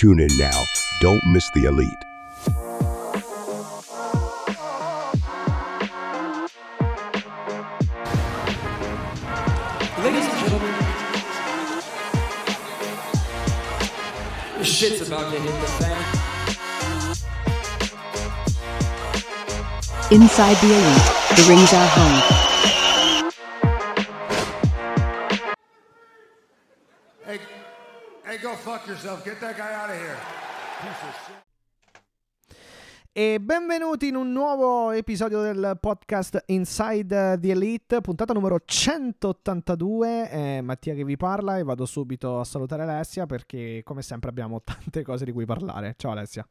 Tune in now. Don't miss the elite. Ladies and gentlemen, shit's about to hit the fan. Inside the Elite, the rings are home. Fuck yourself. Get that guy out of here. Piece of shit. E benvenuti in un nuovo episodio del podcast Inside the Elite, puntata numero 182. È Mattia che vi parla e vado subito a salutare Alessia perché come sempre abbiamo tante cose di cui parlare. Ciao Alessia.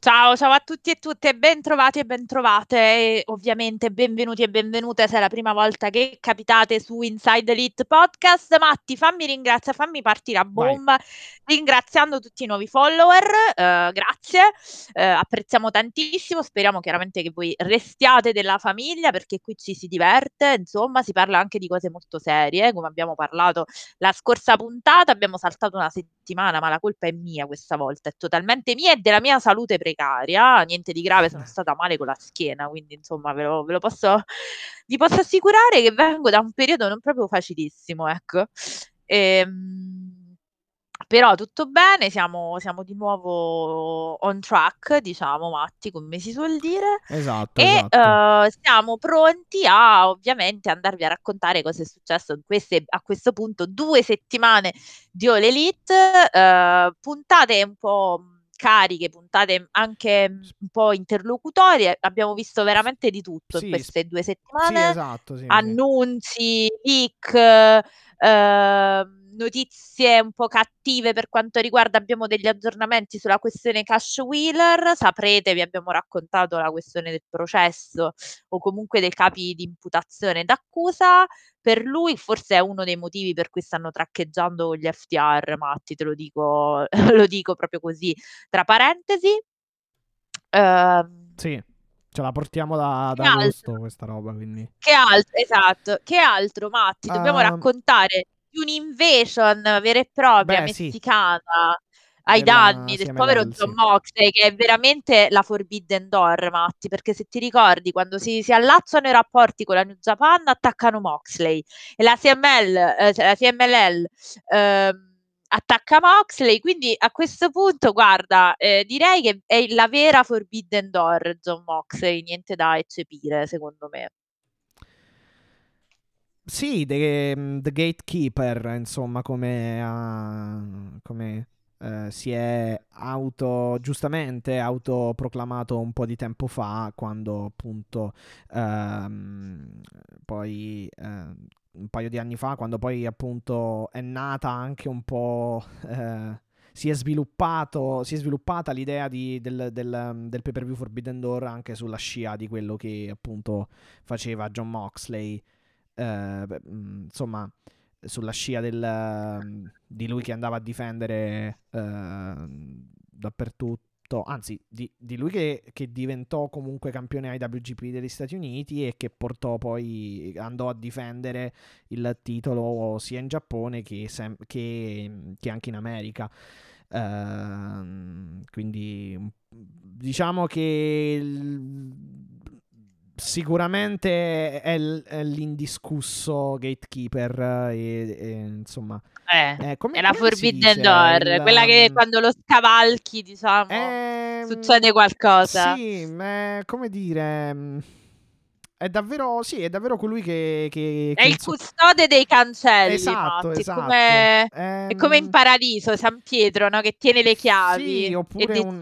Ciao, ciao a tutti e tutte, bentrovati e bentrovate e ovviamente benvenuti e benvenute se è la prima volta che capitate su Inside Elite Podcast. Matti, fammi ringraziare, fammi partire a bomba ringraziando tutti i nuovi follower, eh, grazie, eh, apprezziamo tantissimo, speriamo chiaramente che voi restiate della famiglia perché qui ci si diverte, insomma si parla anche di cose molto serie, come abbiamo parlato la scorsa puntata, abbiamo saltato una settimana, ma la colpa è mia questa volta, è totalmente mia e della mia salute precaria, niente di grave, sono stata male con la schiena, quindi insomma ve lo, ve lo posso, vi posso assicurare che vengo da un periodo non proprio facilissimo, ecco. Ehm, però tutto bene, siamo, siamo di nuovo on track, diciamo, Matti, come si suol dire. Esatto, E esatto. eh, siamo pronti a ovviamente andarvi a raccontare cosa è successo queste, a questo punto, due settimane di All Elite, eh, puntate un po' cariche, puntate anche un po' interlocutorie. Abbiamo visto veramente di tutto Sì, in queste due Sì, settimane. esatto, sì, sì. Annunci, leak, eh, notizie un po' cattive per quanto riguarda, abbiamo degli aggiornamenti sulla questione Cash Wheeler, saprete, vi abbiamo raccontato la questione del processo o comunque dei capi di imputazione d'accusa. Per lui forse è uno dei motivi per cui stanno traccheggiando gli FTR, Matti, te lo dico, lo dico proprio così, tra parentesi. Ehm, Sì, ce la portiamo da, da Che altro? agosto questa roba, quindi... Che altro, esatto, che altro, Matti? Dobbiamo Ehm, raccontare di un'invasion vera e propria Beh, sì. messicana ai Della danni del povero sì. John Moxley, che è veramente la Forbidden Door, Matti, perché se ti ricordi, quando si, si allacciano i rapporti con la New Japan, attaccano Moxley e la CML, eh, cioè la CMLL ehm, attacca Moxley, quindi a questo punto, guarda, eh, direi che è la vera Forbidden Door, John Moxley, niente da eccepire, secondo me. Sì, The, The Gatekeeper, insomma, come, ha- come eh, si è auto, giustamente autoproclamato un po' di tempo fa, quando appunto ehm, poi eh, un paio di anni fa, quando poi appunto è nata anche un po'... eh, si è, sviluppato, si è sviluppata l'idea di- del, del, del pay per view Forbidden Door anche sulla scia di quello che appunto faceva John Moxley. Eh, mh, insomma, sulla scia del, di lui che andava a difendere eh, dappertutto, anzi, di, di lui che, che diventò comunque campione IWGP degli Stati Uniti e che portò poi, andò a difendere il titolo sia in Giappone che, sem- che- che anche in America. Ehm, quindi diciamo che il- sicuramente è, l- è l'indiscusso gatekeeper e, e, insomma Eh, eh, come- è la Forbidden? Door, Il, quella che um, quando lo scavalchi, diciamo, Ehm, succede qualcosa. Sì, ma come dire. mm, È davvero. Sì, è davvero colui che. che- È che il inso- custode dei cancelli, Esatto, Matti, è esatto. come, è come in Ehm, paradiso, San Pietro, no? Che tiene le chiavi Sì, e oppure un-.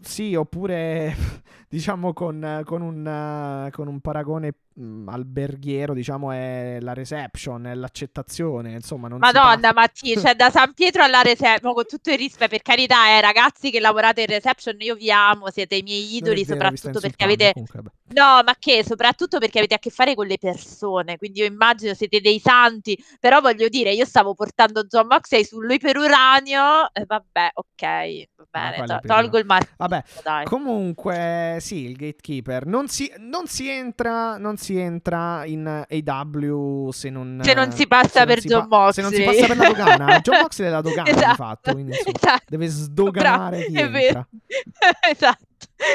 Sì, oppure diciamo con, con un, con un paragone mm, alberghiero, diciamo, è la reception, è l'accettazione, insomma, non si Madonna, pa- Matti, cioè da San Pietro alla reception, con tutto il rispetto, per carità, eh, ragazzi che lavorate in reception, io vi amo, siete i miei idoli, vero, soprattutto perché avete comunque. No, ma che soprattutto perché avete a che fare con le persone, quindi io immagino siete dei santi, però voglio dire, io stavo portando John Moxley sull'iperuranio, e vabbè, ok, va Ma bene, to- tolgo il marchio, Vabbè, dai. Comunque, sì, il gatekeeper non si, non si entra, non si entra in AW se non, Se non si passa se per si John pa- Se non si Moxley. passa per la dogana. John Moxley è la dogana di Esatto, fatto, quindi insomma, esatto. deve sdoganare Bravo, chi è vero. esatto.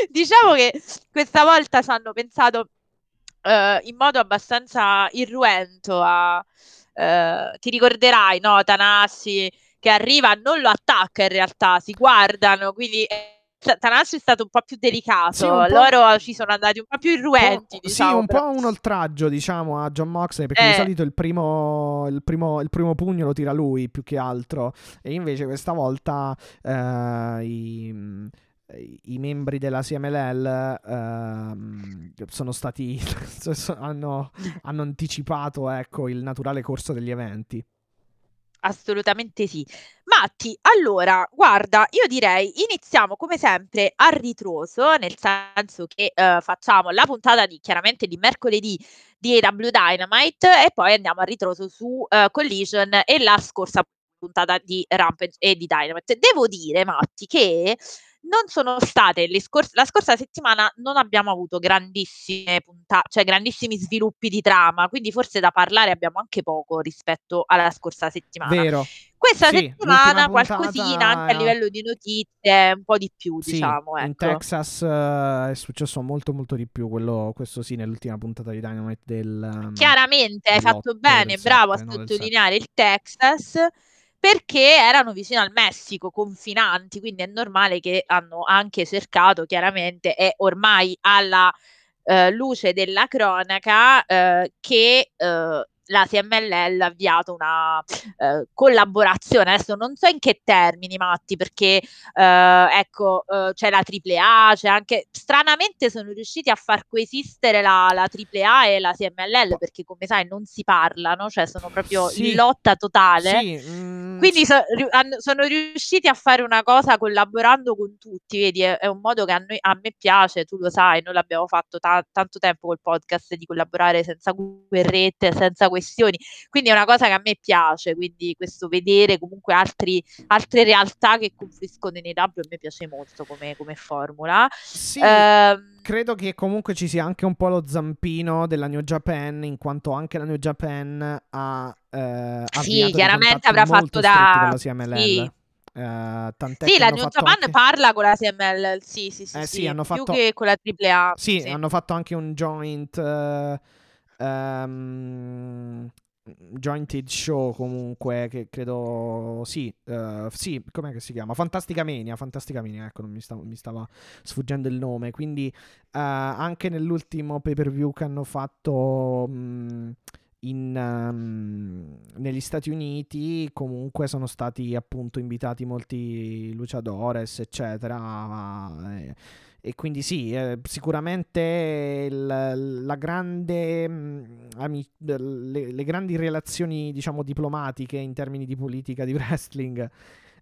Diciamo che questa volta ci hanno pensato eh, in modo abbastanza irruento a... eh, ti ricorderai, no? Tanassi che arriva, non lo attacca in realtà, si guardano, quindi... eh, Tanassi è stato un po' più delicato, Sì, po'- loro ci sono andati un po' più irruenti, Po- diciamo. sì, un però- po' un oltraggio, diciamo, a John Moxley, perché di Eh. solito il primo, il, primo, il primo pugno lo tira lui più che altro, e invece questa volta eh, i, i membri della CMLL ehm, sono stati, hanno, hanno anticipato ecco, il naturale corso degli eventi. Assolutamente sì. Matti, allora, guarda, io direi iniziamo come sempre a ritroso, nel senso che eh, facciamo la puntata di chiaramente di mercoledì di AW Dynamite e poi andiamo a ritroso su eh, Collision e la scorsa puntata di Rampage e di Dynamite. Devo dire, Matti, che non sono state le scors- la scorsa settimana non abbiamo avuto grandissime puntate, cioè grandissimi sviluppi di trama, quindi forse da parlare abbiamo anche poco rispetto alla scorsa settimana. Vero? Questa Sì, settimana qualcosina anche a livello di notizie, un po' di più, Sì, diciamo, in ecco. Texas eh, è successo molto molto di più, quello, questo sì, nell'ultima puntata di Dynamite del... um, Chiaramente hai fatto dell'8, bene, bravo a 7, no, del sottolineare il Texas perché erano vicino al Messico, confinanti, quindi è normale che hanno anche cercato chiaramente e ormai alla eh, luce della cronaca eh, che eh, la CMLL ha avviato una eh, collaborazione, adesso non so in che termini, Matti, perché eh, ecco, eh, c'è la AAA, c'è anche stranamente sono riusciti a far coesistere la, la AAA e la CMLL perché come sai non si parlano, cioè sono proprio Sì. in lotta totale. Sì, mm, Quindi so- sono riusciti a fare una cosa collaborando con tutti, vedi, è, è un modo che a, noi- a me piace, tu lo sai, noi l'abbiamo fatto ta- tanto tempo col podcast di collaborare senza guerrette, senza questioni, quindi è una cosa che a me piace, quindi questo vedere comunque altri- altre realtà che confluiscono in EW a me piace molto come, come formula. sì, Ehm, credo che comunque ci sia anche un po' lo zampino della New Japan, in quanto anche la New Japan ha eh, Sì, chiaramente avrà fatto da- sì. Tant'è sì, che la New Japan anche- parla con la CML, sì, sì, sì, Eh, sì, sì, hanno più fatto- che con la AAA. Sì, sì. hanno fatto anche un joint. eh, ehm, jointed show comunque che credo sì eh, sì com'è che si chiama? Fantastica Mania Fantastica Mania ecco non mi stava, mi stava sfuggendo il nome. Quindi eh, anche nell'ultimo pay per view che hanno fatto mh, in, ehm, negli Stati Uniti comunque sono stati appunto invitati molti luchadores eccetera eh, e quindi sì, eh, sicuramente il- la grande, mh, ami- le, le grandi relazioni, diciamo, diplomatiche in termini di politica di wrestling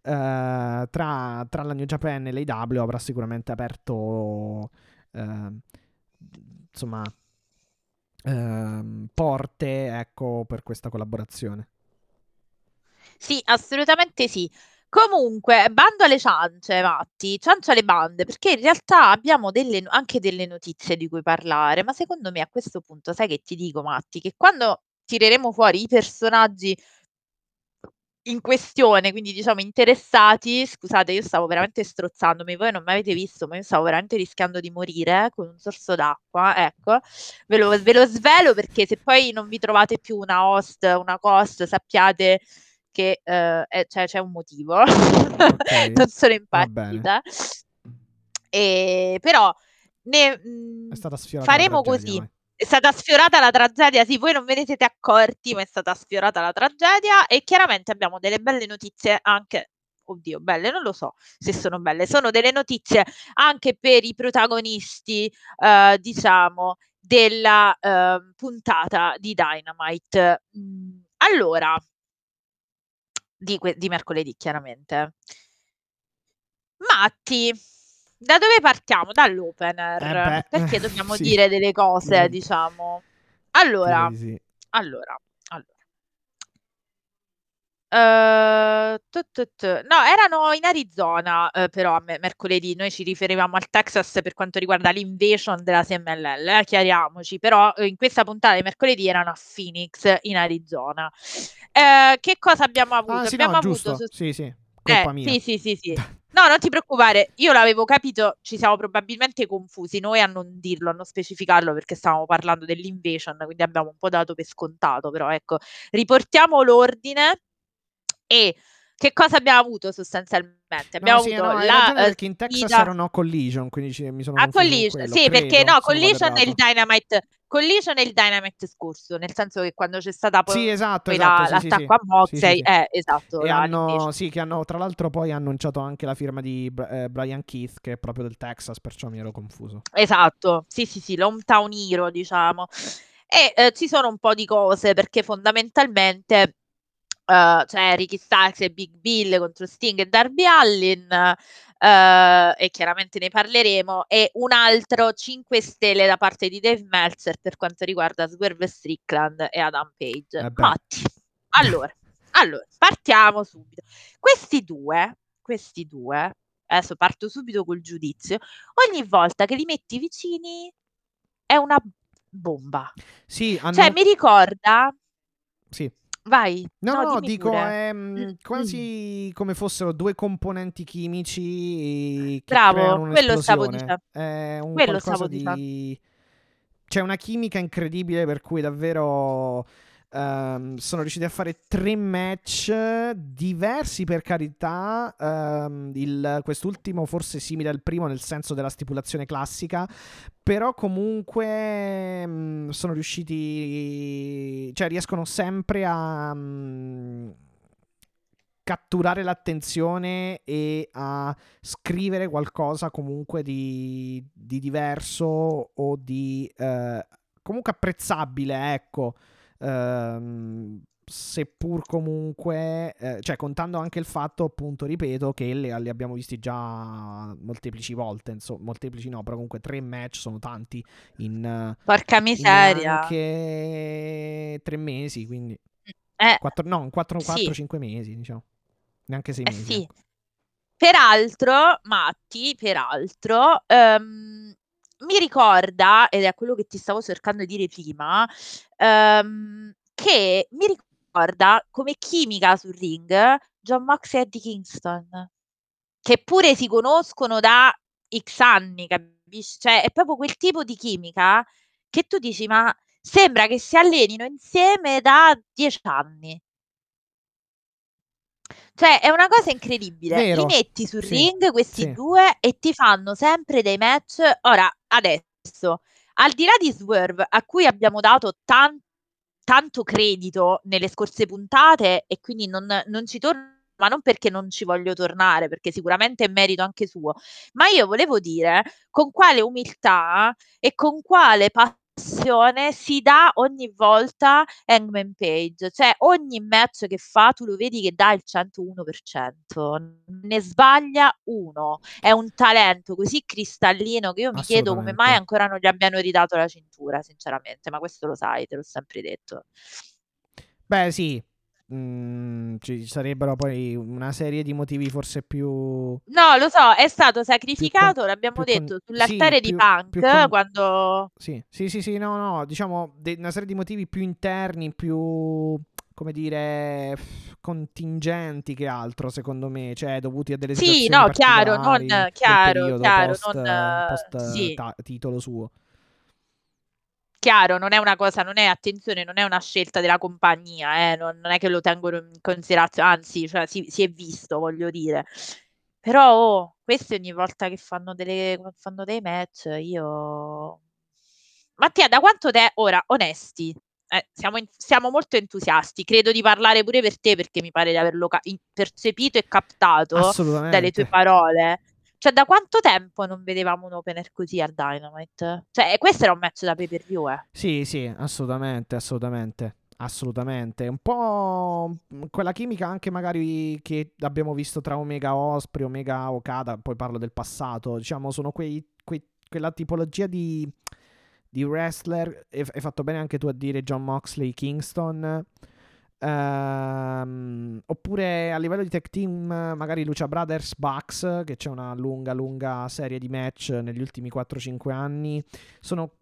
eh, tra, tra la New Japan e l'AW avrà sicuramente aperto, eh, insomma, ehm, porte, ecco, per questa collaborazione. Sì, assolutamente sì. Comunque, bando alle ciance, Matti, ciance alle bande, perché in realtà abbiamo delle, anche delle notizie di cui parlare, ma secondo me a questo punto, sai che ti dico, Matti, che quando tireremo fuori i personaggi in questione, quindi diciamo interessati, scusate, io stavo veramente strozzandomi, voi non mi avete visto, ma io stavo veramente rischiando di morire eh, con un sorso d'acqua, ecco, ve lo, ve lo svelo perché se poi non vi trovate più una host, una cost, sappiate che eh, è- c'è, c'è un motivo, non sono impazzita, e, però ne, mh, la faremo tragedia, così. vai. È stata sfiorata la tragedia, sì, voi non ve ne siete accorti, ma è stata sfiorata la tragedia e chiaramente abbiamo delle belle notizie anche, oddio, belle, non lo so se sono belle, sono delle notizie anche per i protagonisti, eh, diciamo, della eh, puntata di Dynamite. Mm, allora, di, que- di mercoledì, chiaramente. Matti, da dove partiamo? Dall'opener, Eh beh, perché dobbiamo sì. dire delle cose, Direi- diciamo. Allora, di sì. allora, allora. Uh, tu, tu, tu. No, erano in Arizona, uh, però me- mercoledì. Noi ci riferivamo al Texas per quanto riguarda l'invasion della CMLL, eh, chiariamoci. Però uh, in questa puntata di mercoledì erano a Phoenix, in Arizona. che cosa abbiamo avuto? Ah, sì, abbiamo no, avuto giusto. Sì, sì, colpa eh, mia. sì, sì, sì, sì. No, non ti preoccupare, io l'avevo capito, ci siamo probabilmente confusi noi a non dirlo, a non specificarlo perché stavamo parlando dell'invasion, quindi abbiamo un po' dato per scontato, però ecco, riportiamo l'ordine e che cosa abbiamo avuto sostanzialmente? Abbiamo no, sì, avuto no, la eh, perché in Texas sfida- erano collision, quindi ci- mi sono a su Collision, quello, sì, perché credo, no, sono Collision è il. Dynamite, Collision è il Dynamite scorso, nel senso che quando c'è stata poi, Sì, esatto, poi esatto, la- sì, l'attacco sì. a Moxley, eh, esatto, E hanno, sì, che hanno tra l'altro poi annunciato anche la firma di eh, Brian Keith, che è proprio del Texas, perciò mi ero confuso. Esatto, sì, sì, sì, l'hometown hero, diciamo. E eh, ci sono un po' di cose perché fondamentalmente eh, c'è Ricky Starks e Big Bill contro Sting e Darby Allin eh, e chiaramente ne parleremo e un altro 5 stelle da parte di Dave Meltzer per quanto riguarda Swerve Strickland e Adam Page. Eh beh. Matti, allora, allora, partiamo subito. Questi due, questi due, adesso parto subito col giudizio, ogni volta che li metti vicini è una bomba. Sì, hanno... Cioè, mi ricorda... sì. Vai. No, no, dimmi dico, pure. è mm, Mm, quasi come fossero due componenti chimici Bravo, quello stavo un'esplosione. È un Quello qualcosa di... C'è una chimica incredibile per cui davvero ehm, sono riusciti a fare tre match diversi per carità. ehm, il- quest'ultimo forse simile al primo nel senso della stipulazione classica, però comunque mm, sono riusciti, cioè riescono sempre a mm, catturare l'attenzione e a scrivere qualcosa comunque di, di diverso o di eh, comunque apprezzabile, ecco. Ehm, seppur comunque, eh, cioè contando anche il fatto, appunto, ripeto, che li, li abbiamo visti già molteplici volte, insomma, molteplici no, però comunque tre match sono tanti in, Porca in miseria. neanche tre mesi, quindi Eh, quattro, no, 4-5 sì. mesi, diciamo. Neanche sei Eh mesi. sì. ecco. Peraltro, Matti, peraltro, ehm, mi ricorda, ed è quello che ti stavo cercando di dire prima, ehm, che mi ricorda come chimica sul ring John Mox e Eddie Kingston, che pure si conoscono da X anni, capisci? Cioè, è proprio quel tipo di chimica che tu dici, ma sembra che si allenino insieme da dieci anni. Cioè, è una cosa incredibile. Vero, Li metti sul sì, ring questi sì. due e ti fanno sempre dei match. Ora, adesso, al di là di Swerve, a cui abbiamo dato tan- tanto credito nelle scorse puntate e quindi non, non ci torno, ma non perché non ci voglio tornare, perché sicuramente è merito anche suo, ma io volevo dire con quale umiltà e con quale passione si dà ogni volta Hangman Page, cioè ogni match che fa tu lo vedi che dà il 101%, non ne sbaglia uno, è un talento così cristallino che io mi chiedo come mai ancora non gli abbiano ridato la cintura, sinceramente, ma questo lo sai, te l'ho sempre detto. Beh, sì. Mm, ci sarebbero poi una serie di motivi forse più. No, lo so, è stato sacrificato, l'abbiamo più con- detto, sì, sull'altare di più- Punk più con- quando... Sì, sì, sì, sì, no, no, diciamo de- una serie di motivi più interni, più, come dire, contingenti che altro, secondo me, cioè dovuti a delle Sì, situazioni no, chiaro, non chiaro, chiaro, post, non post, sì, ta- titolo suo. Chiaro, non è una cosa, non è attenzione, non è una scelta della compagnia, eh, non, non è che lo tengono in considerazione, anzi, cioè, si, si è visto, voglio dire. Però oh, questi ogni volta che fanno, delle, fanno dei match, io... Mattia, da quanto te, ora, onesti, eh, siamo, in- siamo molto entusiasti, credo di parlare pure per te perché mi pare di averlo ca- percepito e captato dalle tue parole. Cioè, da quanto tempo non vedevamo un opener così al Dynamite? Cioè, questo era un match da pay per view, eh. Sì, sì, assolutamente, assolutamente. Assolutamente, un po' quella chimica anche magari che abbiamo visto tra Omega Osprey, Omega Okada, poi parlo del passato, diciamo sono quei, quei- quella tipologia di, di wrestler, hai fatto bene anche tu a dire John Moxley, Kingston, Ehm, oppure a livello di tech team, magari Lucia Brothers Bucks, che c'è una lunga, lunga serie di match negli ultimi 4-5 anni. Sono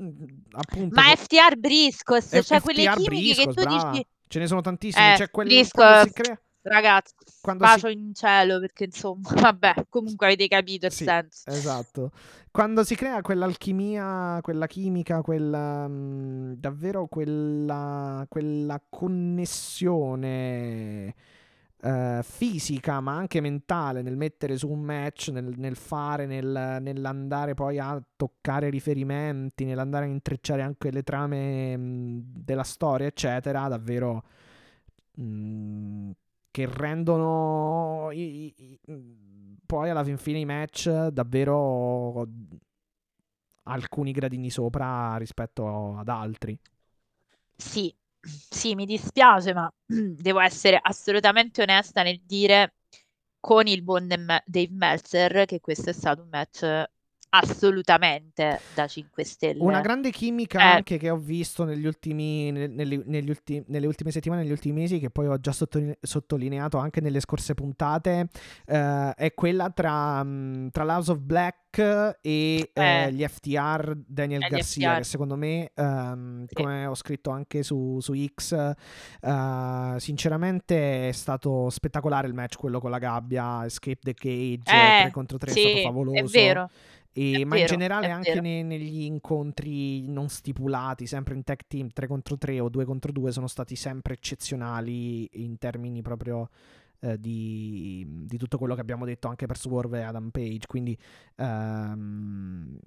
mm, appunto. Ma FTR Briscos, F- cioè quelle FTR chimiche che Briscoes, tu brava. dici. Ce ne sono tantissimi. Eh, C'è quel, Briscoes, quando si crea. Ragazzi, Quando si bacio in cielo perché insomma, vabbè, comunque avete capito il Sì, senso. Esatto. Quando si crea quell'alchimia, quella chimica, quella mm, davvero quella, quella connessione eh, fisica, ma anche mentale nel mettere su un match, nel, nel fare, nel- nell'andare poi a toccare riferimenti, nell'andare a intrecciare anche le trame mm, della storia, eccetera, davvero mm, che rendono i- i- poi alla fin fine i match davvero alcuni gradini sopra rispetto ad altri. Sì, sì, mi dispiace, ma devo essere assolutamente onesta nel dire con il buon Dave Meltzer che questo è stato un match assolutamente da 5 stelle. Una grande chimica Eh. anche che ho visto negli ultimi, ne- negli- negli ulti- nelle ultime settimane, negli ultimi mesi, che poi ho già sottoline- sottolineato anche nelle scorse puntate, eh, è quella tra, mm, tra House of Black e eh, Eh. gli FTR Daniel E gli Garcia, FTR. che secondo me, ehm, Sì. come ho scritto anche su, su X, eh, sinceramente è stato spettacolare il match, quello con la gabbia, Escape the Cage, Eh, 3 contro 3, è sì, stato favoloso. è vero. E- ma in generale anche ne- negli incontri non stipulati, sempre in tag team 3 contro 3 o 2 contro 2, sono stati sempre eccezionali in termini proprio eh, di, di tutto quello che abbiamo detto anche per Swerve e Adam Page. Quindi, ehm,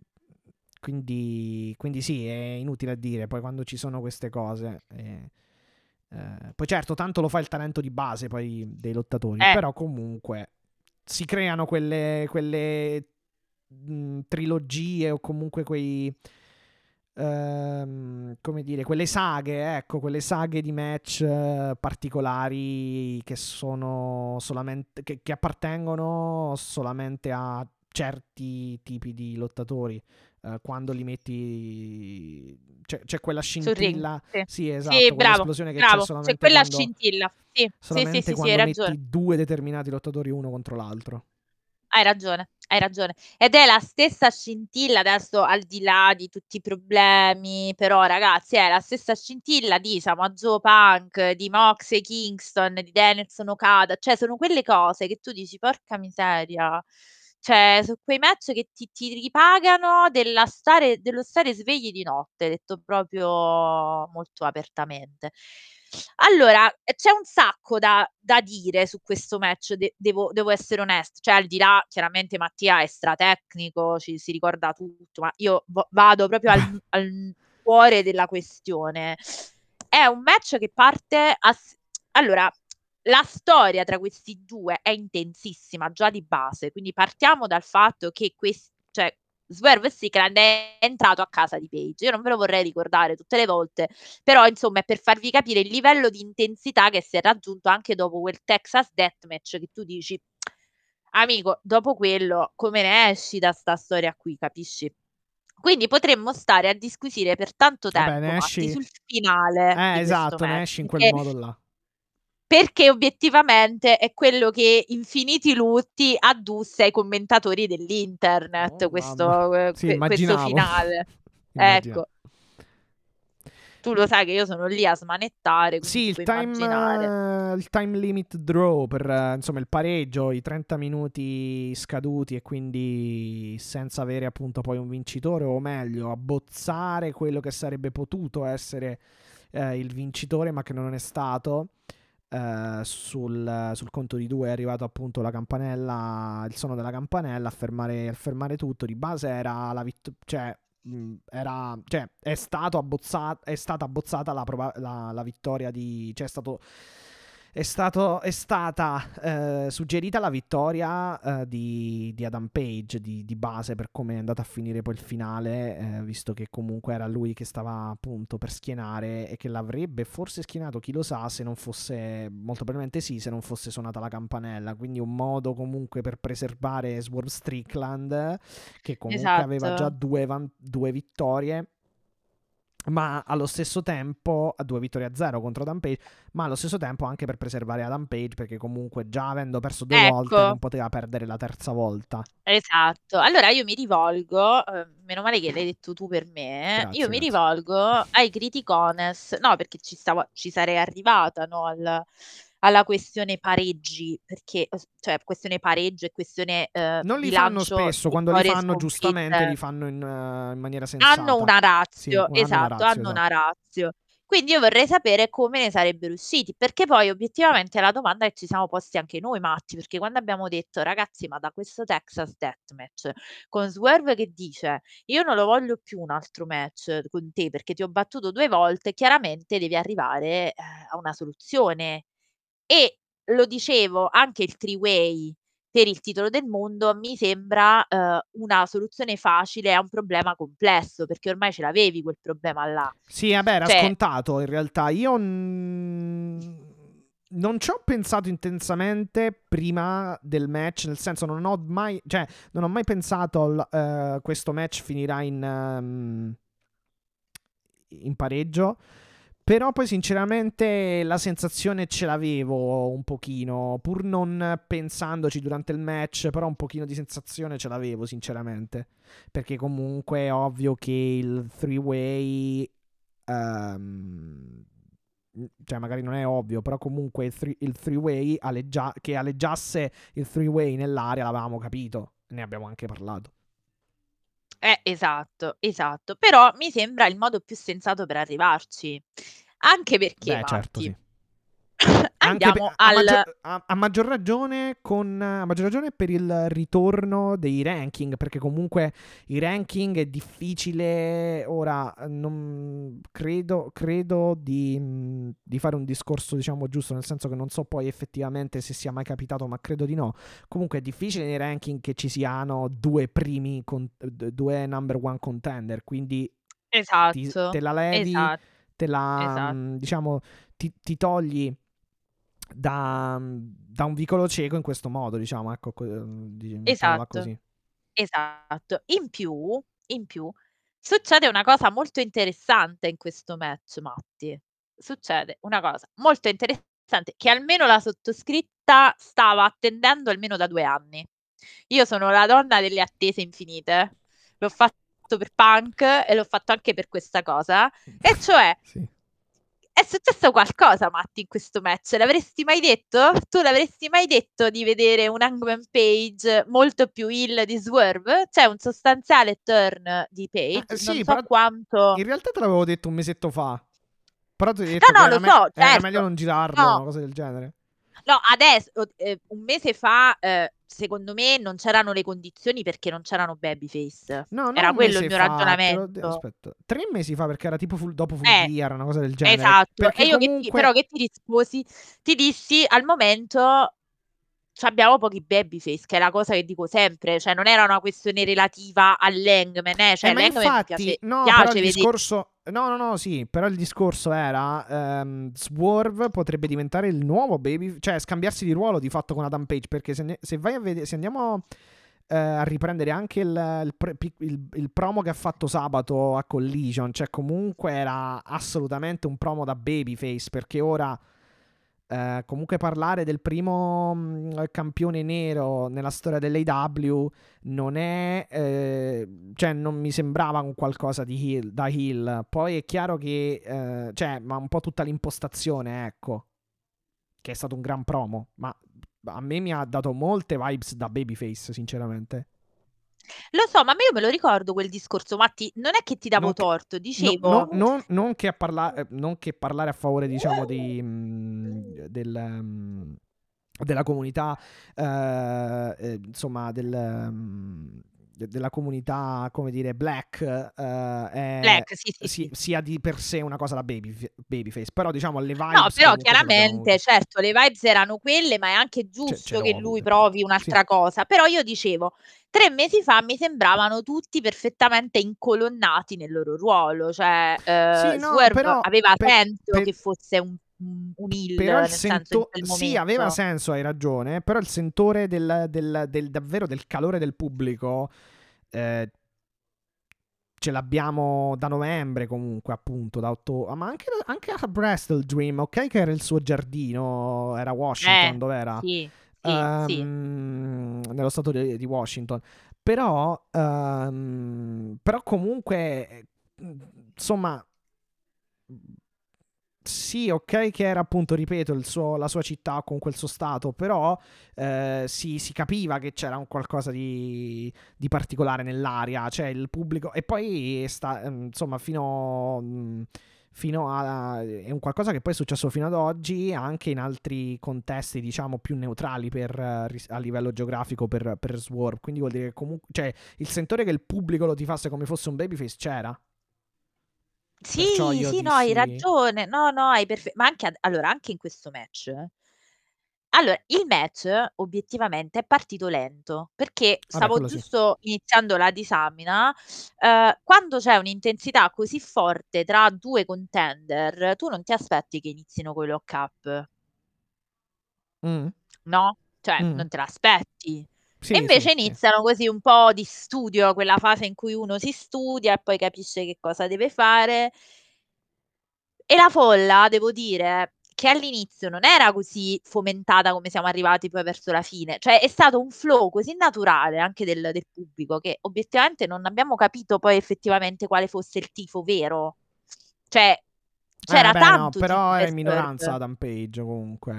quindi, quindi sì, è inutile a dire. Poi quando ci sono queste cose. eh, eh, poi certo, tanto lo fa il talento di base poi dei lottatori, Eh. però comunque si creano quelle, quelle mh, trilogie o comunque quei ehm, come dire quelle saghe ecco quelle saghe di match eh, particolari che sono solamente che, che appartengono solamente a certi tipi di lottatori eh, quando li metti c'è, c'è quella scintilla sì. sì esatto Sì, bravo, che bravo, c'è solamente c'è quella quando, scintilla. Sì, sì, solamente sì, sì, sì, quando hai metti ragione. due determinati lottatori uno contro l'altro Hai ragione, hai ragione. Ed è la stessa scintilla, adesso al di là di tutti i problemi, però ragazzi, è la stessa scintilla di Samoa Punk, di Mox e Kingston, di Danielson Okada, cioè sono quelle cose che tu dici, porca miseria, cioè sono quei match che ti, ti ripagano stare, dello stare svegli di notte, detto proprio molto apertamente. Allora, eh, c'è un sacco da, da dire su questo match, de- devo, devo essere onesta, cioè al di là, chiaramente Mattia è stratecnico, ci si ricorda tutto, ma io vo- vado proprio al, al cuore della questione. È un match che parte a... s- Allora, la storia tra questi due è intensissima già di base, quindi partiamo dal fatto che questi, cioè, Swerve Strickland è entrato a casa di Page. Io non ve lo vorrei ricordare tutte le volte, però insomma è per farvi capire il livello di intensità che si è raggiunto anche dopo quel Texas Deathmatch che tu dici, amico, dopo quello come ne esci da sta storia qui, capisci? Quindi potremmo stare a disquisire per tanto Vabbè, tempo Matti, esci- sul finale. eh esatto ne esci in quel modo là perché obiettivamente è quello che infiniti lutti addusse ai commentatori dell'internet, Oh, questo, eh, Sì, que- questo finale. Ecco. Tu lo sai che io sono lì a smanettare, Sì, il time, eh, il time limit draw per eh, insomma il pareggio, i 30 minuti scaduti e quindi senza avere appunto poi un vincitore o meglio abbozzare quello che sarebbe potuto essere eh, il vincitore ma che non è stato. Eh, sul, sul conto di due è arrivato appunto la campanella, il suono della campanella a fermare, a fermare tutto. Di base era la vittoria, cioè era, cioè, è, abbozzato, è stata abbozzata la, la- la vittoria di. Cioè, è stato. È, stato, è stata eh, suggerita la vittoria eh, di, di Adam Page di, di base per come è andato a finire poi il finale, eh, visto che comunque era lui che stava appunto per schienare e che l'avrebbe forse schienato, chi lo sa, se non fosse, molto probabilmente sì, se non fosse suonata la campanella. Quindi un modo comunque per preservare Swerve Strickland, che comunque Esatto. aveva già due, van- due vittorie. Ma allo stesso tempo a due vittorie a zero contro Adam Page, ma allo stesso tempo anche per preservare Adam Page perché comunque già avendo perso due Ecco. volte non poteva perdere la terza volta. Esatto, allora io mi rivolgo, eh, meno male che l'hai detto tu per me, Grazie, io mi grazie. rivolgo ai criticones, no perché ci, stavo, ci sarei arrivata no, al- alla questione pareggi, perché cioè questione pareggio e questione eh, Non li fanno spesso, quando li fanno giustamente li fanno in, eh, in maniera sensata. hanno una razio, Sì, esatto, hanno una razio. Quindi io vorrei sapere come ne sarebbero usciti, perché poi obiettivamente è la domanda che ci siamo posti anche noi matti, perché quando abbiamo detto ragazzi ma da questo Texas Deathmatch con Swerve che dice io non lo voglio più un altro match con te perché ti ho battuto due volte, chiaramente devi arrivare eh, a una soluzione. E lo dicevo, anche il three-way per il titolo del mondo mi sembra eh, una soluzione facile a un problema complesso, perché ormai ce l'avevi quel problema là. Sì, vabbè, era Cioè- scontato in realtà. Io mm, non ci ho pensato intensamente prima del match, nel senso non ho mai, cioè, non ho mai pensato al, eh, questo match finirà in, ehm, in pareggio. Però poi sinceramente la sensazione ce l'avevo un pochino, pur non pensandoci durante il match, però un pochino di sensazione ce l'avevo sinceramente. Perché comunque è ovvio che il three-way... ehm, cioè magari non è ovvio, però comunque il, three- il three-way aleggia- che aleggiasse il three-way nell'area l'avevamo capito, ne abbiamo anche parlato. Eh, esatto, esatto. Però mi sembra il modo più sensato per arrivarci. Anche perché, Beh, certo, sì. Anche andiamo per- a, al... maggior, a- a maggior ragione con, a maggior ragione per il ritorno dei ranking, perché comunque i ranking è difficile. Ora non credo, credo di, di fare un discorso, diciamo, giusto, nel senso che non so poi effettivamente se sia mai capitato, ma credo di no. Comunque è difficile nei ranking che ci siano due primi, con- due number one contender, quindi ti- Esatto, te la levi esatto. te la esatto. diciamo ti, ti togli da, da un vicolo cieco in questo modo diciamo ecco mettiamola Esatto. così Esatto. In più, in più, succede una cosa molto interessante in questo match, Matti. Succede una cosa molto interessante che almeno la sottoscritta stava attendendo almeno da due anni. Io sono la donna delle attese infinite. L'ho fatto per Punk e l'ho fatto anche per questa cosa. E cioè, sì. È successo qualcosa, Matti, in questo match. L'avresti mai detto? Tu l'avresti mai detto di vedere un Hangman Page molto più heel di Swerve? C'è un sostanziale turn di Page. Eh, sì, non so però quanto. in realtà te l'avevo detto un mesetto fa però ti ho detto No, no, lo me- so, certo. meglio non girarlo No. una cosa del genere No, adesso, eh, un mese fa, eh, secondo me, non c'erano le condizioni perché non c'erano babyface. no non Era quello il mio fa, ragionamento. aspetta tre mesi fa perché era tipo full- dopo full Eh, gear una cosa del genere Esatto, perché e io che ti, comunque però che ti risposi? Ti dissi al momento abbiamo pochi babyface, che è la cosa che dico sempre, cioè non era una questione relativa all'Hangman, eh, cioè Eh, ma l'Hangman infatti, piace, no, piace però il discorso. No, no, no, sì, però il discorso era. ehm, Swerve potrebbe diventare il nuovo baby. Cioè, scambiarsi di ruolo di fatto con Adam Page. Perché se, ne- se vai a vedere. Se andiamo eh, a riprendere anche il, il pre- il- il promo che ha fatto sabato a Collision, cioè, comunque era assolutamente un promo da babyface. Perché ora. Eh, comunque parlare del primo mh, campione nero nella storia dell'AW non è eh, cioè non mi sembrava un qualcosa di heel, da heel poi è chiaro che eh, cioè ma un po' tutta l'impostazione ecco che è stato un gran promo ma a me mi ha dato molte vibes da babyface sinceramente Lo so, ma io me lo ricordo quel discorso, Matti, non è che ti davo Non che- torto, No- dicevo... no- non, non che a parla- eh, non che parlare a favore diciamo di, mh, del, mh, della comunità eh, eh, insomma del, mh, de- della comunità come dire black eh, è- Black, sì, sì, si- sia di per sé una cosa da baby, babyface. Però diciamo le vibes No, però chiaramente, certo, le vibes erano quelle, ma è anche giusto le che lui provi un'altra Sì. cosa. Però io dicevo, tre mesi fa mi sembravano tutti perfettamente incolonnati nel loro ruolo, cioè eh, no, però aveva per- senso per- che fosse un, un heel però il senso sento- quel sì, aveva senso, hai ragione. Però il sentore del, del- del- davvero del calore del pubblico eh, ce l'abbiamo da novembre comunque, appunto, da ottobre. Ma anche, anche a Bristol Dream, ok che era il suo giardino, era Washington, Eh, dove era? Sì, sì, sì. Ehm, nello stato di, di Washington. Però, ehm, però comunque, eh, insomma, sì, ok che era appunto, ripeto, suo- la sua città con quel suo stato, però eh, si, si capiva che c'era un qualcosa di, di particolare nell'aria, cioè il pubblico... E poi, sta, ehm, insomma, fino... mh, Fino a, è un qualcosa che poi è successo fino ad oggi anche in altri contesti, diciamo, più neutrali per, eh, a livello geografico per, per Swerve. Quindi vuol dire che comunque, cioè, il sentore che il pubblico lo tifasse come fosse un babyface c'era. Perciò Sì, io sì, no, hai dissi- ragione. No, no, hai perfetto. Ma anche, ad- allora, anche in questo match. Allora, il match obiettivamente è partito lento perché stavo quello sì. giusto iniziando la disamina. eh, quando c'è un'intensità così forte tra due contender, tu non ti aspetti che inizino con i lock up, Mm. no? Cioè, Mm. non te l'aspetti. Sì, E invece sì, sì. iniziano così un po' di studio, quella fase in cui uno si studia e poi capisce che cosa deve fare. E la folla, devo dire, che all'inizio non era così fomentata come siamo arrivati poi verso la fine. Cioè è stato un flow così naturale anche del, del pubblico che obiettivamente non abbiamo capito poi effettivamente quale fosse il tifo vero. Cioè c'era Eh, beh, no, tanto però tifo era in minoranza. Adam Page comunque.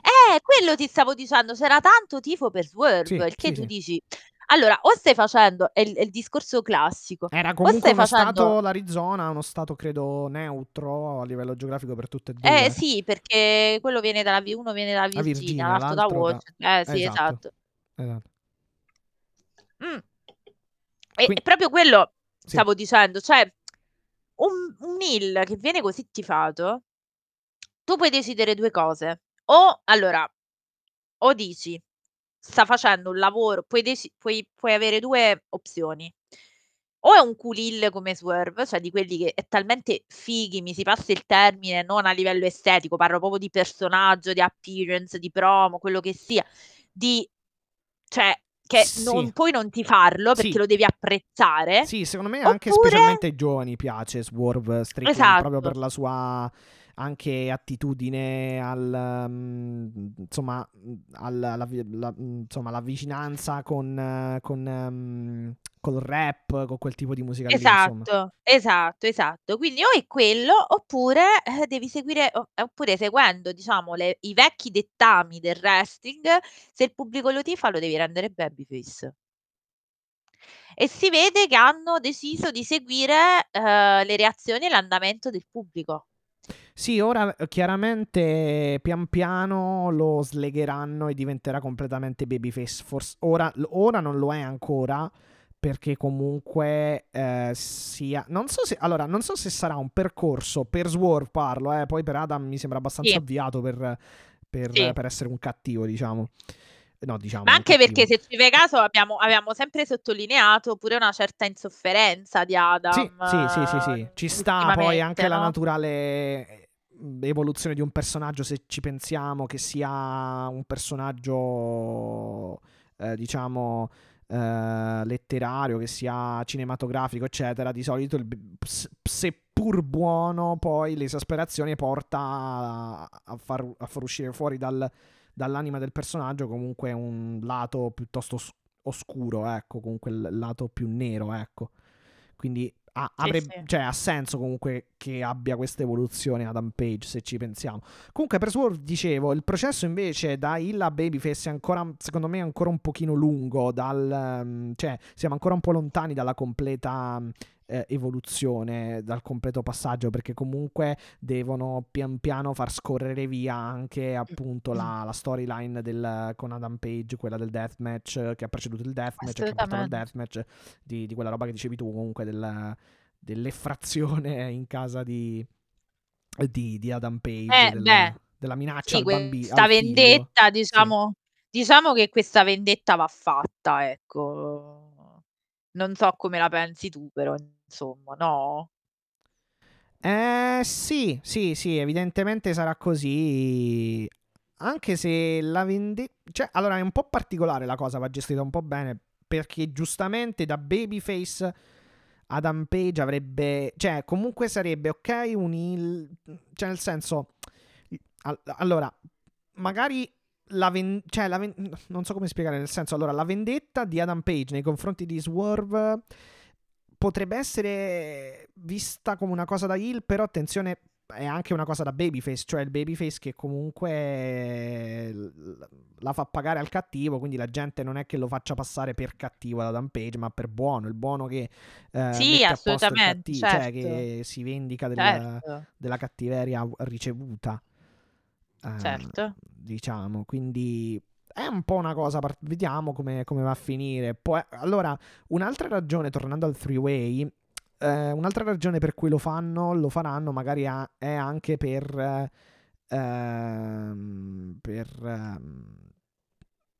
Eh, quello ti stavo dicendo, c'era tanto tifo per Swerve, Sì, il che sì, tu sì. dici, allora, o stai facendo, è il, è il discorso classico, Era comunque uno facendo... stato, l'Arizona, uno stato credo neutro a livello geografico per tutte e due. Eh sì, perché quello viene dalla, uno viene dalla La Virginia, Virginia, l'altro da l'altro da... Washington. Eh sì, Esatto, esatto. esatto. Mm. E Quindi- proprio quello stavo dicendo, cioè un, un Hill che viene così tifato, tu puoi decidere due cose. O allora, o dici sta facendo un lavoro, puoi, deci- puoi, puoi avere due opzioni. O è un cool Hill come Swerve, cioè di quelli che è talmente fighi, mi si passa il termine, non a livello estetico, parlo proprio di personaggio, di appearance, di promo, quello che sia, di cioè che Sì. non puoi non tifarlo perché Sì. lo devi apprezzare. Sì, secondo me anche Oppure- specialmente ai giovani piace Swerve Strickland Esatto. proprio per la sua anche attitudine al mm, insomma al- alla, vi- la, mm, insomma la vicinanza con eh, con ehm, col rap con quel tipo di musica lì insomma Esatto, esatto, esatto. Quindi o è quello oppure eh, devi seguire, oppure seguendo, diciamo, le- i vecchi dettami del wrestling, se il pubblico lo tifa lo devi rendere babyface. E si vede che hanno deciso di seguire eh, le reazioni e l'andamento del pubblico. Sì, ora eh, chiaramente pian piano lo slegheranno e diventerà completamente babyface. Forse ora, ora non lo è ancora perché comunque eh, sia non so se allora non so se sarà un percorso per Swerve parlo, eh, poi per Adam mi sembra abbastanza Sì. avviato per, per- Sì. per essere un cattivo, diciamo. No, diciamo Ma anche perché se ci fai caso abbiamo, abbiamo sempre sottolineato pure una certa insofferenza di Adam. Sì, sì, sì, sì, sì. Ci sta poi anche la no? naturale eh, evoluzione di un personaggio, se ci pensiamo che sia un personaggio, eh, diciamo, eh, letterario, che sia cinematografico, eccetera. Di solito, il, seppur buono, poi l'esasperazione porta a, a far, a far uscire fuori dal- dall'anima del personaggio comunque un lato piuttosto os- oscuro, ecco, comunque il lato più nero, ecco. Quindi ha, avrebbe- sì. cioè, ha senso comunque che abbia questa evoluzione Adam Page, se ci pensiamo. Comunque, per Swerve, dicevo, il processo invece da Hill a Babyface è ancora, secondo me, ancora un pochino lungo. Dal, ehm, cioè, siamo ancora un po' lontani dalla completa eh, evoluzione, dal completo passaggio, perché comunque devono pian piano far scorrere via anche appunto la, la storyline del, con Adam Page, quella del deathmatch che ha preceduto il deathmatch, che ha portato al deathmatch, di, di quella roba che dicevi tu comunque del, dell'effrazione in casa di, di, di Adam Page, Eh, del- beh, della minaccia Sì, al bambino. questa vendetta, diciamo, diciamo che questa vendetta va fatta, ecco. Non so come la pensi tu, però, insomma, no? Eh sì, sì, sì, evidentemente sarà così. Anche se la vendetta... Cioè, allora è un po' particolare la cosa, va gestita un po' bene, perché giustamente da Babyface Adam Page avrebbe, cioè comunque sarebbe ok un heel, cioè nel senso, all- allora, magari la, ven- cioè, la ven- non so come spiegare, nel senso, allora, la vendetta di Adam Page nei confronti di Swerve potrebbe essere vista come una cosa da heel, però attenzione, è anche una cosa da babyface, cioè il babyface che comunque l- la fa pagare al cattivo, quindi la gente non è che lo faccia passare per cattivo ad Adam Page, ma per buono, il buono che eh, Sì, assolutamente, cattivo, cioè certo. che si vendica del- Certo, della cattiveria ricevuta. Eh, certo. diciamo, quindi è un po' una cosa, vediamo come, come va a finire. Poi, allora, un'altra ragione, tornando al three-way, eh, un'altra ragione per cui lo fanno, lo faranno magari a- è anche per... eh, ehm, per... ehm,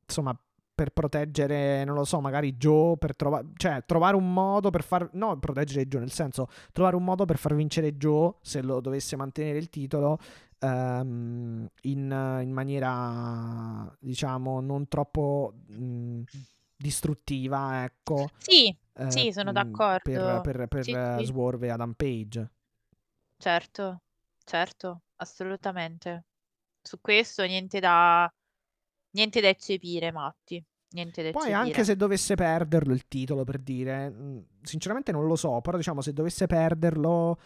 insomma, per proteggere, non lo so, magari Joe, per trovare, cioè trovare un modo per far, no, proteggere Joe, nel senso, trovare un modo per far vincere Joe, se lo dovesse mantenere il titolo, ehm, in, in maniera, diciamo, non troppo mh, distruttiva, ecco. Sì, eh, sì, sono mh, d'accordo. Per, per, per Sì, sì. Swerve e Adam Page. Certo, certo, assolutamente. Su questo niente da, niente da eccepire, Matti. Niente da Poi eccepire. anche se dovesse perderlo il titolo, per dire, mh, sinceramente non lo so, però diciamo se dovesse perderlo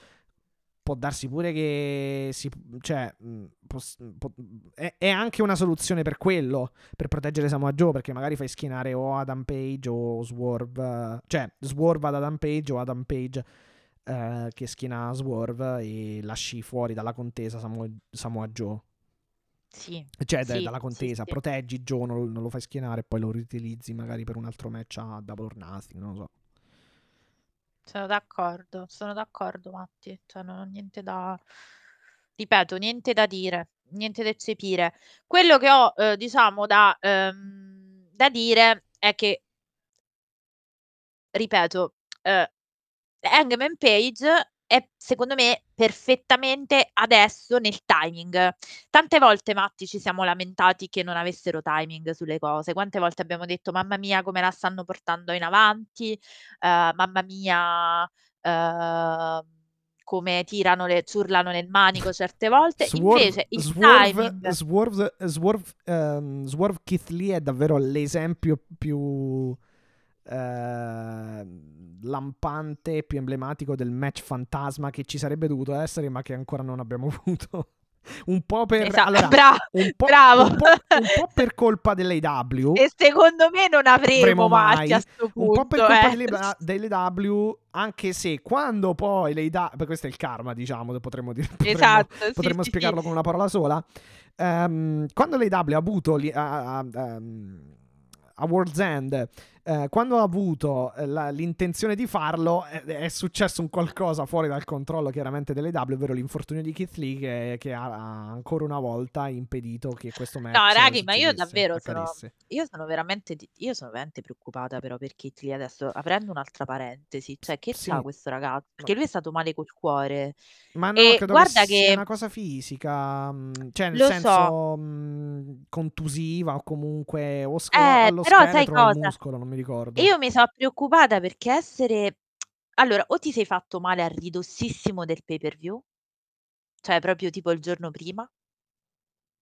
può darsi pure che si, cioè, mh, pos- po- è, è anche una soluzione per quello, per proteggere Samoa Joe, perché magari fai schienare o Adam Page o Swerve, cioè Swerve ad Adam Page o Adam Page eh, che schiena Swerve e lasci fuori dalla contesa Samoa, Samoa Joe. Sì, Cioè, Sì, dalla contesa, sì. proteggi Joe, non, non lo fai schienare e poi lo riutilizzi magari per un altro match a Double or Nothing, non lo so. Sono d'accordo, sono d'accordo, Matti. Cioè, non ho niente da, ripeto, niente da dire, niente da eccepire. Quello che ho, eh, diciamo, da, ehm, da dire è che, ripeto, eh, Hangman Page è secondo me perfettamente adesso nel timing. Tante volte, Matti, ci siamo lamentati che non avessero timing sulle cose. Quante volte abbiamo detto: "Mamma mia come la stanno portando in avanti, ehm, mamma mia, ehm, come tirano le ci urlano nel manico certe volte". Invece il Swerve, timing Swerve, Swerve, ehm, Swerve Keith Lee è davvero l'esempio più eh, lampante, più emblematico del match fantasma che ci sarebbe dovuto essere, ma che ancora non abbiamo avuto. un po' per Esa allora, bra un po', bravo. un po', un po' per colpa dell'AW. E secondo me non avremo mai a sto punto, un po' per colpa eh. delle- dell'AW anche se quando poi le AW questo è il karma diciamo potremmo dire potremmo, Esatto, potremmo sì, spiegarlo sì. con una parola sola Ehm, quando le AW ha avuto li- a, a- ehm, a World's End eh, quando ha avuto eh, la- l'intenzione di farlo è, è successo un qualcosa fuori dal controllo chiaramente delle AW ovvero l'infortunio di Keith Lee che, che ha, ancora una volta impedito che questo match No, raghi, ma io davvero sono, io sono veramente, io sono veramente preoccupata però per Kit Lee adesso, aprendo un'altra parentesi, cioè che Sì. sa questo ragazzo? Perché lui è stato male col cuore. Ma no, E credo guarda che sia che- una cosa fisica, mh, cioè nel Lo so. senso mh, contusiva o comunque o sc- Eh, allo però sai scheletro al cosa? muscolo, non mi ricordo. Io mi sono preoccupata perché essere... Allora, o ti sei fatto male a ridossissimo del pay-per-view, cioè proprio tipo il giorno prima,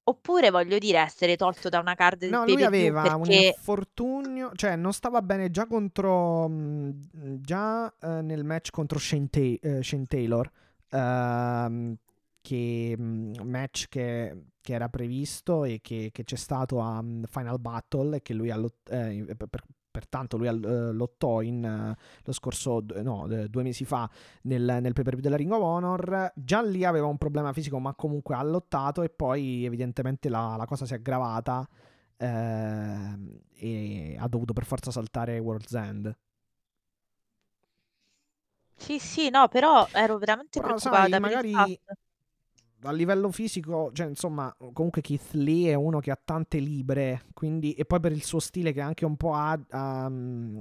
oppure voglio dire essere tolto da una card del No, lui pay-per-view aveva un perché... infortunio, cioè non stava bene già contro, mh, già eh, nel match contro Shane, Ta- eh, Shane Taylor, ehm, che mh, match che, che era previsto e che, che c'è stato a mh, Final Battle e che lui ha lot- eh, per- per- pertanto lui eh, lottò in, eh, lo scorso, no, eh, due mesi fa nel, nel pay per view della Ring of Honor. Già lì aveva un problema fisico, ma comunque ha lottato e poi evidentemente la, la cosa si è aggravata ehm, e ha dovuto per forza saltare World's End. Sì, sì, no, però ero veramente Però preoccupata sai, magari. A livello fisico, cioè insomma, comunque Keith Lee è uno che ha tante libre, quindi e poi per il suo stile che anche un po' ha, ha, mm,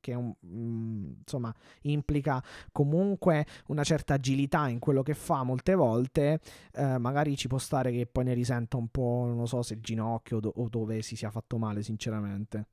che è mm, insomma implica comunque una certa agilità in quello che fa molte volte, eh, magari ci può stare che poi ne risenta un po', non so se il ginocchio do- o dove si sia fatto male, sinceramente.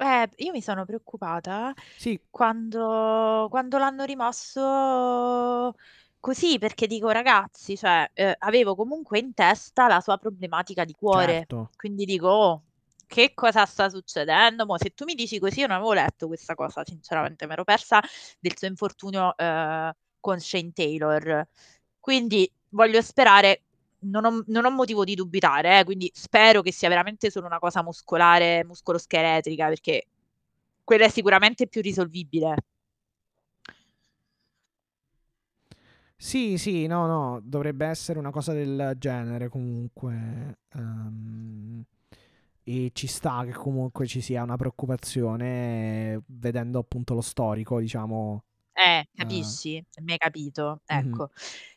Eh, io mi sono preoccupata Sì, quando, quando l'hanno rimosso così, perché dico, ragazzi, cioè, eh, avevo comunque in testa la sua problematica di cuore. certo. Quindi dico, oh, che cosa sta succedendo? Mo, se tu mi dici così, io non avevo letto questa cosa, sinceramente, mi ero persa del suo infortunio eh, con Shane Taylor. Quindi voglio sperare, non ho, non ho motivo di dubitare, eh, quindi spero che sia veramente solo una cosa muscolare, muscoloscheletrica, perché quella è sicuramente più risolvibile. Sì, sì, no, no, dovrebbe essere una cosa del genere comunque. ehm, e ci sta che comunque ci sia una preoccupazione vedendo appunto lo storico, diciamo. Eh, eh, capisci? Mi hai capito? mhm. Ecco.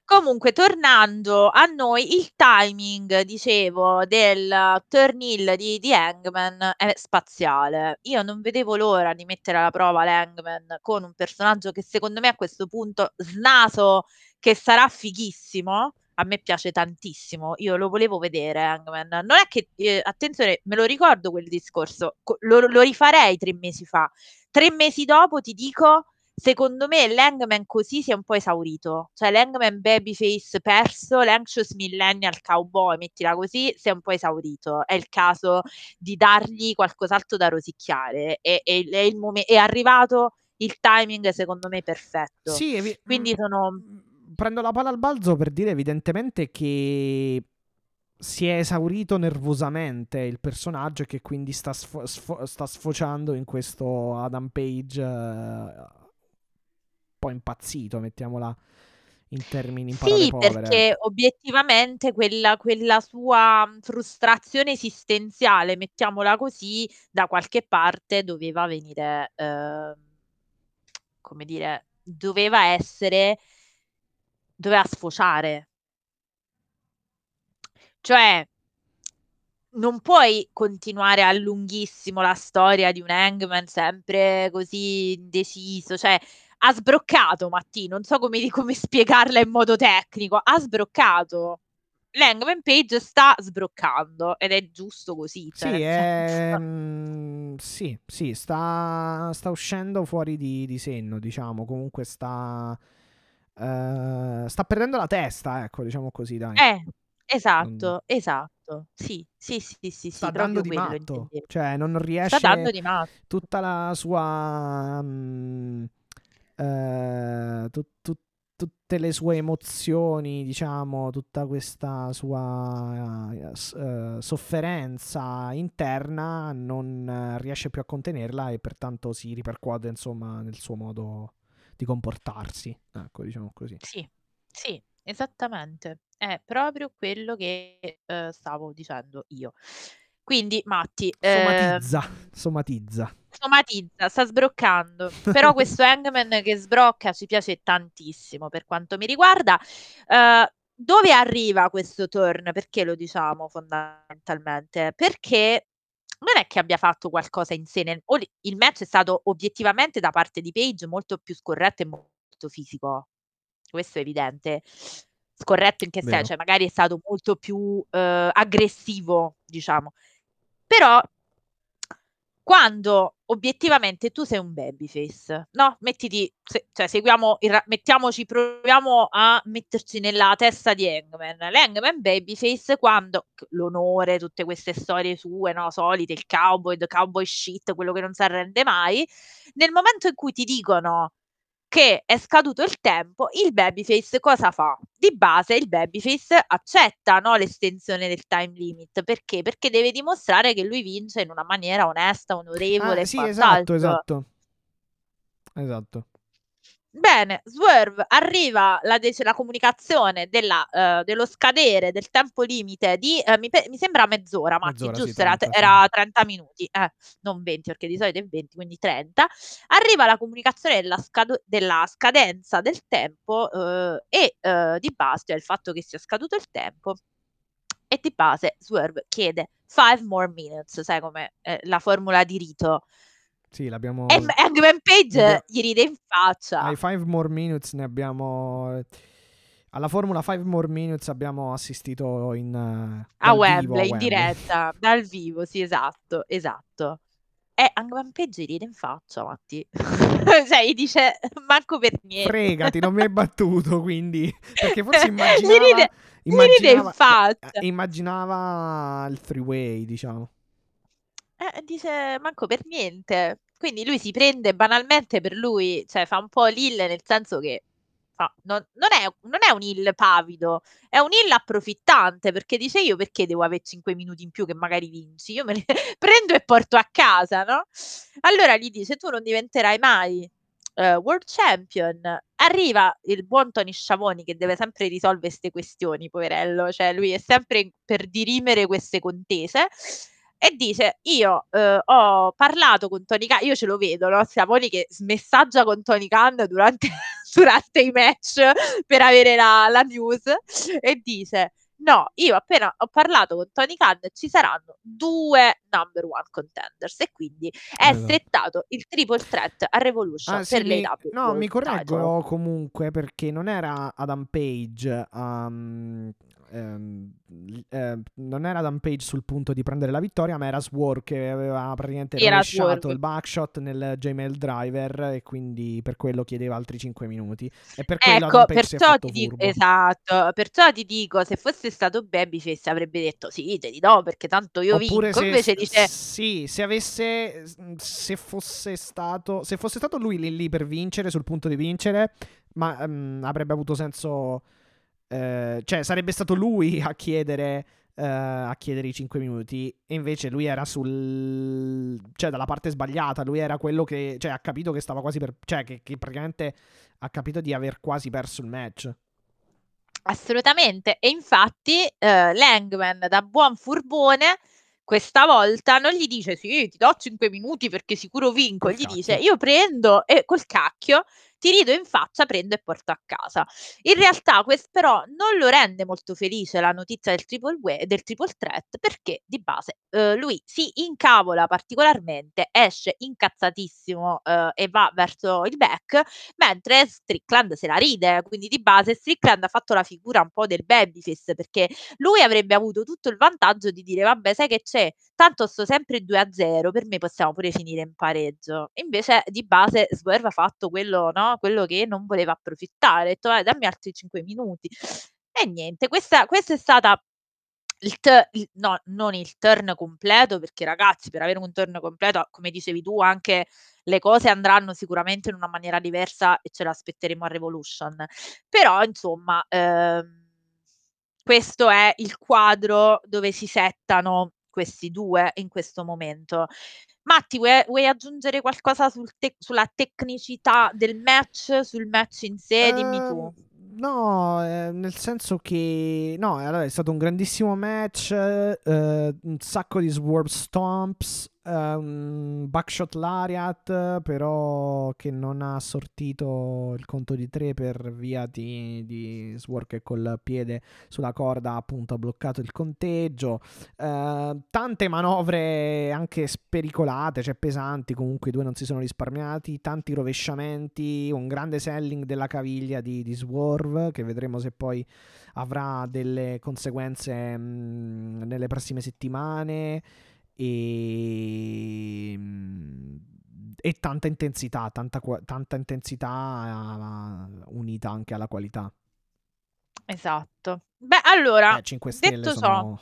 Comunque, tornando a noi, il timing, dicevo, del turnhill di, di Hangman è spaziale. Io non vedevo l'ora di mettere alla prova l'Hangman con un personaggio che secondo me a questo punto snaso, che sarà fighissimo. A me piace tantissimo, io lo volevo vedere Hangman. Non è che, eh, attenzione, me lo ricordo quel discorso, co- lo, lo rifarei tre mesi fa. Tre mesi dopo ti dico secondo me l'Hangman così si è un po' esaurito. Cioè l'Hangman Babyface perso, l'Anxious Millennial Cowboy, mettila così, si è un po' esaurito. È il caso di dargli qualcos'altro da rosicchiare. E, e- è, il momen- è arrivato il timing, secondo me, perfetto. Sì, evi- Quindi mm, sono... mm, prendo la palla al balzo per dire evidentemente che si è esaurito nervosamente il personaggio e che quindi sta, sfo- sfo- sta sfociando in questo Adam Page un po' impazzito, mettiamola in termini in parole Sì, povere. perché obiettivamente quella, quella sua frustrazione esistenziale, mettiamola così, da qualche parte doveva venire, ehm, come dire, doveva essere, doveva sfociare. Cioè, non puoi continuare a lunghissimo la storia di un Hangman sempre così indeciso, cioè ha sbroccato Matti, non so come, come spiegarla in modo tecnico, ha sbroccato. L'Hangman Page sta sbroccando ed è giusto così. Cioè, Sì, è... senso- mm, sì, sì, sta, sta uscendo fuori di, di senno, diciamo. Comunque sta... eh, sta perdendo la testa, ecco, diciamo così, dai. Eh, Non- esatto, esatto. Sì, sì, sì, sì, sì, sta sì, dando di matto. Cioè, non Sta riesce dando di matto. tutta la sua... mm, eh, tu- tu- tutte le sue emozioni, diciamo, tutta questa sua eh, sofferenza interna non eh, riesce più a contenerla e pertanto si ripercuote, insomma, nel suo modo di comportarsi. Ecco, diciamo così. Sì, sì, esattamente. È proprio quello che eh, stavo dicendo io. Quindi, Matti, Somatizza, ehm, somatizza. somatizza, sta sbroccando. Però questo Hangman che sbrocca ci piace tantissimo per quanto mi riguarda. Eh, dove arriva questo turn? Perché lo diciamo fondamentalmente? Perché non è che abbia fatto qualcosa in sé. nel- il match è stato obiettivamente da parte di Page molto più scorretto e molto fisico. Questo è evidente. Scorretto in che senso? Cioè, magari è stato molto più eh, aggressivo, diciamo. Però quando obiettivamente tu sei un babyface, no? Mettiti, se- cioè seguiamo, il mettiamoci, proviamo a metterci nella testa di Hangman. L'Hangman babyface quando l'onore, tutte queste storie sue, no? Solite, il cowboy, the cowboy shit, quello che non si arrende mai. Nel momento in cui ti dicono che è scaduto il tempo, il babyface cosa fa? Di base il babyface accetta no, l'estensione del time limit. Perché? Perché deve dimostrare che lui vince in una maniera onesta, onorevole Ah, e sì, quant'altro. esatto, esatto. Esatto. Bene, Swerve arriva la, dec- la comunicazione della, eh, dello scadere del tempo limite di, eh, mi, pe- mi sembra mezz'ora, Matti, Mezz'ora, sì, giusto? Era, 30, sì. era 30 minuti, eh, non 20 perché di solito è 20, quindi 30. Arriva la comunicazione della, scadu- della scadenza del tempo eh, e eh, di base, cioè il fatto che sia scaduto il tempo, e di base Swerve chiede 5 more minutes, sai come eh, la formula di rito. Sì, l'abbiamo... E Hangman Page Abbiamo- gli ride in faccia. Ai 5 more minutes ne abbiamo... Alla Formula 5 more minutes abbiamo assistito in... eh, a dal vivo, Wembley, a in diretta, dal vivo, sì, esatto, esatto. E Hangman Page gli ride in faccia, Matti. cioè, gli dice manco per niente. Fregati, non mi hai battuto, quindi... Perché forse Gli immaginava... ride, gli ride in immaginava, faccia. immaginava il three-way, diciamo. Eh, dice manco per niente. Quindi lui si prende banalmente per lui, cioè fa un po' l'hill nel senso che fa- non, non è, non è un hill pavido, è un hill approfittante perché dice io perché devo avere 5 minuti in più che magari vinci, io me li prendo e porto a casa, no? Allora gli dice tu non diventerai mai eh, world champion. Arriva il buon Tony Sciavoni che deve sempre risolvere queste questioni, poverello, cioè lui è sempre per dirimere queste contese e dice io eh, ho parlato con Tony Khan, io ce lo vedo, no? Schiavoni che smessaggia con Tony Khan durante, durante i match per avere la, la news e dice no, io appena ho parlato con Tony Khan ci saranno due number one contenders e quindi è settato il triple threat a Revolution Ah, sì, per le mi- AEW no, mi correggo comunque perché non era Adam Page. um, ehm, l- eh, non era Adam Page sul punto di prendere la vittoria, ma era Swerve che aveva praticamente Era rovesciato Swerve. il backshot nel Gmail driver e quindi per quello chiedeva altri 5 minuti. E per quello Ecco, Adam Page si è perciò fatto ti dico, esatto, perciò ti dico, se fosse stato Babyface avrebbe detto sì, te li do perché tanto io Oppure vinco, se, invece dice sì, se avesse se fosse stato se fosse stato lui lì, lì per vincere sul punto di vincere, ma ehm, avrebbe avuto senso eh, cioè sarebbe stato lui a chiedere eh, a chiedere i 5 minuti e invece lui era sul cioè dalla parte sbagliata, lui era quello che cioè ha capito che stava quasi per cioè che, che praticamente ha capito di aver quasi perso il match. Assolutamente. E infatti eh, Langman, da buon furbone, questa volta non gli dice sì, ti do 5 minuti perché sicuro vinco, gli cacchio. dice io prendo e col cacchio ti rido in faccia, prendo e porto a casa. In realtà questo però non lo rende molto felice la notizia del triple, way- del triple threat perché di base eh, lui si incavola particolarmente, esce incazzatissimo eh, e va verso il back mentre Strickland se la ride, quindi di base Strickland ha fatto la figura un po' del babyface perché lui avrebbe avuto tutto il vantaggio di dire vabbè sai che c'è, tanto sto sempre 2-0, per me possiamo pure finire in pareggio. Invece di base Swerve ha fatto quello, no? Quello che non voleva approfittare, ha detto "Eh, dammi altri 5 minuti. E niente, questa, questa è stata il tu- il- no, non il turn completo, perché ragazzi, per avere un turn completo, come dicevi tu, anche le cose andranno sicuramente in una maniera diversa e ce l'aspetteremo a Revolution. Però, insomma, ehm, questo è il quadro dove si settano questi due in questo momento. Matti, vuoi, vuoi aggiungere qualcosa sul te- sulla tecnicità del match, sul match in sé? Dimmi tu. Ehm, No, eh, nel senso che no, allora, è stato un grandissimo match, eh, un sacco di swerve stomps, eh, un backshot lariat, però che non ha sortito il conto di tre per via di, di che col piede sulla corda appunto ha bloccato il conteggio. Eh, tante manovre anche spericolate, cioè pesanti, comunque i due non si sono risparmiati, tanti rovesciamenti, un grande selling della caviglia di, di Swerve che vedremo se poi avrà delle conseguenze mh, nelle prossime settimane e, mh, e tanta intensità, tanta, tanta intensità eh, unita anche alla qualità. Esatto. Beh, allora, Eh, 5 Stelle sono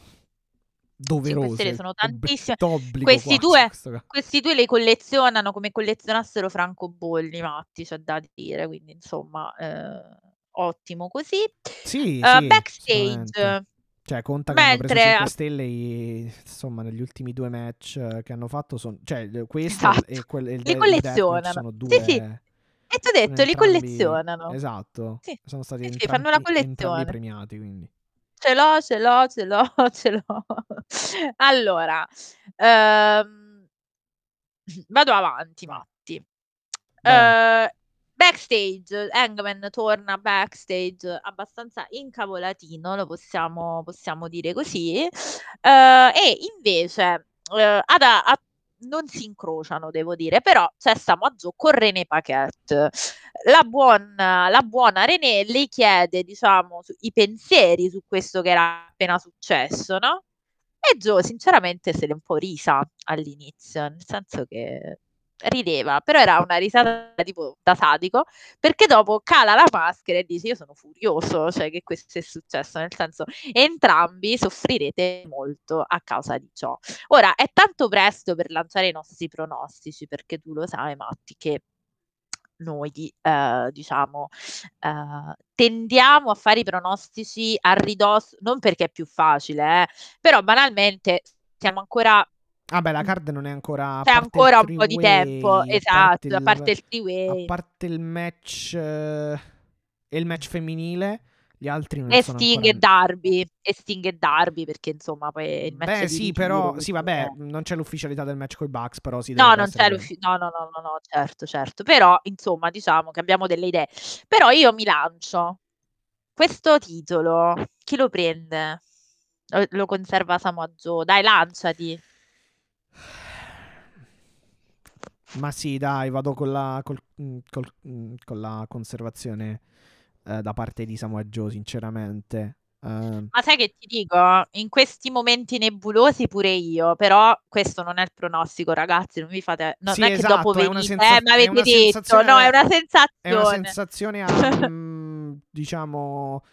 doverose. Stelle sono ob- tantissime. Questi due, questi due li collezionano come collezionassero francobolli, Matti, c'è da dire, quindi insomma, eh, ottimo così. Sì, Eh, sì, backstage. Cioè, conta che hanno preso mentre 5 stelle insomma, negli ultimi due match eh, che hanno fatto sono cioè questo esatto, e quel, il, li collezionano. sono Sì, due sì, e ti ho detto, li entrambi collezionano. esatto, Sì, sono stati sì, sì, fanno la entrambi, entrambi collezione. premiati, quindi. Ce l'ho, ce l'ho, ce l'ho, ce l'ho. Allora, ehm, vado avanti, Matti. Eh, backstage, Hangman torna backstage abbastanza incavolatino, lo possiamo, possiamo dire così. Eh, e invece eh, ad- a- non si incrociano, devo dire, però c'è Samoa con René Paquette. La buona, la buona René le chiede, diciamo, su- i pensieri su questo che era appena successo, no? E Joe sinceramente se l'è un po' risa all'inizio, nel senso che rideva, però era una risata tipo da sadico, perché dopo cala la maschera e dice io sono furioso, cioè che questo è successo, nel senso entrambi soffrirete molto a causa di ciò. Ora è tanto presto per lanciare i nostri pronostici, perché tu lo sai Matti che noi eh, diciamo eh, tendiamo a fare i pronostici a ridosso, non perché è più facile, eh, però banalmente siamo ancora Vabbè, la card non è ancora. a c'è ancora un po' di tempo, a esatto, a parte il A three-way. parte il match eh, e il match femminile, gli altri non E sono Sting ancora. e Darby, e Sting e Darby, perché insomma poi il match Beh, sì, però. Sì, vabbè, non c'è l'ufficialità del match con i Bucks, però sì, No, non essere c'è quello. l'uffi- no, no, no, no, no, certo, certo. Però, insomma, diciamo che abbiamo delle idee. Però io mi lancio. Questo titolo, chi lo prende? Lo, lo conserva Samoa Joe? Dai, lanciati. Ma sì, dai, vado con la, col- mm, col- mm, con la conservazione eh, da parte di Samoa Joe, sinceramente. Eh, Ma sai che ti dico? In questi momenti nebulosi pure io, però questo non è il pronostico, ragazzi, non vi fate... no- Sì, non è che dopo esatto, venite, senza- eh, ma avete detto, sensazione no, è una È una sensazione. sensazione a, mm, diciamo,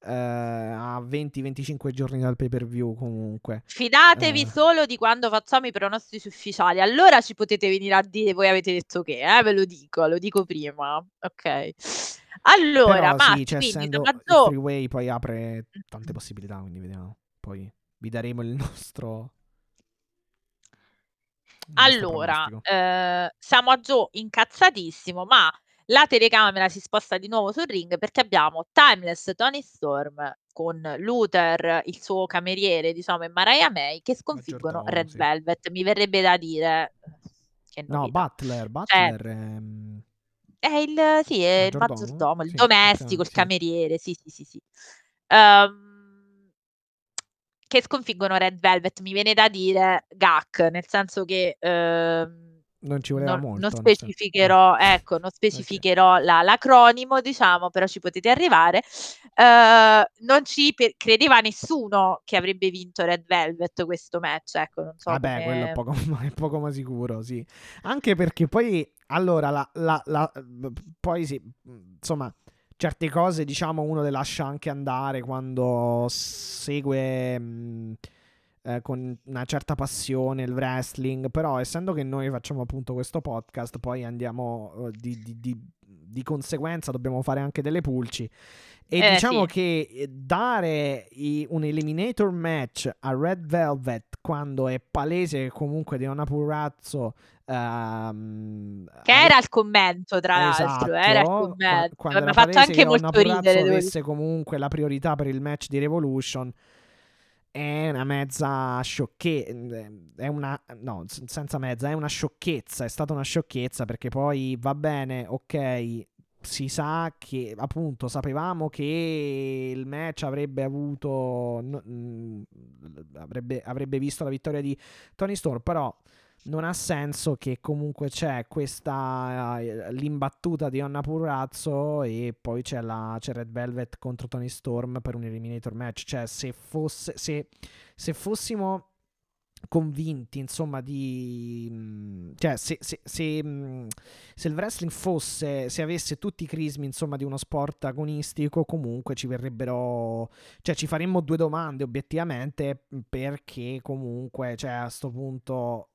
eh, a 20-25 giorni dal pay per view comunque. Fidatevi Eh. solo di quando facciamo i pronostici ufficiali. Allora ci potete venire a dire, voi avete detto che, eh, ve lo dico, lo dico prima. Ok. Allora, Però sì, cioè, quindi Tommaso... freeway poi apre tante possibilità, quindi vediamo. Poi vi daremo il nostro... il Allora, eh, siamo a Joe incazzatissimo, ma la telecamera si sposta di nuovo sul ring perché abbiamo Timeless Tony Storm con Luther, il suo cameriere, diciamo, e Mariah May che sconfiggono Maggiordomo, Red sì. Velvet. Mi verrebbe da dire che No. Butler, Butler ehm, È il, sì, è il Maggiordomo? maggiordomo, il Sì, domestico, il sì. cameriere, sì, sì, sì, sì. Ehm, che sconfiggono Red Velvet, mi viene da dire GAC, nel senso che ehm, non ci voleva non, molto. non senso- specificherò, ecco, non specificherò la- l'acronimo, diciamo, però ci potete arrivare. Eh, non ci per- credeva nessuno che avrebbe vinto Red Velvet questo match, ecco, non so Vabbè, quello è come... poco, è poco ma sicuro, sì. Anche perché poi, allora, la, la- la- poi sì, insomma, certe cose, diciamo, uno le lascia anche andare quando segue mh, eh, con una certa passione il wrestling, però essendo che noi facciamo appunto questo podcast, poi andiamo eh, di, di- di- di conseguenza, dobbiamo fare anche delle pulci. E Eh, diciamo sì. che eh, dare i- un eliminator match a Red Velvet quando è palese che comunque Deonna Purrazzo ehm, Che era il commento, tra l'altro, era il Esatto, commento. quando Mi ha fatto anche molto ridere. Devo avesse comunque la priorità per il match di Revolution è una mezza sciocchezza è una no senza mezza è una sciocchezza è stata una sciocchezza perché poi va bene ok si sa che appunto sapevamo che il match avrebbe avuto mm, avrebbe, avrebbe visto la vittoria di Tony Storm però non ha senso che comunque c'è questa eh, l'imbattuta di Anna Purrazzo e poi c'è, la, c'è Red Velvet contro Tony Storm per un eliminator match. Cioè se fosse se, se fossimo convinti insomma di mm, cioè se, se, se, mm, se il wrestling fosse se avesse tutti i crismi insomma di uno sport agonistico comunque ci verrebbero cioè ci faremmo due domande obiettivamente perché comunque cioè a sto punto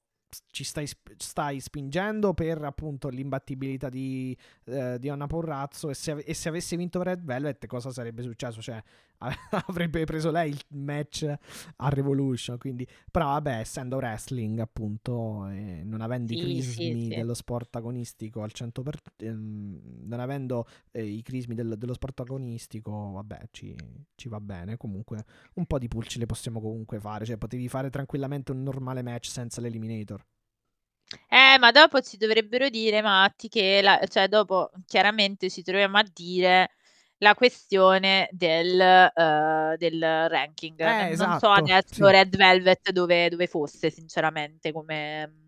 ci stai, stai spingendo per appunto l'imbattibilità di, eh, di Anna Porrazzo e se, e se avesse vinto Red Velvet cosa sarebbe successo? Cioè avrebbe preso lei il match a Revolution quindi però vabbè essendo wrestling appunto e non avendo i Sì, crismi sì, sì. dello sport agonistico al 100% per, ehm, non avendo eh, i crismi del- dello sport agonistico vabbè ci, ci va bene comunque un po' di pulci le possiamo comunque fare cioè potevi fare tranquillamente un normale match senza l'eliminator Eh, ma dopo ci dovrebbero dire, Matti, che la- cioè dopo chiaramente ci troviamo a dire la questione del, eh, del ranking. Eh, Non- Non so esatto, adesso sì. Red Velvet dove, dove fosse, sinceramente, come mm,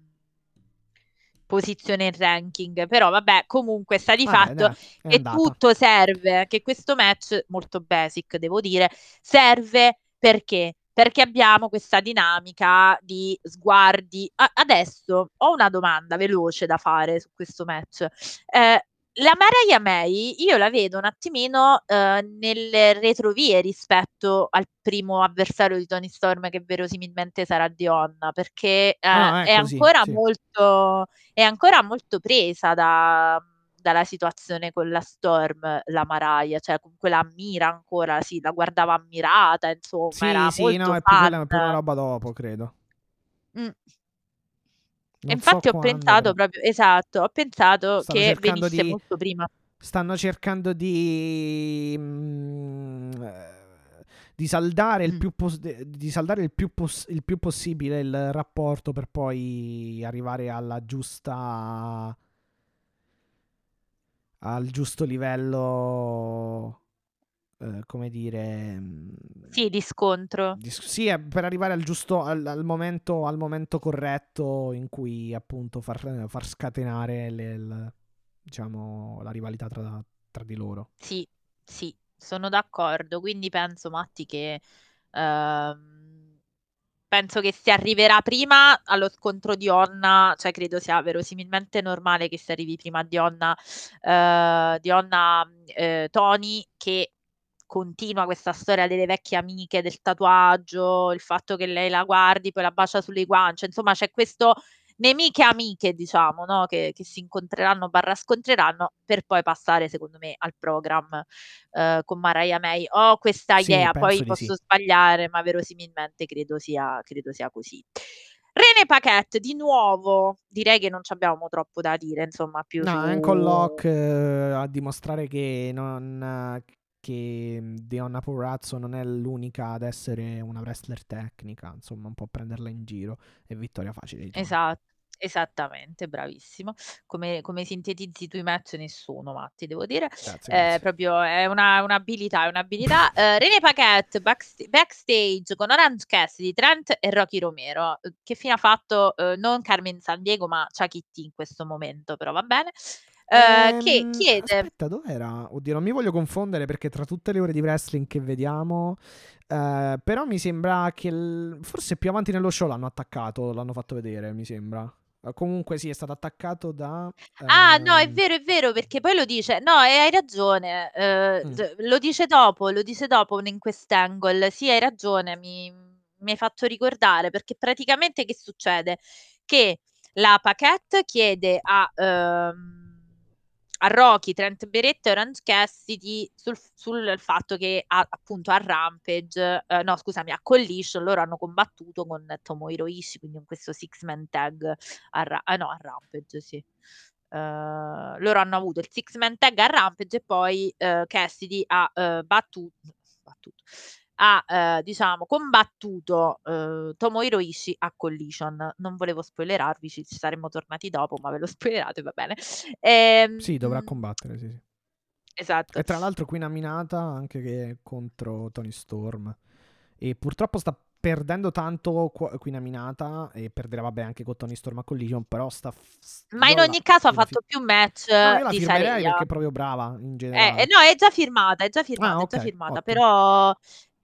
posizione in ranking. Però vabbè, comunque sta di Vabbè, fatto dai, che andata. tutto serve, che questo match, molto basic devo dire, serve perché perché abbiamo questa dinamica di sguardi. A- adesso ho una domanda veloce da fare su questo match. Eh, la Mariah May io la vedo un attimino eh, nelle retrovie rispetto al primo avversario di Tony Storm che verosimilmente sarà Dionna perché eh, Ah, è ecco, sì, ancora sì. molto è ancora molto presa da- dalla situazione con la Storm la Mariah cioè comunque la ammira ancora sì la guardava ammirata insomma Sì, era sì, molto no, è più, quella, è più una roba dopo, credo. Mm. Non so infatti ho quando, pensato però. proprio esatto ho pensato Stanno che cercando venisse di- molto prima Stanno cercando di. mm, eh, di saldare, il Mm. più pos- di saldare il più, pos- il più possibile il rapporto per poi arrivare alla giusta. al giusto livello. Eh, come dire. mm, sì di scontro di- sì, eh, per arrivare al giusto al, al momento, al momento corretto in cui appunto far, far scatenare le- il- diciamo, la rivalità tra, tra di loro. Sì, sì, sono d'accordo. Quindi penso, Matti, che ehm, penso che si arriverà prima allo scontro di Onna, cioè credo sia verosimilmente normale che si arrivi prima a Dionna, eh, Dionna eh, Tony, che continua questa storia delle vecchie amiche, del tatuaggio, il fatto che lei la guardi, poi la bacia sulle guance, insomma c'è questo nemiche amiche, diciamo, no? che, che si incontreranno, barra scontreranno, per poi passare, secondo me, al program eh, con Mariah May. Ho questa Sì, idea, poi posso sì. sbagliare, ma verosimilmente credo sia, credo sia così. René Paquette, di nuovo, direi che non ci abbiamo troppo da dire, insomma, più No, su... Ankle Lock eh, a dimostrare che, non, che Dionna Purrazzo non è l'unica ad essere una wrestler tecnica, insomma, un po' prenderla in giro e vittoria facile. Esatto, esattamente, bravissimo. Come, come sintetizzi tu i match? Nessuno, Matti, devo dire. Grazie, Eh, grazie. proprio è una, un'abilità, è un'abilità. Eh, René Paquette backst- backstage con Orange Cassidy, Trent e Rocky Romero. Eh, Che fine ha fatto eh, non Carmen San Diego, ma Chucky T in questo momento, però va bene. Eh, che Ehm, chiede Aspetta, dov'era? Oddio, non mi voglio confondere perché tra tutte le ore di wrestling che vediamo, eh, però mi sembra che il- forse più avanti nello show l'hanno attaccato, l'hanno fatto vedere, mi sembra. Eh, Comunque sì, è stato attaccato da... Ah, no, è ehm, vero, è vero, perché poi lo dice. No, e hai ragione. eh, Mm. lo dice dopo, lo dice dopo in quest'angle. Sì, hai ragione, mi, mi hai fatto ricordare, perché praticamente che succede? Che la Paquette chiede a, ehm, a Rocky, Trent Beretta e Orange Cassidy sul, sul fatto che a- appunto a Rampage, eh, no scusami, a Collision loro hanno combattuto con Tomohiro Ishii, quindi con questo six man tag a, Ra- ah, no, a Rampage, sì. Eh, loro hanno avuto il six man tag a Rampage e poi eh, Cassidy ha eh, battuto, battuto ha eh, diciamo combattuto eh, Tomohiro Ishii a Collision. Non volevo spoilerarvi, ci ci saremmo tornati dopo, ma ve lo spoilerate, va bene. Ehm, Sì, dovrà mm, combattere, sì, sì. Esatto. E tra l'altro qui nominata anche che contro Tony Storm. E purtroppo sta perdendo tanto qui nominata e perderà vabbè anche con Tony Storm a Collision, però sta... f- Ma in la- ogni caso ha la fi- fatto più match No, io la di Saraya. perché è proprio brava in Eh, generale. eh, no, è già firmata, è già firmata, Ah, è già firmata, ottimo. però,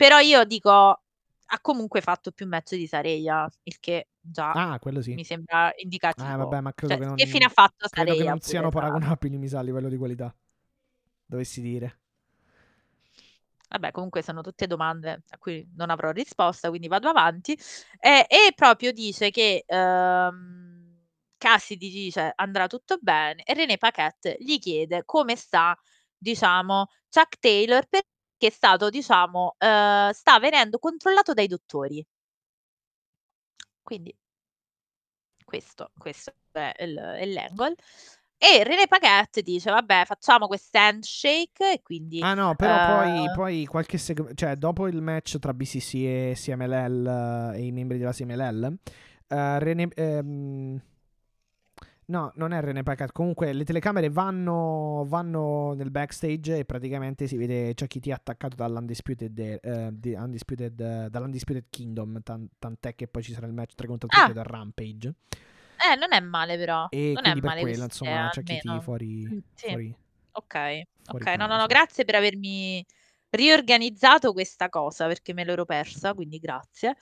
però io dico, ha comunque fatto più match di Saraya, il che già Ah, sì. mi sembra indicativo. Eh, vabbè, ma credo Cioè, che non, che fine ha fatto credo che non siano paragonabili, mi sa, a livello di qualità. Dovessi dire. Vabbè, comunque sono tutte domande a cui non avrò risposta, quindi vado avanti. Eh, e proprio dice che ehm, Cassidy dice andrà tutto bene e René Paquette gli chiede come sta, diciamo, Chuck Taylor perché è stato, diciamo, eh, sta venendo controllato dai dottori. Quindi questo, questo è il- è l'angle. E René Paquette dice, vabbè, facciamo questo handshake e quindi... Ah no, però poi, eh, poi qualche secondo, cioè dopo il match tra BCC e CMLL eh, e i membri della CMLL, eh, René, ehm, no, non è René Paquette, comunque le telecamere vanno, vanno nel backstage e praticamente si vede Chucky T attaccato dall'Undisputed, di- Undisputed, eh, dall'Undisputed Kingdom, tan- tant'è che poi ci sarà il match 3 contro 3 Ah. da Rampage. Eh, non è male però. E non è male quest'idea, insomma, Chucky T almeno. fuori, Mm, sì. fuori, Ok, fuori ok, no, no, no, grazie per avermi riorganizzato questa cosa perché me l'ero persa, quindi grazie.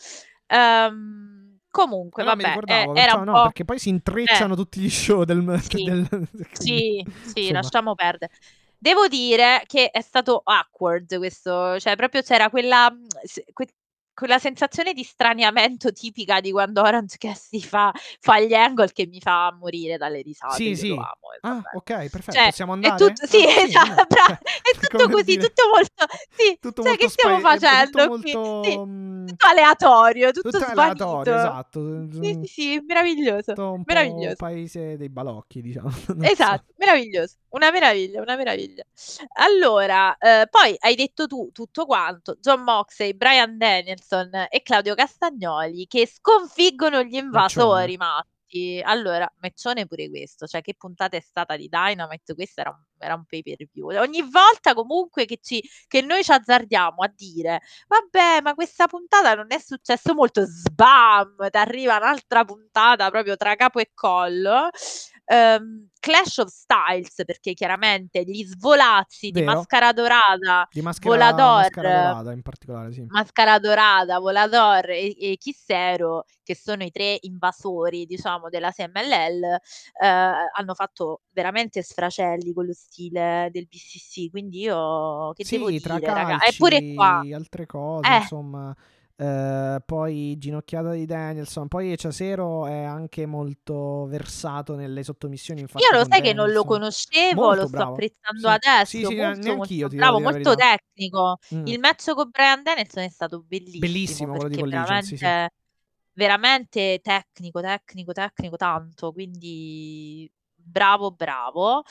Ehm, comunque, No, mi vabbè, eh, era un no, po'... perché poi si Eh, intrecciano tutti gli show del... sì, del- sì, sì, lasciamo perdere. Devo dire che è stato awkward questo, cioè proprio c'era quella, que quella sensazione di straniamento tipica di quando Orange Cassidy fa fa gli angle che mi fa morire dalle risate, Sì, sì. amo Ah, ok, perfetto. Cioè, Possiamo è andare? tutto sì, Ah, sì, esa vabbè, bra cioè, è tutto così, dire- tutto molto sì, tutto cioè molto che stiamo spa- è facendo tutto qui? molto, Sì, mm, tutto aleatorio, tutto, tutto aleatorio, esatto. Sì, sì, sì, meraviglioso, Tutto un meraviglioso. paese dei balocchi, diciamo. non so. Esatto, meraviglioso, una meraviglia, una meraviglia. Allora, eh, poi hai detto tu tutto quanto, John Moxley, Brian Danielson e Claudio Castagnoli che sconfiggono gli invasori matti. Allora, meccione pure questo, cioè che puntata è stata di Dynamite? Questo era un, era un pay per view. Ogni volta comunque che, ci, che noi ci azzardiamo a dire, vabbè, ma questa puntata non è successo molto, sbam, ti arriva un'altra puntata proprio tra capo e collo. Ehm, Clash of Styles, perché chiaramente gli svolazzi di Vero. Mascara Dorata, Di maschera, Volador, maschera dorata in particolare, sì. Mascara Dorata, Volador e, e Chissero, che sono i tre invasori, diciamo, della CMLL, eh, hanno fatto veramente sfracelli con lo stile del BCC. Quindi io che devo Sì, tra dire, raga? calci, Eppure qua, altre cose, Eh. insomma. Eh, poi ginocchiata di Danielson. Poi Ciasero è anche molto versato nelle sottomissioni. Infatti, io lo sai che non lo Danielson. conoscevo, Molto lo sto bravo. apprezzando Sì. adesso. Sì, sì, molto, molto bravo, molto tecnico. Mm. Il match con Brian Danielson è stato bellissimo. Bellissimo quello di Collision, sì, sì. veramente, veramente tecnico, tecnico, tecnico tanto. Quindi bravo, bravo.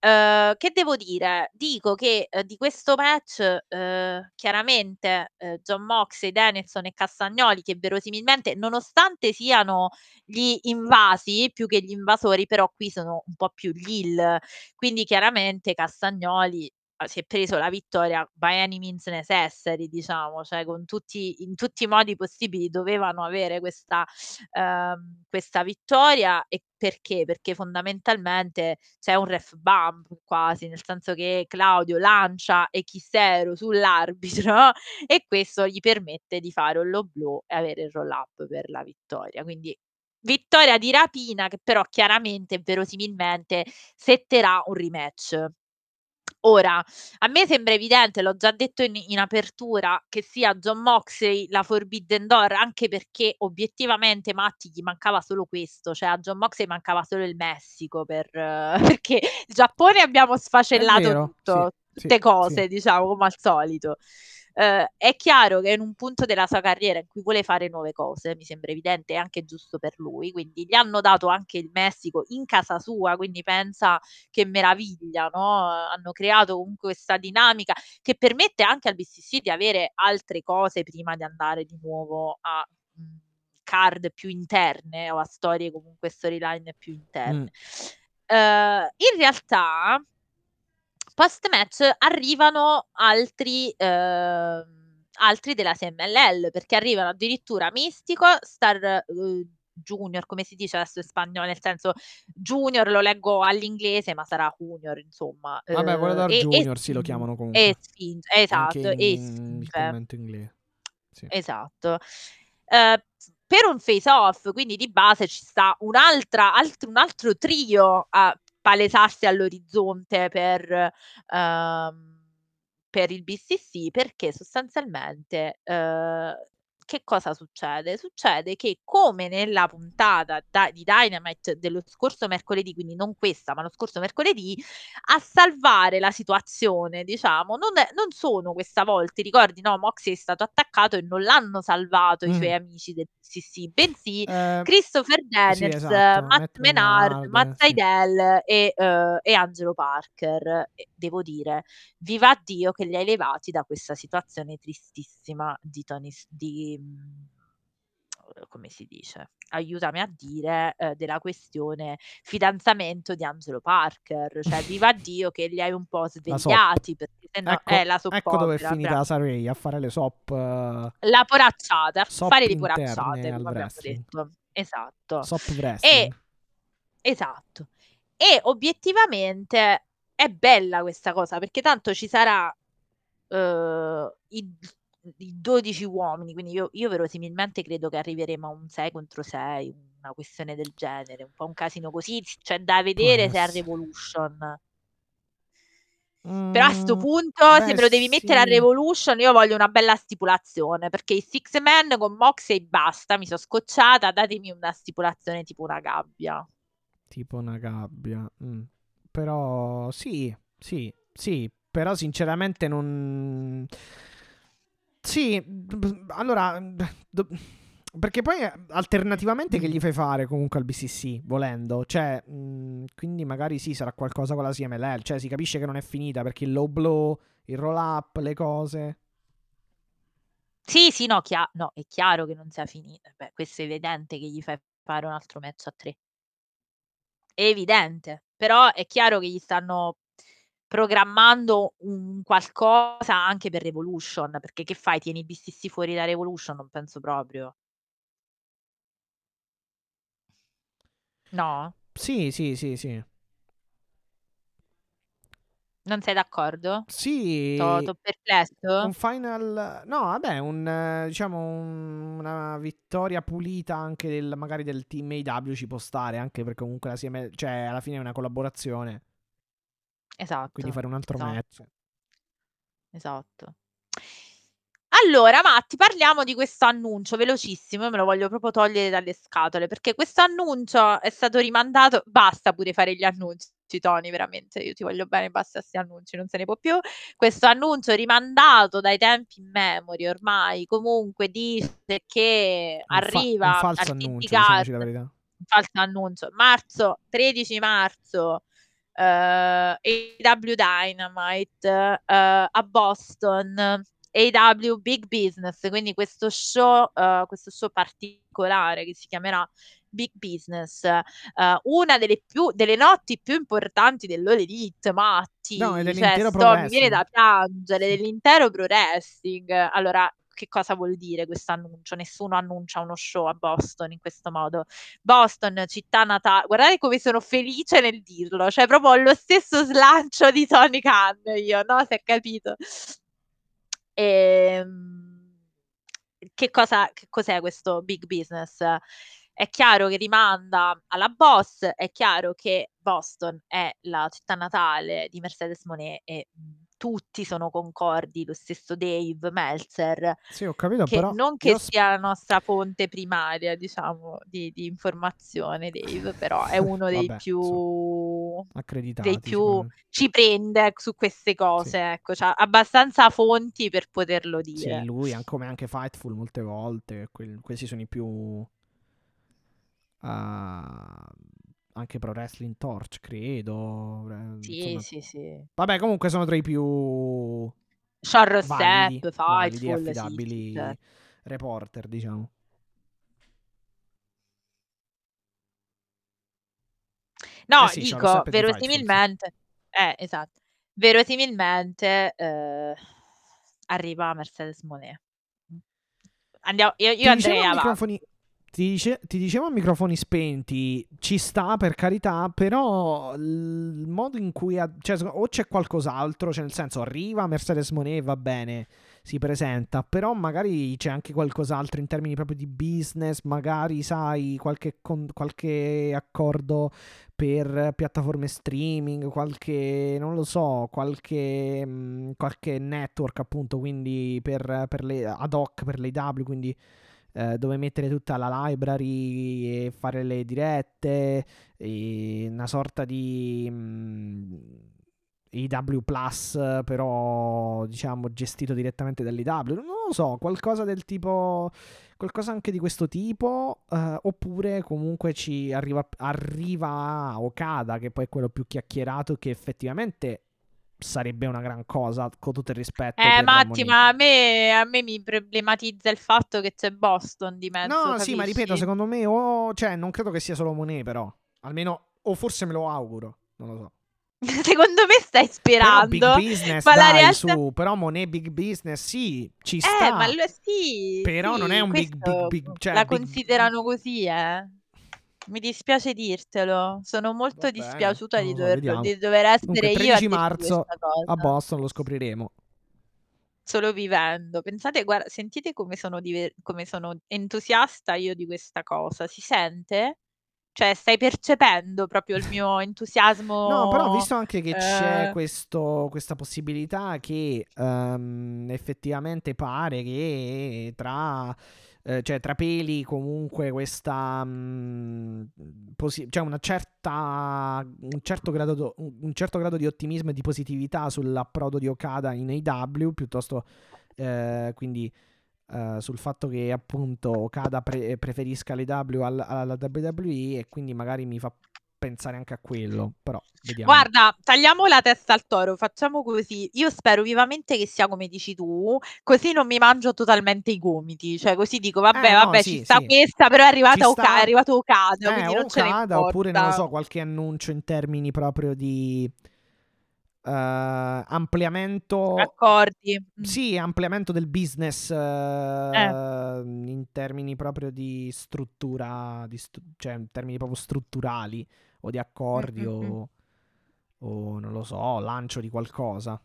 Eh, che devo dire? Dico che eh, di questo match eh, chiaramente eh, John Moxley, Danielson e Castagnoli che verosimilmente nonostante siano gli invasi più che gli invasori però qui sono un po' più gli heel quindi chiaramente Castagnoli si è preso la vittoria by any means necessary diciamo cioè con tutti in tutti i modi possibili dovevano avere questa ehm, questa vittoria e perché? Perché fondamentalmente c'è un ref bump quasi, nel senso che Claudio lancia Echissero sull'arbitro e questo gli permette di fare un low blow e avere il roll up per la vittoria. Quindi vittoria di rapina che però chiaramente e verosimilmente setterà un rematch. Ora, a me sembra evidente, l'ho già detto in in apertura, che sia John Moxley la Forbidden Door, anche perché obiettivamente Matti gli mancava solo questo, cioè a John Moxley mancava solo il Messico per perché il Giappone abbiamo sfacellato vero, tutto, sì, tutte sì, cose, sì. diciamo, come al solito. Ehm, è chiaro che è in un punto della sua carriera in cui vuole fare nuove cose, mi sembra evidente e anche giusto per lui, quindi gli hanno dato anche il Messico in casa sua, quindi pensa che meraviglia, no, hanno creato comunque questa dinamica che permette anche al BCC di avere altre cose prima di andare di nuovo a, mhmm, card più interne o a storie comunque storyline più Mm. interne. Ehm, in realtà post match arrivano altri ehm, altri della CMLL, perché arrivano addirittura Mistico, Star, uhm, Junior, come si dice adesso in spagnolo, nel senso Junior lo leggo all'inglese, ma sarà Junior insomma, Vabbè, uhm, Volador e e Junior sì, lo chiamano e comunque. Spinge, Anche esatto, in, e il commento inglese. Sì. Esatto. Ehm, per un face off, quindi di base ci sta un'altra alt un altro trio a palesarsi all'orizzonte per ehm, per il BCC, perché sostanzialmente, ehm, che cosa succede? Succede che come nella puntata da di Dynamite dello scorso mercoledì, quindi non questa, ma lo scorso mercoledì, a salvare la situazione, diciamo, non non sono questa volta, ti ricordi, no, Moxley è stato attaccato e non l'hanno salvato i suoi amici del BCC, bensì Eh, Christopher sì, Daniels, esatto. Matt Menard, Matt sì. Sydal e, ehm, e Angelo Parker. E devo dire, viva Dio che li hai levati da questa situazione tristissima di Tony S di mhmm, come si dice, aiutami a dire, ehm, della questione fidanzamento di Angelo Parker. Cioè, viva Dio che li hai un po' svegliati, perché se no Ecco, eh, la soap ecco dove è finita bra la Sarei, a fare le soap, eh, la poracciata, a fare le poracciate, come abbiamo detto. Esatto. Soap E wrestling. esatto. E obiettivamente è bella questa cosa, perché tanto ci sarà eh, i, i 12 uomini, quindi io, io verosimilmente credo che arriveremo a un 6 contro 6, una questione del genere, un po' un casino così, c'è da vedere se è. Revolution. Però a sto Mm, punto, se beh, me lo devi mettere a sì. Revolution, io voglio una bella stipulazione, perché i Six Man con Moxie basta, mi sono scocciata, datemi una stipulazione tipo una gabbia. Tipo una gabbia. mm. Però sì, sì, sì. Però sinceramente non... Sì, allora... do- Perché poi eh, alternativamente che gli fai fare comunque al BCC, volendo? Cioè, mh, quindi magari sì, sarà qualcosa con la CMLL. Cioè, si capisce che non è finita perché il low blow, il roll up, le cose... Sì, sì, no, chia- no, è chiaro che non sia finita. Beh, questo è evidente che gli fai fare un altro match a tre. È evidente, però è chiaro che gli stanno programmando un qualcosa anche per Revolution, perché che fai? Tieni i BCC fuori da Revolution? Non penso proprio. No? Sì, sì, sì, sì. Non sei d'accordo? Sì, T'ho t'ho perplesso? un final, no, vabbè, un, diciamo un- una vittoria pulita anche del, magari del team AW ci può stare, anche perché comunque la CML, cioè alla fine è una collaborazione, Esatto. quindi fare un altro esatto. match. Esatto. Allora, Matti, parliamo di questo annuncio velocissimo. Io me lo voglio proprio togliere dalle scatole perché questo annuncio è stato rimandato. Basta pure fare gli annunci, Tony, veramente. Io ti voglio bene, basta questi annunci, non se ne può più. Questo annuncio rimandato dai tempi in memory ormai. Comunque dice che Un, fa- arriva un falso al annuncio, diciamoci la verità. un falso annuncio. Marzo, 13 marzo, eh, AW Dynamite eh, a Boston. AW Big Business, quindi questo show, eh, questo show particolare che si chiamerà Big Business, eh, una delle, più, delle notti più importanti dell'All Elite, Matti, No, è cioè, sto, mi viene da piangere, dell'intero pro wrestling. Allora, che cosa vuol dire questo annuncio? Nessuno annuncia uno show a Boston in questo modo. Boston, città natale. Guardate come sono felice nel dirlo, cioè proprio lo stesso slancio di Tony Khan io, no? Si è capito. Ehm, che cosa che cos'è questo big business? È chiaro che rimanda alla Boss, è chiaro che Boston è la città natale di Mercedes Moné e tutti sono concordi, lo stesso Dave Meltzer, Sì, ho capito, che però non che io sia la nostra fonte primaria, diciamo, di, di informazione, Dave, però è uno dei Vabbè, più insomma, accreditati dei più sicuramente. ci prende su queste Sì. cose, ecco, c'ha abbastanza fonti per poterlo Sì, dire. lui, an- come anche Fightful molte volte, quel- questi sono i più... ah, anche Pro Wrestling Torch, credo. eh, Sì, insomma. sì, sì. Vabbè, comunque sono tra i più validi e Fightful, sì, sì, affidabili certo. reporter, diciamo. No, Eh sì, dico, di Fightful, sì. verosimilmente, eh, esatto, verosimilmente eh, arriva Mercedes Moné. Andiamo, io, io andrei avanti. microfoni, ti, dice- ti dicevo a microfoni spenti, ci sta per carità, però il modo in cui... ha- cioè, o c'è qualcos'altro, cioè nel senso arriva Mercedes Monet, va bene, si presenta, però magari c'è anche qualcos'altro in termini proprio di business, magari sai qualche, con- qualche accordo per piattaforme streaming, qualche, non lo so, qualche, mh, qualche network appunto, quindi per, per le ad hoc per le W, quindi eh, dove mettere tutta la library e fare le dirette, una sorta di mm, IW Plus, però diciamo gestito direttamente dall'IW. Non lo so, qualcosa del tipo, qualcosa anche di questo tipo, eh, oppure comunque ci arriva, arriva Okada, che poi è quello più chiacchierato, che effettivamente sarebbe una gran cosa, con tutto il rispetto. Eh, Matti, ma a me, a me mi problematizza il fatto che c'è Boston di mezzo, No, sì, ma ripeto, capisci? secondo me, o cioè, non credo che sia solo Monet, però. Almeno, o forse me lo auguro, non lo so. Secondo me stai Però big sperando, business, ma dai, realtà... su. Però Monet big business, sì, ci Eh, sta. ma lo sì, Però non è sì, un big, big, big, cioè, la big... considerano così, eh. Mi dispiace dirtelo, sono molto dispiaciuta di, dover, vediamo. di dover essere Comunque, io a 13 dirti marzo a Boston lo scopriremo. solo vivendo. Pensate, guarda, sentite come sono, diver- come sono entusiasta io di questa cosa. Si sente? Cioè, stai percependo proprio il mio entusiasmo? No, però ho visto anche che c'è eh, questo- questa possibilità che ehm, effettivamente pare che tra, eh, cioè, tra peli comunque questa... mm, posi- cioè una certa, un, certo grado do- un certo grado di ottimismo e di positività sull'approdo di Okada in AW, piuttosto eh, quindi eh, sul fatto che appunto Okada pre- preferisca l'AW al- alla WWE e quindi magari mi fa pensare anche a quello, però vediamo. Guarda, tagliamo la testa al toro, facciamo così. Io spero vivamente che sia come dici tu, così non mi mangio totalmente i gomiti. Cioè, così dico, vabbè, Eh, no, vabbè, sì, ci sta sì. questa, però è arrivata Oka- sta- è arrivato Okada, Eh, quindi non Okada, oppure non lo so, qualche annuncio in termini proprio di eh, ampliamento Accordi. Mm. Sì, ampliamento del business eh, in termini proprio di struttura, di stru- cioè in termini proprio strutturali o di accordi Mm, mm, mm. o, o non lo so, lancio di qualcosa.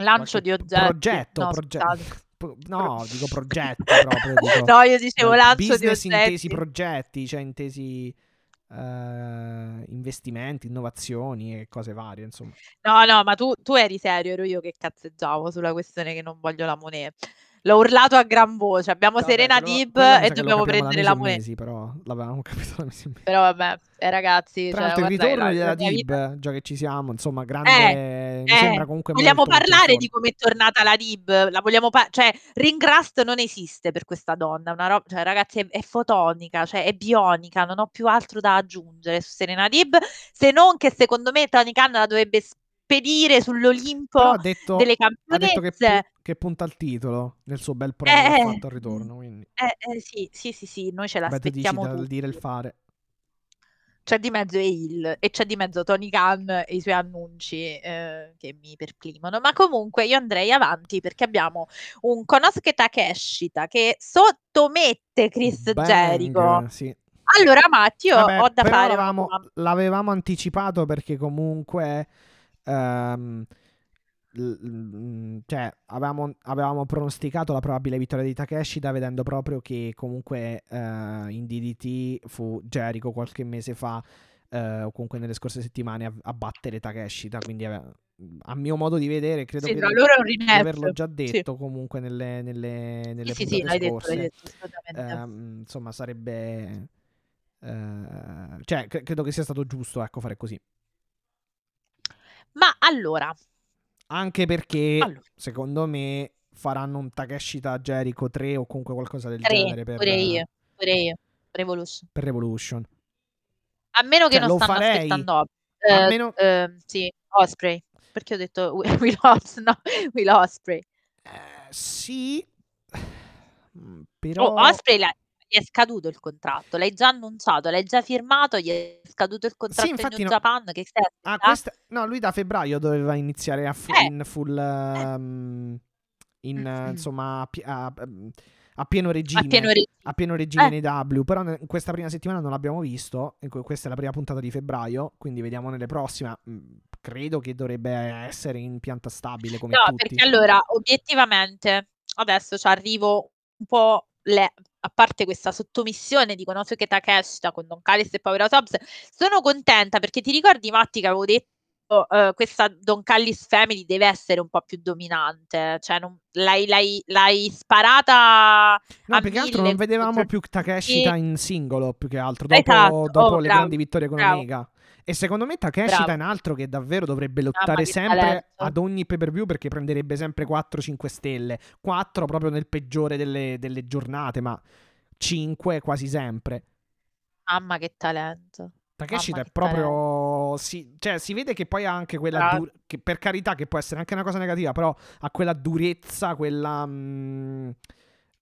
Lancio Qualche di oggetti. Progetto, No, proge- scusate. pro- no, dico progetti proprio. Dico, No, io dicevo lancio di business intesi oggetti. progetti, cioè intesi eh, investimenti, innovazioni e cose varie, insomma. No, no, ma tu, tu eri serio, ero io che cazzeggiavo sulla questione che non voglio la moneta. L'ho urlato a gran voce. Abbiamo Vabbè, Serena quello- sa e dobbiamo prendere la moneta. mesi, però l'avevamo capito da mesi. Però vabbè, eh, ragazzi, Tra cioè, l'altro il guarda, ritorno la- della Dib, già che ci siamo, insomma, grande, mi Eh, sembra comunque vogliamo parlare di come è tornata la Dib? La vogliamo pa- cioè, ring rust non esiste per questa donna, una roba, cioè, ragazzi, è, è fotonica, cioè, è bionica, non ho più altro da aggiungere su Serena Dib, se non che secondo me Tony Khan la dovrebbe spedire sull'Olimpo detto, delle ha detto che, pu- che punta al titolo nel suo bel promo Eh, fatto al ritorno, quindi eh, eh, sì, sì, sì, sì, noi ce beh, tu dici l'aspettiamo dire il fare. C'è di mezzo Hill e c'è di mezzo Tony Khan e i suoi annunci eh, che mi perplimono. Ma comunque io andrei avanti perché abbiamo un Konosuke Takeshita che sottomette Chris Bang, Jericho. sì. Allora, Matti, ho da fare l'avevamo, l'avevamo anticipato perché comunque l- cioè, avevamo, avevamo pronosticato la probabile vittoria di Takeshita vedendo proprio che comunque eh, in DDT fu Jericho qualche mese fa eh, o comunque nelle scorse settimane a, a battere Takeshita quindi ave- a mio modo di vedere credo Sì, che un di averlo già Sì. detto comunque nelle, nelle, nelle Sì, sì, sì, l'hai detto, l'hai scorse detto, assolutamente. Ehm, insomma sarebbe eh, cioè cre- credo che sia stato giusto ecco fare così Ma allora, anche perché allora, secondo me faranno un Takeshita Jericho 3 o comunque qualcosa del tre, genere per, pure io, pure io, Revolution. per Revolution A meno che Cioè, non lo stanno farei, aspettando a eh, meno- eh, sì, Osprey. Perché ho detto Will Os- no, Will Osprey. Eh, sì Mm, Oh, però Osprey la- gli è scaduto il contratto, l'hai già annunciato, l'hai già firmato, gli è scaduto il contratto in infatti New no. Japan, che stai ah, aspettando? questa... no lui da febbraio doveva iniziare a fu- Eh. in full ehm, in eh, Mm-mm. insomma a, pi- a- a pieno regime A pieno regime. a pieno regime Eh. nei W, però in questa prima settimana non l'abbiamo visto, que- questa è la prima puntata di febbraio, quindi vediamo nelle prossime. Mm, Credo che dovrebbe essere in pianta stabile come No, tutti. perché allora, obiettivamente, adesso ci arrivo un po' le- a parte questa sottomissione di Konosuke Takeshita con Don Callis e Power Hobbs, sono contenta perché ti ricordi Matti che avevo detto eh, questa Don Callis Family deve essere un po' più dominante, cioè non- l'hai, l'hai- l'hai sparata No, che altro non vedevamo contro più Takeshita tutti. in singolo, più che altro, dopo, Esatto, dopo oh, le bravo, grandi vittorie con bravo. Omega. E secondo me Takeshita Bravo. è un altro che davvero dovrebbe lottare che sempre ad ogni pay per view perché prenderebbe sempre 4-5 stelle. 4 proprio nel peggiore delle, delle giornate, ma 5 quasi sempre. Mamma che talento. Takeshita è proprio. Si, cioè, si vede che poi ha anche quella. Dur- che per carità, che può essere anche una cosa negativa, però ha quella durezza, quella. mm,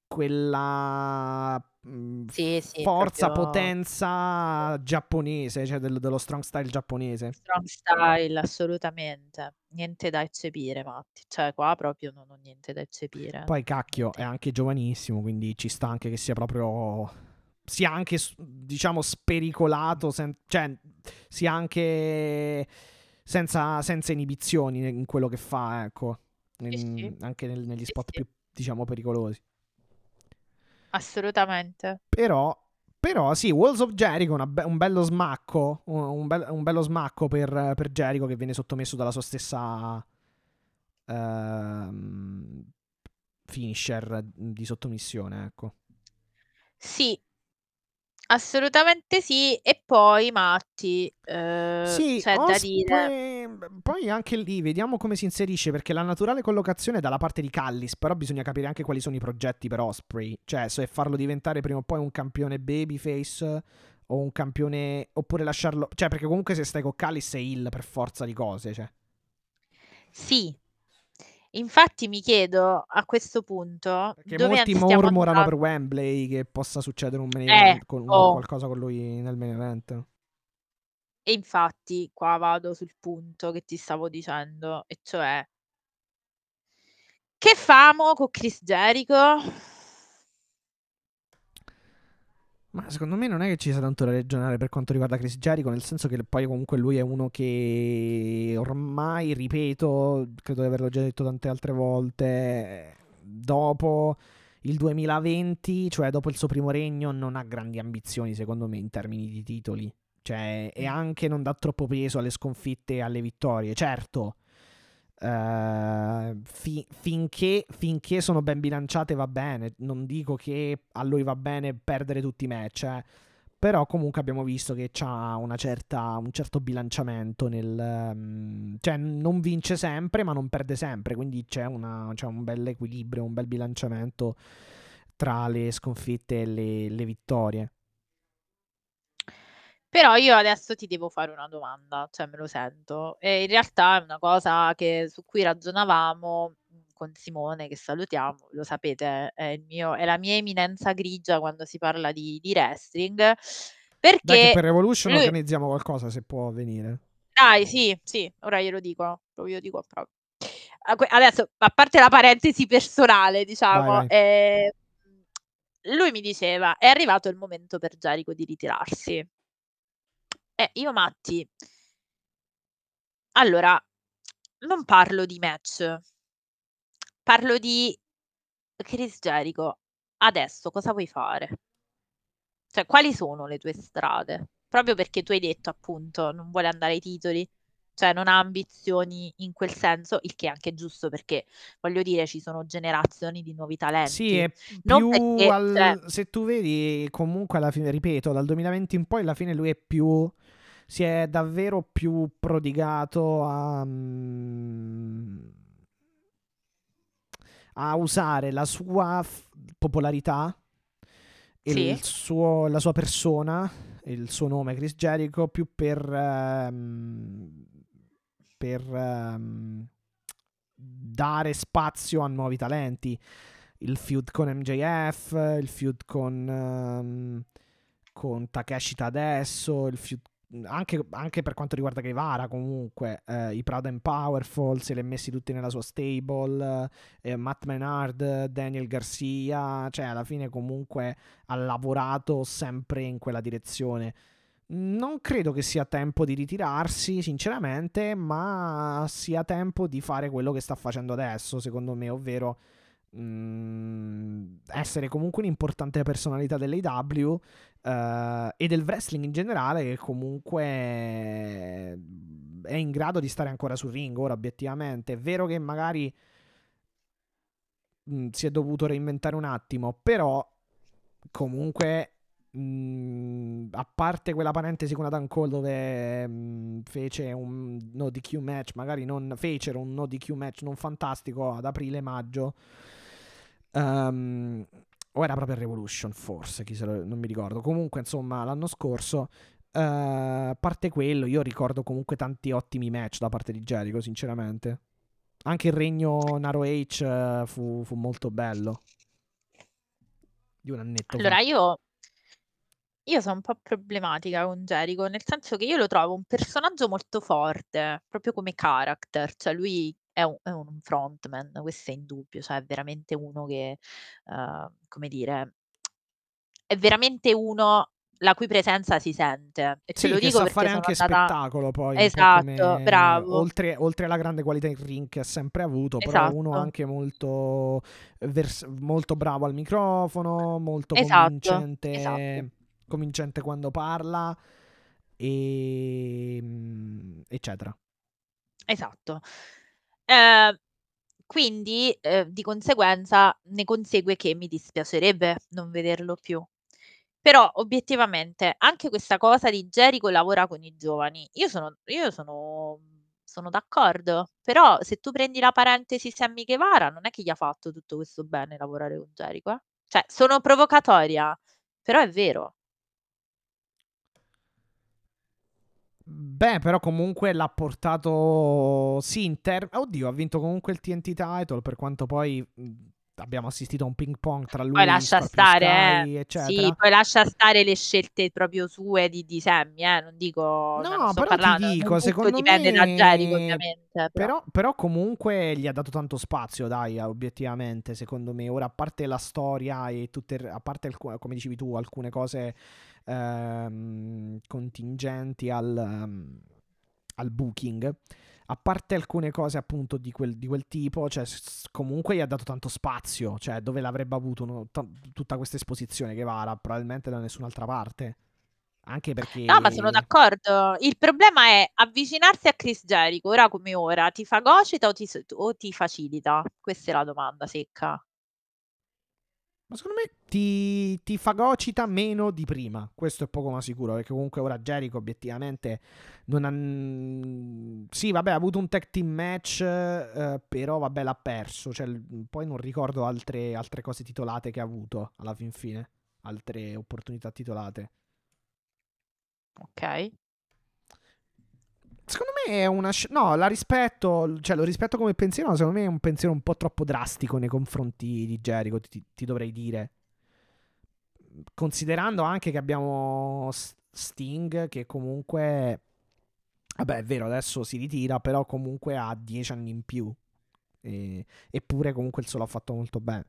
quella. Mm, Sì, sì, forza, proprio- potenza giapponese, cioè del- dello strong style giapponese. Strong style, assolutamente. Niente da eccepire, Matti. Cioè, qua proprio non ho niente da eccepire. Poi cacchio, è anche giovanissimo, quindi ci sta anche che sia proprio. sia anche, diciamo, spericolato, sen- cioè, sia anche senza, senza inibizioni in quello che fa, ecco. in- sì. anche nel- negli Sì, spot sì. più, diciamo, pericolosi. Assolutamente. Però, però sì, Walls of Jericho, be- un bello smacco, un, bel- un bello smacco per, per Jericho che viene sottomesso dalla sua stessa ehm, finisher di sottomissione, ecco. Sì, assolutamente sì. E poi, Matti, eh, Sì, c'è da dire... Osprey, poi anche lì vediamo come si inserisce perché la naturale collocazione è dalla parte di Callis, però bisogna capire anche quali sono i progetti per Osprey, cioè se farlo diventare prima o poi un campione babyface o un campione oppure lasciarlo, cioè perché comunque se stai con Callis è il per forza di cose, cioè. Sì, infatti mi chiedo a questo punto Perché dove molti mormorano per andando. Wembley che possa succedere un main Eh, event con, oh. qualcosa con lui nel main event. E infatti qua vado sul punto che ti stavo dicendo, e cioè che famo con Chris Jericho? Ma secondo me non è che ci sia tanto da ragionare per quanto riguarda Chris Jericho, nel senso che poi comunque lui è uno che ormai, ripeto, credo di averlo già detto tante altre volte, dopo il 2020, cioè dopo il suo primo regno, non ha grandi ambizioni secondo me in termini di titoli. Cioè, e anche non dà troppo peso alle sconfitte e alle vittorie. Certo, eh, fi- finché, finché sono ben bilanciate va bene. Non dico che a lui va bene perdere tutti i match, eh. però comunque abbiamo visto che ha una certa, un certo bilanciamento nel... mm, cioè non vince sempre ma non perde sempre, quindi c'è, una- c'è un bel equilibrio, un bel bilanciamento tra le sconfitte e le, le vittorie. Però io adesso ti devo fare una domanda, cioè me lo sento. E in realtà è una cosa che- su cui ragionavamo mm, con Simone, che salutiamo, lo sapete, è, il mio- è la mia eminenza grigia quando si parla di, di wrestling. Dai che Perché per Revolution lui- organizziamo qualcosa se può venire. Dai, sì, sì, ora glielo dico, io dico proprio. A que- Adesso, a parte la parentesi personale, diciamo, Vai, vai. eh, lui mi diceva, è arrivato il momento per Jericho di ritirarsi. Eh, io Matti, allora, non parlo di match, parlo di Chris Jericho. Adesso cosa vuoi fare? Cioè, quali sono le tue strade? Proprio perché tu hai detto, appunto, non vuole andare ai titoli, cioè non ha ambizioni in quel senso, il che è anche giusto perché, voglio dire, ci sono generazioni di nuovi talenti. Sì, è Non più perché, al- cioè- se tu vedi comunque alla fine, ripeto, dal 2020 in poi alla fine lui è più si è davvero più prodigato a mm, a usare la sua f- popolarità e Sì. il suo- la sua persona e il suo nome Chris Jericho più per ehm, per ehm, dare spazio a nuovi talenti il feud con MJF il feud con ehm, con Takeshita adesso il feud anche, anche per quanto riguarda Guevara comunque eh, i Proud and Powerful se li ha messi tutti nella sua stable eh, Matt Menard Daniel Garcia cioè alla fine comunque ha lavorato sempre in quella direzione. Non credo che sia tempo di ritirarsi, sinceramente, ma sia tempo di fare quello che sta facendo adesso, secondo me, ovvero essere comunque un'importante personalità dell'AW eh, e del wrestling in generale, che comunque è in grado di stare ancora sul ring ora, obiettivamente. È vero che magari mm, si è dovuto reinventare un attimo, però comunque Mm, a parte quella parentesi con Adam Cole dove mm, fece un no DQ match, magari non fecero un no DQ match non fantastico ad aprile-maggio. Um, o era proprio Revolution, forse, lo, non mi ricordo. Comunque, insomma, l'anno scorso, eh, a parte quello, io ricordo comunque tanti ottimi match da parte di Jericho, sinceramente. Anche il regno Naro H eh, fu, fu molto bello. Di un annetto. Allora, io, io sono un po' problematica con Jericho, nel senso che io lo trovo un personaggio molto forte, proprio come character, cioè lui è un, è un frontman, questo è indubbio, cioè è veramente uno che, eh, come dire, è veramente uno la cui presenza si sente. E ce Sì, lo che dico sa perché fare sono anche andata... spettacolo poi, un po' Esatto, come bravo. oltre, oltre alla grande qualità in ring che ha sempre avuto, però uno Esatto. anche molto, vers- molto bravo al microfono, molto Esatto, convincente, esatto. convincente quando parla, e, mm, eccetera. Esatto. Eh, quindi, eh, di conseguenza, ne consegue che mi dispiacerebbe non vederlo più. Però, obiettivamente, anche questa cosa di Jericho lavora con i giovani. Io sono, io sono, sono d'accordo. Però, se tu prendi la parentesi Sammy Guevara, non è che gli ha fatto tutto questo bene lavorare con Jericho. eh. Cioè, sono provocatoria, però è vero. Beh, però comunque l'ha portato sì in ter- Oddio, ha vinto comunque il TNT title per quanto poi abbiamo assistito a un ping pong tra lui Poi lascia stare, Sky, eh. eccetera. Sì, poi lascia stare le scelte proprio sue di, di Sammy, eh. Non dico, cioè, No, non sto però ti parlando, non dico, secondo dipende da Jericho, me ovviamente. Però. però, però comunque gli ha dato tanto spazio, dai, eh, obiettivamente, secondo me. Ora, a parte la storia e tutte, a parte, come dicevi tu, alcune cose ehm, contingenti al, ehm, al booking, a parte alcune cose appunto di quel, di quel tipo, cioè comunque gli ha dato tanto spazio, cioè dove l'avrebbe avuto uno- ta- tutta questa esposizione che vara, probabilmente da nessun'altra parte. Anche perché... No, ma sono d'accordo. Il problema è avvicinarsi a Chris Jericho, ora come ora, ti fagocita o ti, o ti facilita? Questa è la domanda secca. Ma secondo me ti, ti fagocita meno di prima. Questo è poco ma sicuro. Perché comunque ora Jericho obiettivamente non ha. Sì, vabbè, ha avuto un tag team match. eh, però vabbè, l'ha perso. Cioè, poi non ricordo altre, altre cose titolate che ha avuto alla fin fine. Altre opportunità titolate. Ok. Secondo me è una. sc- No, la rispetto. Cioè, lo rispetto come pensiero. Ma secondo me è un pensiero un po' troppo drastico nei confronti di Jericho. Ti, ti dovrei dire. Considerando anche che abbiamo Sting, che comunque. Vabbè, è vero, adesso si ritira, però comunque ha 10 anni in più. E- eppure, comunque, il solo ha fatto molto bene.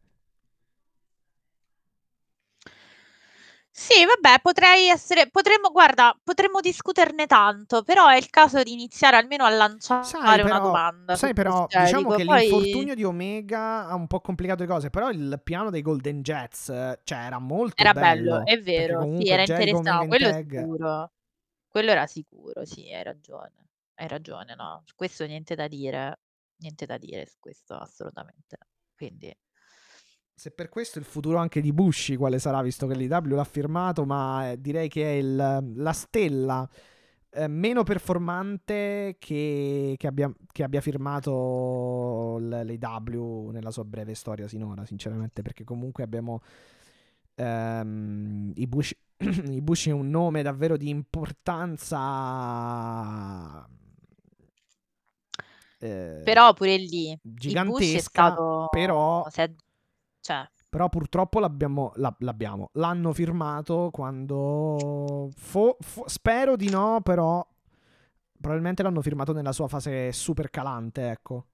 Sì, vabbè, potrei essere, potremmo, guarda, potremmo discuterne tanto, però è il caso di iniziare almeno a lanciare Sai una però, domanda sai però diciamo che Poi, l'infortunio di Omega ha un po' complicato le cose, però il piano dei Golden Jets, cioè, era molto era bello, bello. è Perché vero, sì, comunque era Jericho Omega interessante, in quello tag. sicuro, quello era sicuro, sì, hai ragione, hai ragione, no, su questo niente da dire, niente da dire su questo, assolutamente, quindi... Se per questo il futuro anche di Bushi quale sarà, visto che l'IW l'ha firmato, ma eh, direi che è il- la stella eh, meno performante che, che abbia, che abbia firmato l'IW nella sua breve storia sinora, sinceramente, perché comunque abbiamo ehm, i Bushi, i Bushi è un nome davvero di importanza eh, Però pure lì, è gigantesca, stato... però se- cioè, però purtroppo l'abbiamo, la- l'abbiamo. L'hanno firmato quando... fo- fo- spero di no, però probabilmente l'hanno firmato nella sua fase super calante, ecco.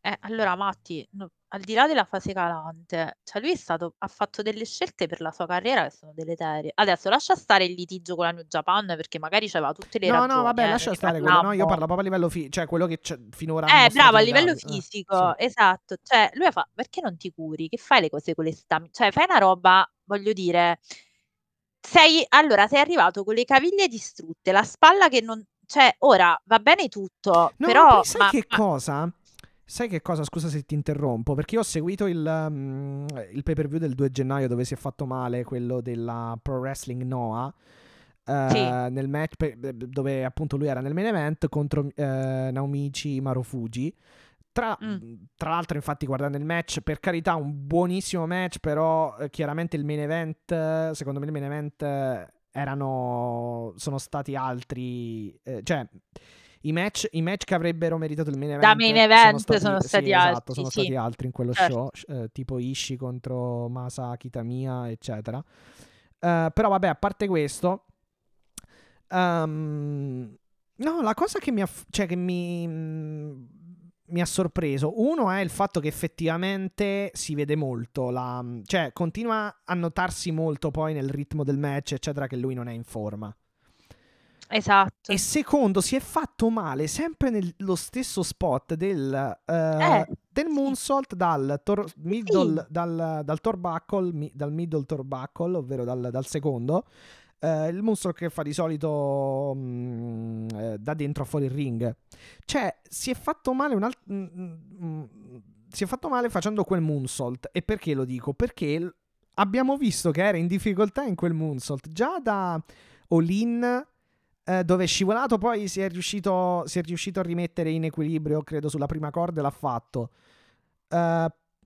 Eh, allora Matti, no- al di là della fase calante, cioè lui è stato, ha fatto delle scelte per la sua carriera che sono deleterie. Adesso lascia stare il litigio con la New Japan perché magari c'aveva tutte le No, ragioni, no, vabbè, eh, lascia stare quello. No, io parlo proprio a livello fi- cioè quello che c'è finora Eh, bravo, a livello W. Eh, fisico, sì. esatto. Cioè, lui fa, perché non ti curi? Che fai le cose con le stamine? Cioè, fai una roba, voglio dire, sei, allora, sei arrivato con le caviglie distrutte, la spalla che non, cioè, ora va bene tutto, No, però, poi sai ma, che ma- cosa? Sai che cosa? Scusa se ti interrompo, perché io ho seguito il, um, il pay per view del 2 gennaio dove si è fatto male quello della Pro Wrestling Noah. eh, Sì. nel match pe- dove appunto lui era nel main event contro eh, Naomichi Marufuji. Tra, Mm. tra l'altro, infatti, guardando il match, per carità, un buonissimo match, però eh, chiaramente il main event, secondo me il main event eh, erano, sono stati altri, eh, cioè i match, i match che avrebbero meritato il main event, Da main event sono sì, stati esatto, altri, sono sì. stati altri in quello Certo. show, sh- eh, tipo Ishii contro Masa Kitamiya, eccetera. Eh, però vabbè, a parte questo, ehm, no, la cosa che mi, aff- cioè che mi, mm, mi ha sorpreso. Uno è il fatto che effettivamente si vede molto, la, cioè continua a notarsi molto poi nel ritmo del match, eccetera, che lui non è in forma. Esatto. E secondo, si è fatto male sempre nello stesso spot del, eh, Eh, del sì. moonsault dal, tor- middle, Sì. dal, dal torbuckle, mi- dal middle torbuckle, ovvero dal, dal secondo. eh, il moonsault che fa di solito mm, eh, da dentro a fuori il ring. Cioè, si è fatto male un altro... si è fatto male facendo quel moonsault. E perché lo dico? Perché l- abbiamo visto che era in difficoltà in quel moonsault. Già da Olin eh, dove è scivolato, poi si è, riuscito, si è riuscito a rimettere in equilibrio, credo, sulla prima corda l'ha fatto.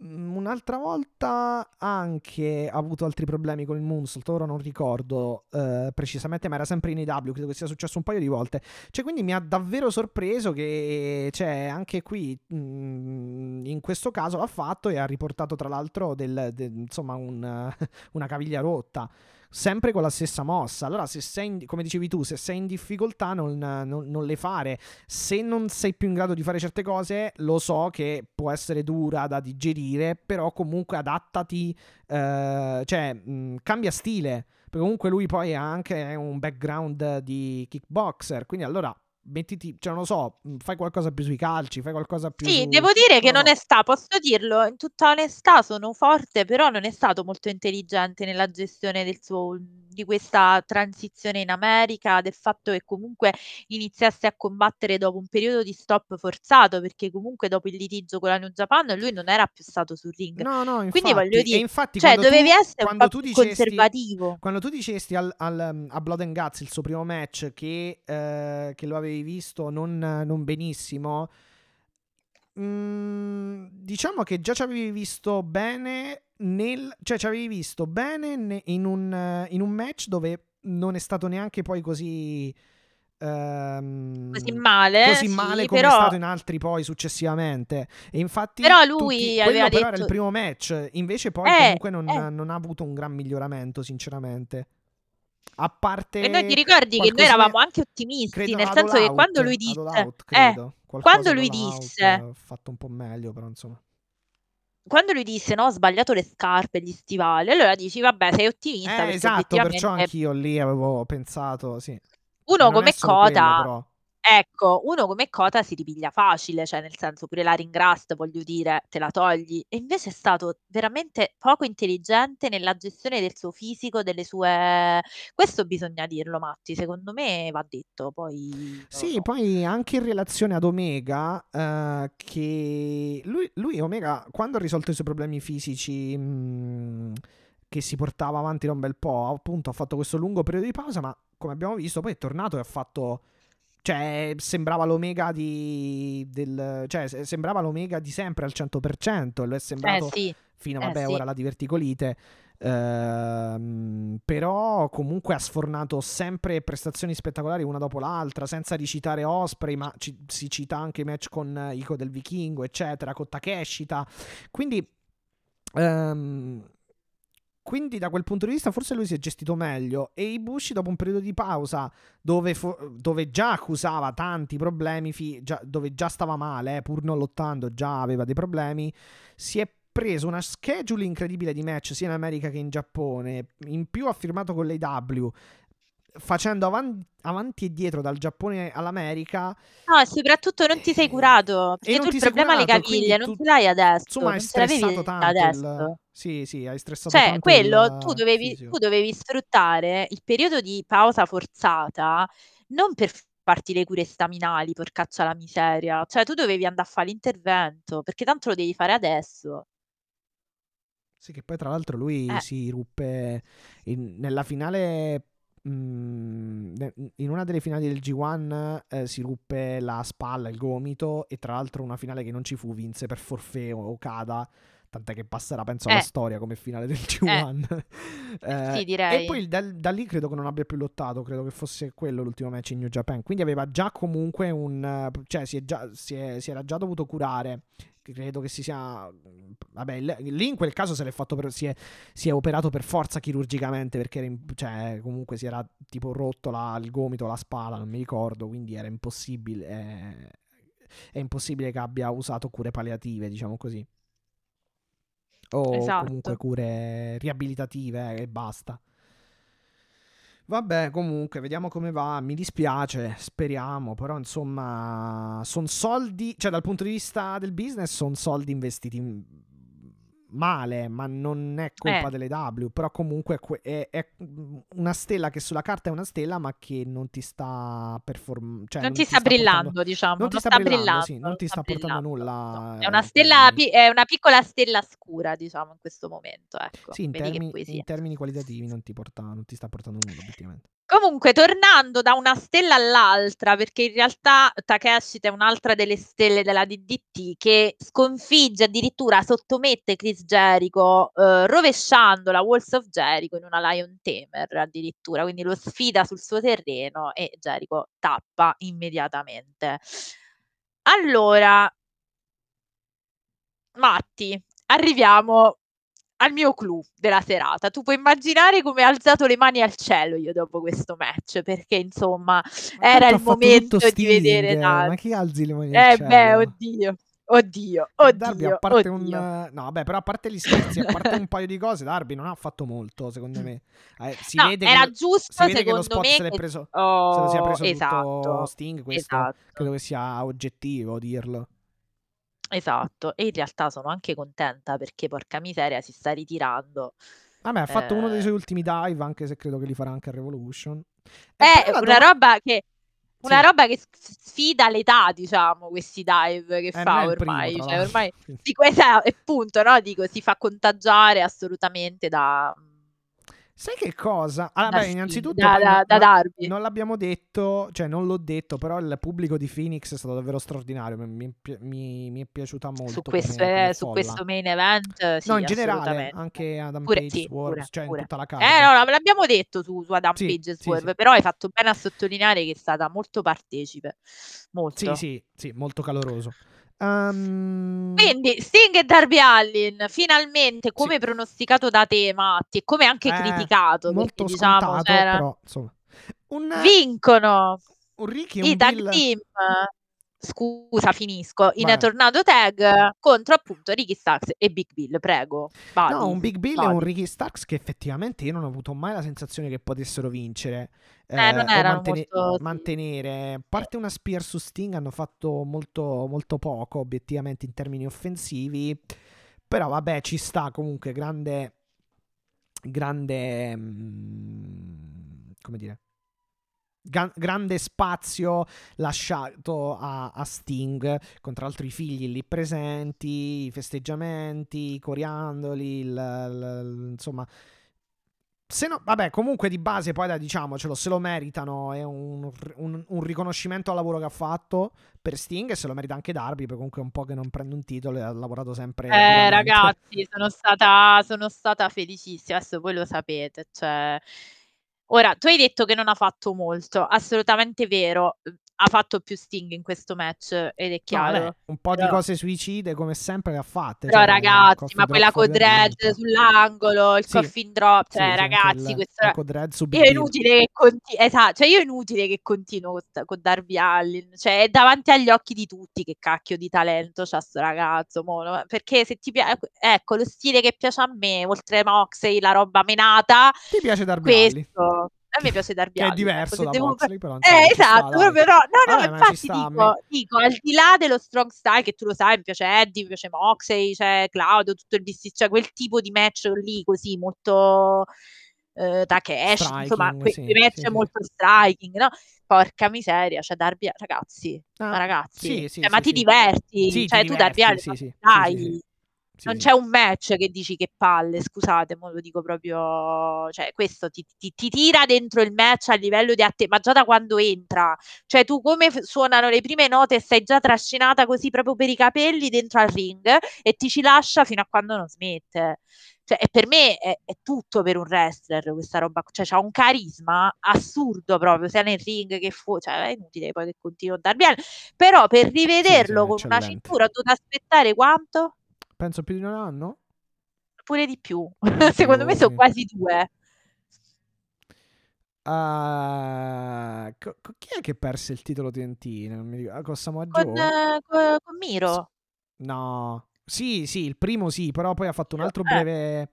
Mm, un'altra volta anche ha avuto altri problemi con il Moonsault, ora non ricordo eh, precisamente, ma era sempre in AW, credo che sia successo un paio di volte. Cioè, quindi mi ha davvero sorpreso che cioè, anche qui, mm, in questo caso, l'ha fatto e ha riportato tra l'altro del, del- insomma, un, una caviglia rotta sempre con la stessa mossa. Allora, se sei, in- come dicevi tu, se sei in difficoltà, non, non- non le fare. Se non sei più in grado di fare certe cose, lo so che può essere dura da digerire, però comunque adattati, eh, cioè mh, cambia stile. Perché comunque lui poi ha anche un background di kickboxer, quindi allora mettiti, cioè non lo so, mh, fai qualcosa più sui calci, fai qualcosa più Sì, su- devo dire che non è stato, posso dirlo, in tutta onestà sono forte, però non è stato molto intelligente nella gestione del suo, di questa transizione in America, del fatto che comunque iniziasse a combattere dopo un periodo di stop forzato, perché comunque dopo il litigio con la New Japan lui non era più stato sul ring. No, no, infatti, Quindi voglio dire, infatti cioè dovevi tu- essere un po' tu dicesti- conservativo. Quando tu dicesti al, al, a Blood and Guts, il suo primo match, che, eh, che lo avevi visto non, non benissimo, mm, diciamo che già ci avevi visto bene nel... cioè ci avevi visto bene ne- in, un, in un match dove non è stato neanche poi così... ehm, Così male, così sì, male come è però- stato in altri poi successivamente. E infatti, Però lui tutti- aveva però era detto- il primo match. Invece, poi Eh, comunque non, eh. non ha avuto un gran miglioramento, sinceramente. A parte. E noi ti ricordi che noi eravamo anche ottimisti, credo nel senso che quando lui disse, Out, eh, credo. Qualcosa quando lui Out, disse, eh, fatto un po' meglio, però insomma. quando lui disse no, ho sbagliato le scarpe, gli stivali, allora dici vabbè, sei ottimista Eh, esatto, perciò anch'io lì avevo pensato, sì. uno Non come quello, Cota, però. Ecco, uno come Cota si ripiglia facile, cioè nel senso pure la ringrast, voglio dire, te la togli. E invece è stato veramente poco intelligente nella gestione del suo fisico, delle sue... Questo bisogna dirlo, Matti, secondo me va detto, poi... Sì, so. poi anche in relazione ad Omega, eh, che lui, lui, Omega, quando ha risolto i suoi problemi fisici, mh, che si portava avanti da un bel po', appunto ha fatto questo lungo periodo di pausa, ma come abbiamo visto poi è tornato e ha fatto... Cioè, sembrava l'Omega di... Del, cioè, se- sembrava l'Omega di sempre al 100%, e lo è Eh sembrato sì, fino, eh vabbè, sì. ora la diverticolite. Ehm, però comunque ha sfornato sempre prestazioni spettacolari una dopo l'altra, senza ricitare Osprey, ma ci- si cita anche i match con eh, Iko del Vichingo, eccetera, con Takeshita. Quindi, ehm, quindi da quel punto di vista forse lui si è gestito meglio e Ibushi dopo un periodo di pausa dove, fo- dove già accusava tanti problemi, fi- già- dove già stava male, eh, pur non lottando, già aveva dei problemi, si è preso una schedule incredibile di match sia in America che in Giappone. In più ha firmato con l'AW, facendo avan- avanti e dietro dal Giappone all'America. No, e soprattutto non ti sei curato, E perché tu il problema alle curato, caviglie non tu- ce l'hai adesso, Insomma, hai stressato tanto. adesso. Il... Sì, sì, hai stressato Cioè, tanto quello, il tu dovevi, tu dovevi sfruttare il periodo di pausa forzata non per farti le cure staminali, porcaccia la miseria, cioè tu dovevi andare a fare l'intervento, perché tanto lo devi fare adesso. Sì, che poi tra l'altro lui Eh. si ruppe in- nella finale. Mm, in una delle finali del G1 eh, si ruppe la spalla, il gomito. E tra l'altro una finale che non ci fu, vinse per forfeo Okada. Tant'è che passerà, penso, alla Eh. storia come finale del G1. Eh, Sì, direi. E poi da, da lì credo che non abbia più lottato. Credo che fosse quello l'ultimo match in New Japan. Quindi aveva già comunque un. eh, cioè, si, è già- si è- si era già dovuto curare. Credo che si sia. Vabbè, lì in quel caso se l'è fatto per, si, è, si è operato per forza chirurgicamente. Perché in- cioè, comunque si era tipo rotto la- il gomito, la spalla, non mi ricordo. Quindi era impossibile. eh. è impossibile che abbia usato cure palliative, diciamo così. O Esatto. comunque cure riabilitative eh, e basta. Vabbè, comunque, vediamo come va. Mi dispiace, speriamo, però insomma, sono soldi, cioè dal punto di vista del business, sono soldi investiti male, ma non è colpa Eh. delle W, però comunque que- è, è una stella che sulla carta è una stella, ma che non ti sta performando, cioè non ti sta portando- brillando, diciamo, non ti sta brillando, sì, non non ti sta portando brillando, nulla. È una stella, è una piccola stella scura, diciamo, in questo momento, ecco. Sì, in poesia. in termini qualitativi non ti, porta, non ti sta portando nulla, obiettivamente. Comunque, tornando da una stella all'altra, perché in realtà Takeshita è un'altra delle stelle della DDT che sconfigge, addirittura sottomette Chris Jericho, eh, rovesciando la Walls of Jericho in una Lion Tamer, addirittura, quindi lo sfida sul suo terreno e Jericho tappa immediatamente. Allora, Matti, arriviamo al mio clou della serata. Tu puoi immaginare come ho alzato le mani al cielo io dopo questo match, perché insomma Ma era il ha momento di vedere Darby. Ma chi alzi le mani al Eh cielo? beh, oddio, oddio, Darby, oddio, a parte un... oddio. No, vabbè, però a parte gli scherzi, a parte un paio di cose, Darby non ha fatto molto, secondo me. Eh, si No, vede era che, giusto si vede che lo spot me se l'è che- preso, Oh, se lo sia preso tutto esatto, Sting, questo esatto. credo che sia oggettivo dirlo. Esatto, e in realtà sono anche contenta perché porca miseria si sta ritirando. Vabbè, ha fatto uno dei Eh. suoi ultimi dive, anche se credo che li farà anche a Revolution. È la una doma- roba che una Sì. roba che sfida l'età, diciamo, questi dive che Eh, fa primo, ormai, tra cioè ormai di questa e punto, no? Dico, si fa contagiare assolutamente da Sai che cosa? Ah, Da beh, innanzitutto da- da- non- da Darby. non l'abbiamo detto, cioè non l'ho detto, però il pubblico di Phoenix è stato davvero straordinario. Mi, mi- mi- è piaciuta molto. su come- questo, come eh, su folla. questo main event, sì, no, in generale, anche Adam Pure, Page, sì, Swerve, pure, cioè pure. in tutta la card. Eh, no, l'abbiamo detto su, su Adam Sì, Page Swerve, sì. però hai fatto bene a sottolineare che è stata molto partecipe. Molto. Sì, sì, sì, molto caloroso. Ehm, Quindi Sting e Darby Allin finalmente come pronosticato da te Matti e come anche eh, criticato perché molto diciamo scontato, c'era- però insomma. Un, vincono un Ricky e i un tag Bill team scusa finisco in Vai. tornado tag contro appunto Ricky Starks e Big Bill prego vadi, No, un Big Bill e un. Ricky Starks che effettivamente io non ho avuto mai la sensazione che potessero vincere Eh, non o erano mantene- molto- mantenere. A parte una spear su Sting hanno fatto molto, molto poco obiettivamente in termini offensivi. Però vabbè, ci sta comunque grande grande mm, come dire ga- grande spazio lasciato a, a Sting con tra l'altro i figli lì presenti, i festeggiamenti, i coriandoli, il- il- insomma. Se no, vabbè, comunque di base poi dai, diciamocelo, se lo meritano, è un, un- un riconoscimento al lavoro che ha fatto per Sting e se lo merita anche Darby, perché comunque è un po' che non prende un titolo e ha lavorato sempre eh ragazzi sono stata sono stata felicissima adesso voi lo sapete cioè ora tu hai detto che non ha fatto molto assolutamente vero ha fatto più Sting in questo match ed è No, chiaro vabbè, un po' di Però- cose suicide come sempre le ha fatte. Però cioè, ragazzi, ma quella ring. Dredd sull'angolo, il Sì. coffin drop, cioè sì, ragazzi, questo io è inutile che continui, esatto, cioè io è inutile che continuo con, Darby Allin, cioè è davanti agli occhi di tutti che cacchio di talento c'ha sto ragazzo, mo, no? perché se ti piace, ecco, lo stile che piace a me, oltre Moxley, la roba menata, Ti piace Darby Allin? A me piace Darby Che è diverso ecco, da devo- Moxley, però eh, sta, esatto, dai. proprio no, no, Vabbè, infatti sta, dico, dico, al di là dello strong style, che tu lo sai, mi piace Eddie, mi piace Moxley, c'è Claudio, tutto il BC, cioè quel tipo di match lì, così, molto eh, Takeshi, insomma, Striking, que- sì, quei match sì, sì. molto striking, no? Porca miseria, cioè Darby, ragazzi, Ah, ma ragazzi, sì, sì, cioè, sì, ma ti sì. diverti, Sì, ti cioè tu Darby diverti, sì, sì, sì, dai, sì, non sì. c'è un match che dici che palle, scusate, mo lo dico proprio, cioè questo ti, ti- ti tira dentro il match a livello di atte, ma già da quando entra, cioè tu come f- suonano le prime note e sei già trascinata così proprio per i capelli dentro al ring e ti ci lascia fino a quando non smette. Cioè, per me è, è tutto per un wrestler questa roba, cioè c'ha un carisma assurdo proprio, sia nel ring che fuori, cioè è inutile poi che continua a dar bene, però per rivederlo sì, con una cintura ho dovuto aspettare quanto? Penso più di un anno. Pure di più. di Secondo me sono sì. quasi due. Ah, co- co- chi è che perse il titolo TNT? Non mi ricordo. Con Samoa Con, Joe? eh, co- con Miro. No. Sì, sì, il primo sì, però poi ha fatto un altro Eh. breve.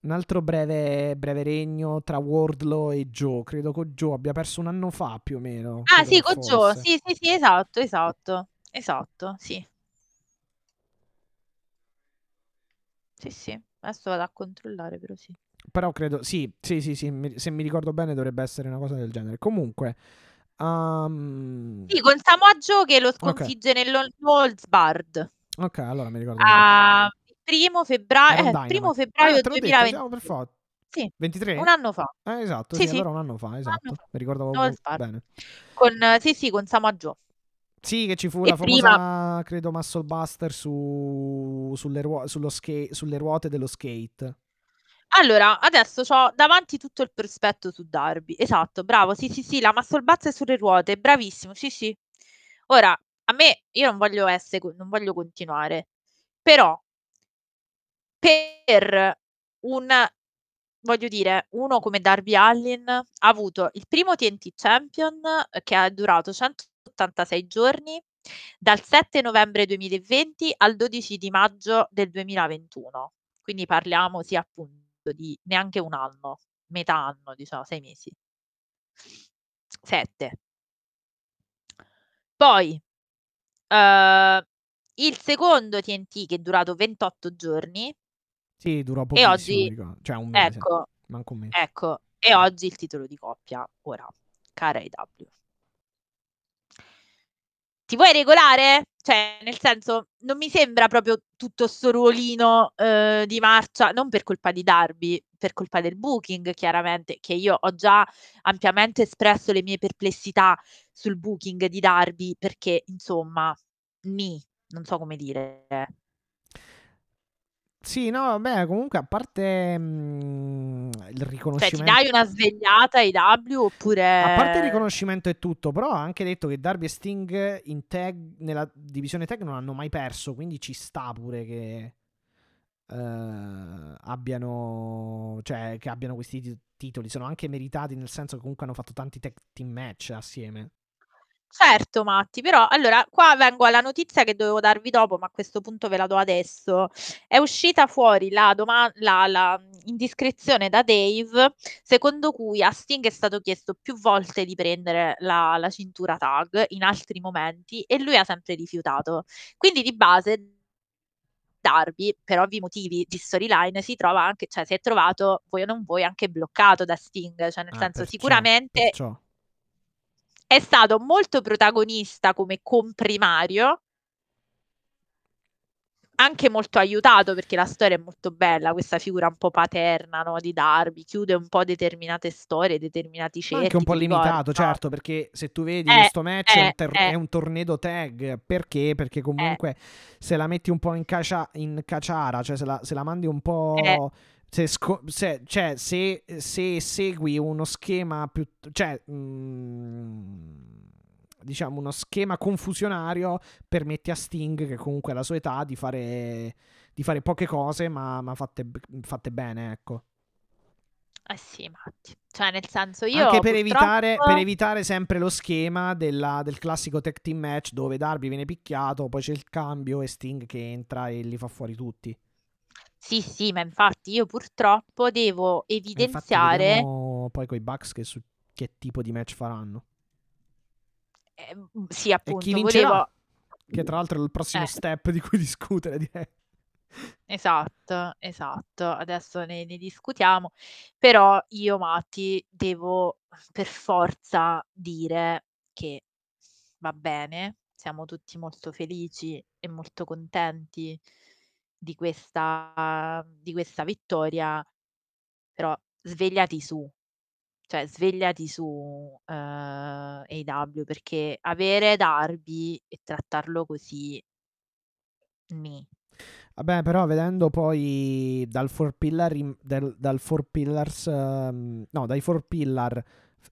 Un altro breve, breve regno tra Wardlow e Joe. Credo che Joe abbia perso un anno fa più o meno. Ah, sì, con Joe. fosse. Sì, sì, sì, esatto, esatto. Esatto, sì. Sì, sì. Adesso vado a controllare, però sì. Però credo, sì, sì, sì, sì, mi- se mi ricordo bene dovrebbe essere una cosa del genere. Comunque, ehm, Sì, con Samoa Joe che lo sconfigge nell'Holzbard. ok, allora mi ricordo. il primo febbraio, eh, primo febbraio Ah, l'ho detto, 2020. siamo per forza. Sì, 23? un anno fa. Eh, esatto, Sì, sì, sì. allora un anno fa, esatto. anno fa. Mi ricordavo Star. bene. Con, eh, sì, sì, con Samoa Joe. Sì, che ci fu E la prima- famosa, credo, muscle buster su, sulle, ruo- sullo ska- sulle ruote dello skate. Allora, adesso ho davanti tutto il prospetto su Darby. Esatto, bravo. Sì, sì, sì, la muscle è sulle ruote. Bravissimo. Sì, sì. Ora, a me, io non voglio essere, non voglio continuare. Però, per un, voglio dire, uno come Darby Allin ha avuto il primo TNT Champion eh, che ha durato 186 giorni dal 7 novembre 2020 al 12 di maggio del 2021. Quindi parliamo sì appunto di neanche un anno, metà anno, diciamo, sei mesi. Sette. Poi eh, il secondo TNT che è durato 28 giorni Sì, durò e pochissimo, oggi, mi ricordo. Cioè un mese, ecco, manco un mese. ecco, e oggi il titolo di coppia. Ora, cara IW. Ti vuoi regolare? Cioè, nel senso, non mi sembra proprio tutto sto ruolino eh, di marcia, non per colpa di Darby, per colpa del booking, chiaramente, che io ho già ampiamente espresso le mie perplessità sul booking di Darby, perché, insomma, ni, non so come dire. Sì, no, vabbè, comunque a parte mm, il Cioè, ti riconoscimento... dai una svegliata ai W oppure... A parte il riconoscimento e tutto, però ha anche detto che Darby e Sting in tag, nella divisione tag non hanno mai perso, quindi ci sta pure che eh, abbiano, cioè, che abbiano questi ti- titoli. Sono anche meritati nel senso che comunque hanno fatto tanti tag team match assieme. Certo, Matti, però allora qua vengo alla notizia che dovevo darvi dopo, ma a questo punto ve la do adesso. È uscita fuori la, doma- la, la indiscrezione da Dave, secondo cui a Sting è stato chiesto più volte di prendere la, la cintura tag in altri momenti e lui ha sempre rifiutato. Quindi di base Darby, per ovvi motivi di storyline, si trova anche, cioè si è trovato, voi o non voi, anche bloccato da Sting, cioè nel Ah, senso perciò- sicuramente perciò. È stato molto protagonista come comprimario, anche molto aiutato perché la storia è molto bella, questa figura un po' paterna no, di Darby, chiude un po' determinate storie, determinati Ma cerchi. anche un po' limitato, no? certo, perché se tu vedi Eh, questo match è, un eh, ter- eh. è un tornado tag, perché? Perché comunque se la metti un po' in, cacia- in caciara, cioè se la, se la mandi un po'... Se, sco- se- cioè, se, se segui uno schema più... cioè... mm, diciamo uno schema confusionario permette a Sting, che comunque alla sua età, di fare, di fare poche cose, ma, ma fatte, fatte bene, ecco. Eh sì, Matti. Cioè, nel senso, io Anche per purtroppo... evitare, per evitare sempre lo schema della- del classico tag team match dove Darby viene picchiato, poi c'è il cambio e Sting che entra e li fa fuori tutti. Sì, sì, ma infatti io purtroppo devo E infatti evidenziare... vediamo poi coi Bucks che, su- che tipo di match faranno. eh, sì, appunto, chi vincerà? volevo... Che tra l'altro è il prossimo Eh. step di cui discutere, direi. Esatto, esatto. Adesso ne, ne discutiamo. Però io, Matti, devo per forza dire che va bene, siamo tutti molto felici e molto contenti di questa, di questa vittoria, però svegliati su, cioè svegliati su eh, AEW perché avere Darby e trattarlo così, ni. Vabbè, però vedendo poi dal Four Pillar, in- dal, dal Four Pillars, ehm, no, dai Four Pillar,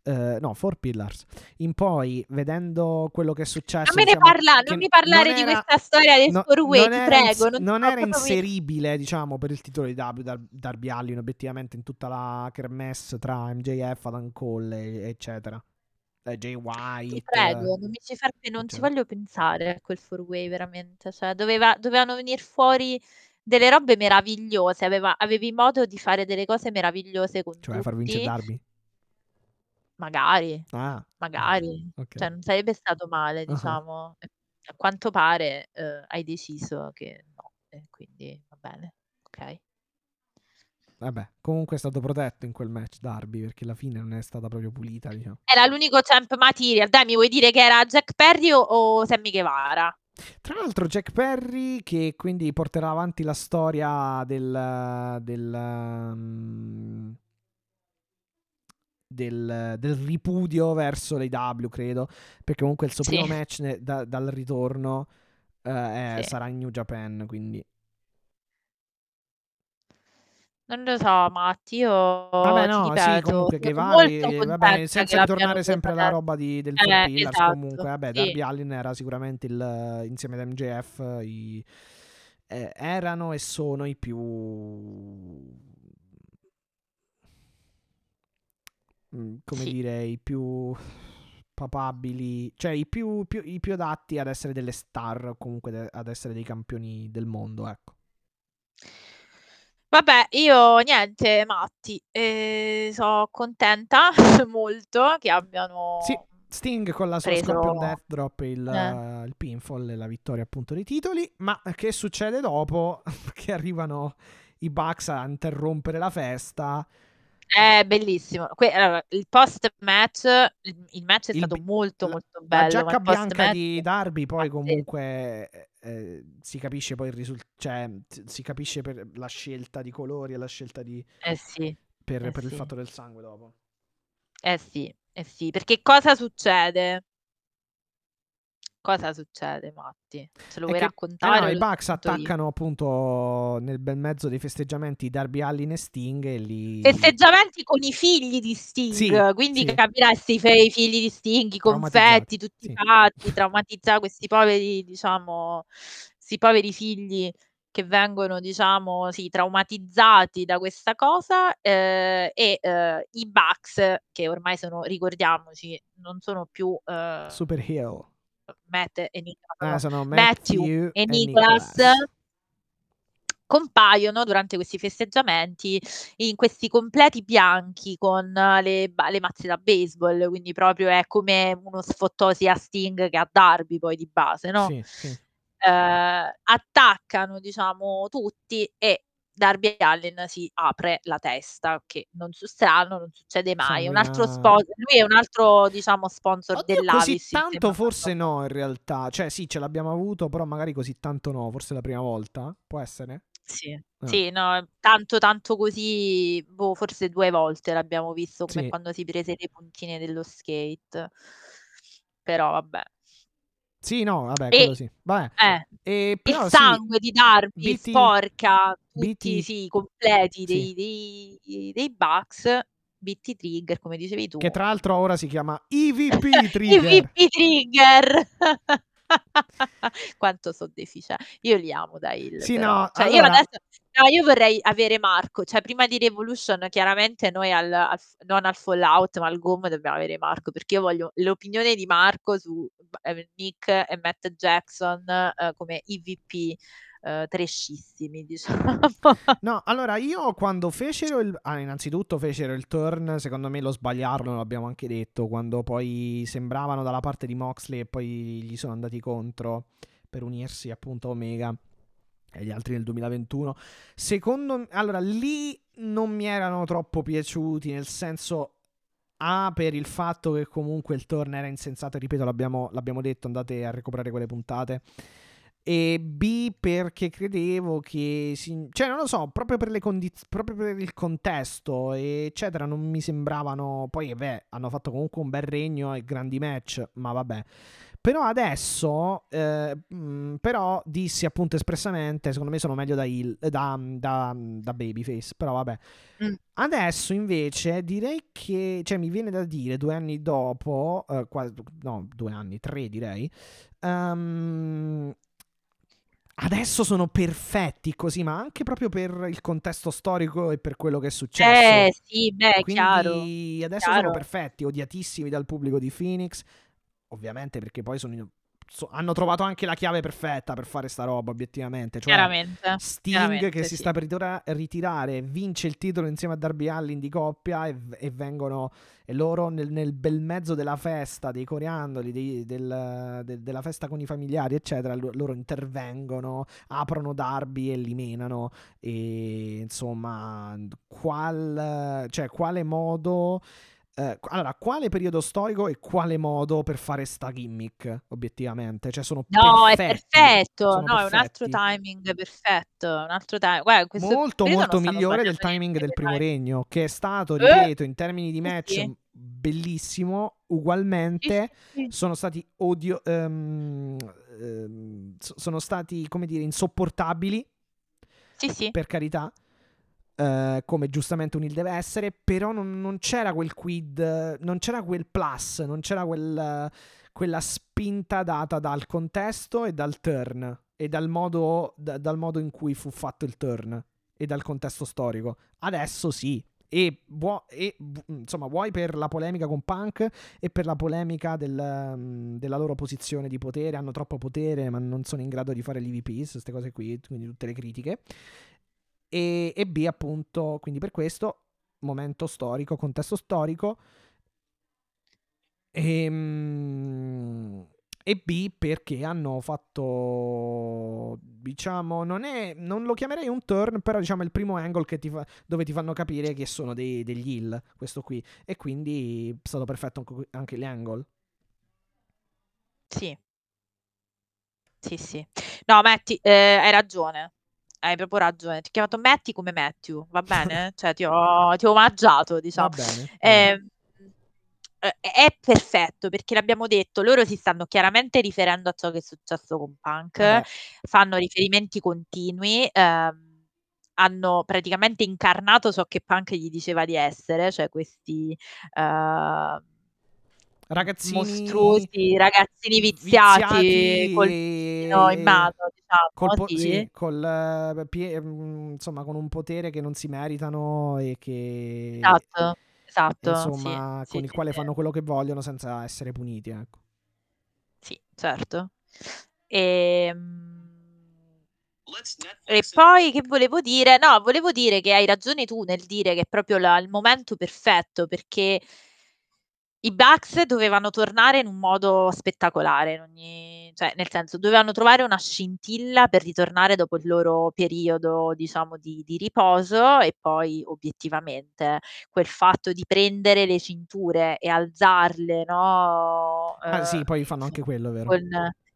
eh, no, Four Pillars, in poi vedendo quello che è successo, Non me ne diciamo, parla, non mi parlare non di era- questa storia del no- non ti prego. Non, non era proprio mi- inseribile, diciamo, per il titolo di W Dar- Darby Allin, obiettivamente, in tutta la kermesse tra MJF, Adam Cole, eccetera. eh, Jay White. Ti prego, non mi ci far non ci cioè. voglio pensare a quel four way veramente, cioè doveva dovevano venir fuori delle robe meravigliose, aveva avevi modo di fare delle cose meravigliose con Cioè far vincere tutti. Darby? Magari, Ah, magari. ok. Cioè non sarebbe stato male, Ah-ah. diciamo. E a quanto pare, uhm, hai deciso che no, e quindi va bene, okay. Vabbè, comunque è stato protetto in quel match Darby, perché alla fine non è stata proprio pulita, diciamo. Era l'unico champ material. Dai, mi vuoi dire che era Jack Perry o o Sammy Guevara? Tra l'altro Jack Perry che quindi porterà avanti la storia del del mhmm del del ripudio verso l'AEW credo, perché comunque il suo Sì. primo match ne da dal ritorno, uhm, è Sì. sarà in New Japan, quindi Non lo so Matti, io Vabbè no, sì ripeto, comunque sono Guevari molto vabbè, senza ritornare sempre alla roba di del Eh, Pillars esatto, comunque, vabbè sì. Darby Allin era sicuramente il insieme ad MJF i ehm, erano e sono i più mhmm, come Sì. dire, i più papabili, cioè i più più i più adatti ad essere delle star o comunque de ad essere dei campioni del mondo, ecco. Vabbè, io niente Matti, ehm, so' contenta molto che Sì, abbiano Sting con la sua Scorpion Death Drop il eh. il pinfall e la vittoria appunto dei titoli, ma che succede dopo? Che arrivano i Bucks a interrompere la festa. Eh, bellissimo. Que allora, il post match il il match è Il stato molto, la molto la bello, ma giacca il bianca di Darby poi comunque, e ehm, si capisce poi il risul cioè si capisce per la scelta di colori e la scelta di Eh sì, per eh per il sì. fatto del sangue dopo. Eh sì, eh sì, perché cosa succede? Cosa succede Matti? Ce lo vuoi che eh raccontare no, o i Bucks racconto io? attaccano appunto nel bel mezzo dei festeggiamenti Darby Allin e Sting e li Festeggiamenti con i figli di Sì, Sting, quindi sì. capirai i figli di Sting, i Traumatizzati, confetti, tutti sì. fatti, traumatizza questi poveri diciamo 'sti poveri figli che vengono diciamo, sì, traumatizzati da questa cosa, ehm, e, uhm, i Bucks che ormai sono ricordiamoci, non sono più, uhm Super heel. Matt e Nicholas, Eh, no, sono Matthew Matthew e e Nicholas Nicholas. compaiono durante questi festeggiamenti in questi completi bianchi con le ba le mazze da baseball, quindi proprio è come uno sfottò sia a Sting che a Darby poi di base, no, Sì, sì. ehm, attaccano diciamo tutti e Darby Allin si apre la testa, che non su strano, non succede mai. Un altro Sanguina spo lui è un altro diciamo sponsor Oddio, così dell'Avis insieme tanto forse no in realtà. Cioè sì, ce l'abbiamo avuto, però magari così tanto no, forse la prima volta? Può essere? Sì, Ah. sì, no, tanto, tanto così, boh, forse 2 volte l'abbiamo visto, come Sì. quando si prese le puntine dello skate. Però vabbè. Sì, no, vabbè, E quello sì. Vabbè, eh, il però sì, sangue di Darby BT sporca tutti, BT sì, i completi sì. dei dei dei Bucks, BT Trigger come dicevi tu. Che tra l'altro ora si chiama EVP Trigger. EVP Trigger. Quanto so deficia io li amo da heel Sì, però. no, Cioè io allora adesso no, io vorrei avere Marco, cioè prima di Revolution chiaramente noi al al non al Fallout, ma al GOM dobbiamo avere Marco, perché io voglio l'opinione di Marco su b ehm, Nick e Matt Jackson, uhm, come EVP, uhm, trashissimi diciamo. No, allora io quando fecero il ah, innanzitutto fecero il turn, secondo me lo sbagliarono, l'abbiamo anche detto, quando poi sembravano dalla parte di Moxley e poi gli sono andati contro per unirsi appunto a Omega e gli altri nel 2021. Secondo m allora lì non mi erano troppo piaciuti, nel senso A per il fatto che comunque il turn era insensato, ripeto l'abbiamo l'abbiamo detto, andate a recuperare quelle puntate. E B perché credevo che si cioè non lo so, proprio per condiz proprio per il contesto, eccetera, non mi sembravano poi beh, hanno fatto comunque un bel regno e grandi match, ma vabbè. Però adesso, ehm, mhmm, però dissi appunto espressamente, secondo me sono meglio da heel da da da babyface, però vabbè. Mh. Adesso invece direi che cioè mi viene da dire 2 anni dopo, uhm, qua no 2 anni, 3 direi, uhm adesso sono perfetti così, ma anche proprio per il contesto storico e per quello che è successo. Eh sì, beh, chiaro. Quindi adesso chiaro. sono perfetti, odiatissimi dal pubblico di Phoenix, ovviamente perché poi sono, so- hanno trovato anche la chiave perfetta per fare sta roba, obiettivamente. Cioè, Chiaramente. Sting chiaramente, che si sì. sta per ritora- ritirare, vince il titolo insieme a Darby Allin di coppia e, e vengono e loro nel, nel bel mezzo della festa, dei coriandoli, dei- del- del- della festa con i familiari, eccetera, lo- loro intervengono, aprono Darby e li menano e insomma, qual, cioè, quale modo... eh, allora, quale periodo storico e quale modo per fare sta gimmick, obiettivamente? Cioè, sono No, è perfetti, perfetto. sono No, è un altro perfetti. timing perfetto. Un altro time. Guarda, molto molto migliore del timing del primo timing. regno che è stato Eh, ripeto in termini di match sì. bellissimo ugualmente sì, sì. sono stati odio ehm, so- sono stati come dire insopportabili Sì, sì. per carità eh, come giustamente un il deve essere però non, non c'era quel quid non c'era quel plus non c'era quel, quella spinta data dal contesto e dal turn e dal modo, da- dal modo in cui fu fatto il turn e dal contesto storico. Adesso sì. E, vuo- e, v- insomma vuoi per la polemica con Punk e per la polemica del, mm, della loro posizione di potere hanno troppo potere ma non sono in grado di fare l'EVP queste cose qui quindi tutte le critiche e, e B appunto quindi per questo momento storico contesto storico Ehm, e, B perché hanno fatto diciamo non è non lo chiamerei un turn però diciamo è il primo angle ti fa, dove ti fanno capire che sono dei- degli heal questo qui e quindi è stato perfetto anche- l'angle Sì. Sì, sì. No, Metti, eh, hai ragione. Hai proprio ragione. Ti ho chiamato Metti come Matthew, va bene? Cioè, ti ho, ti ho omaggiato, diciamo. va bene. Eh, eh, è perfetto perché l'abbiamo detto, loro si stanno chiaramente riferendo a ciò che è successo con Punk, Vabbè. fanno riferimenti continui, ehm, hanno praticamente incarnato ciò che Punk gli diceva di essere, cioè questi eh, ragazzini mostruosi ragazzini viziati, col pugno in e- mano, diciamo, col po- sì. sì, col, eh, pie- mm, insomma con un potere che non si meritano e che Esatto, esatto, insomma sì, con il sì, quale sì. fanno quello che vogliono senza essere puniti ecco. Sì, certo. Ehm, E poi che volevo dire? No, volevo dire che hai ragione tu nel dire che è proprio la- il momento perfetto perché i Bucks dovevano tornare in un modo spettacolare, in ogni- cioè nel senso dovevano trovare una scintilla per ritornare dopo il loro periodo, diciamo, di, di riposo e poi obiettivamente quel fatto di prendere le cinture e alzarle, no? Ah sì, Eh, poi fanno anche quello, vero? con,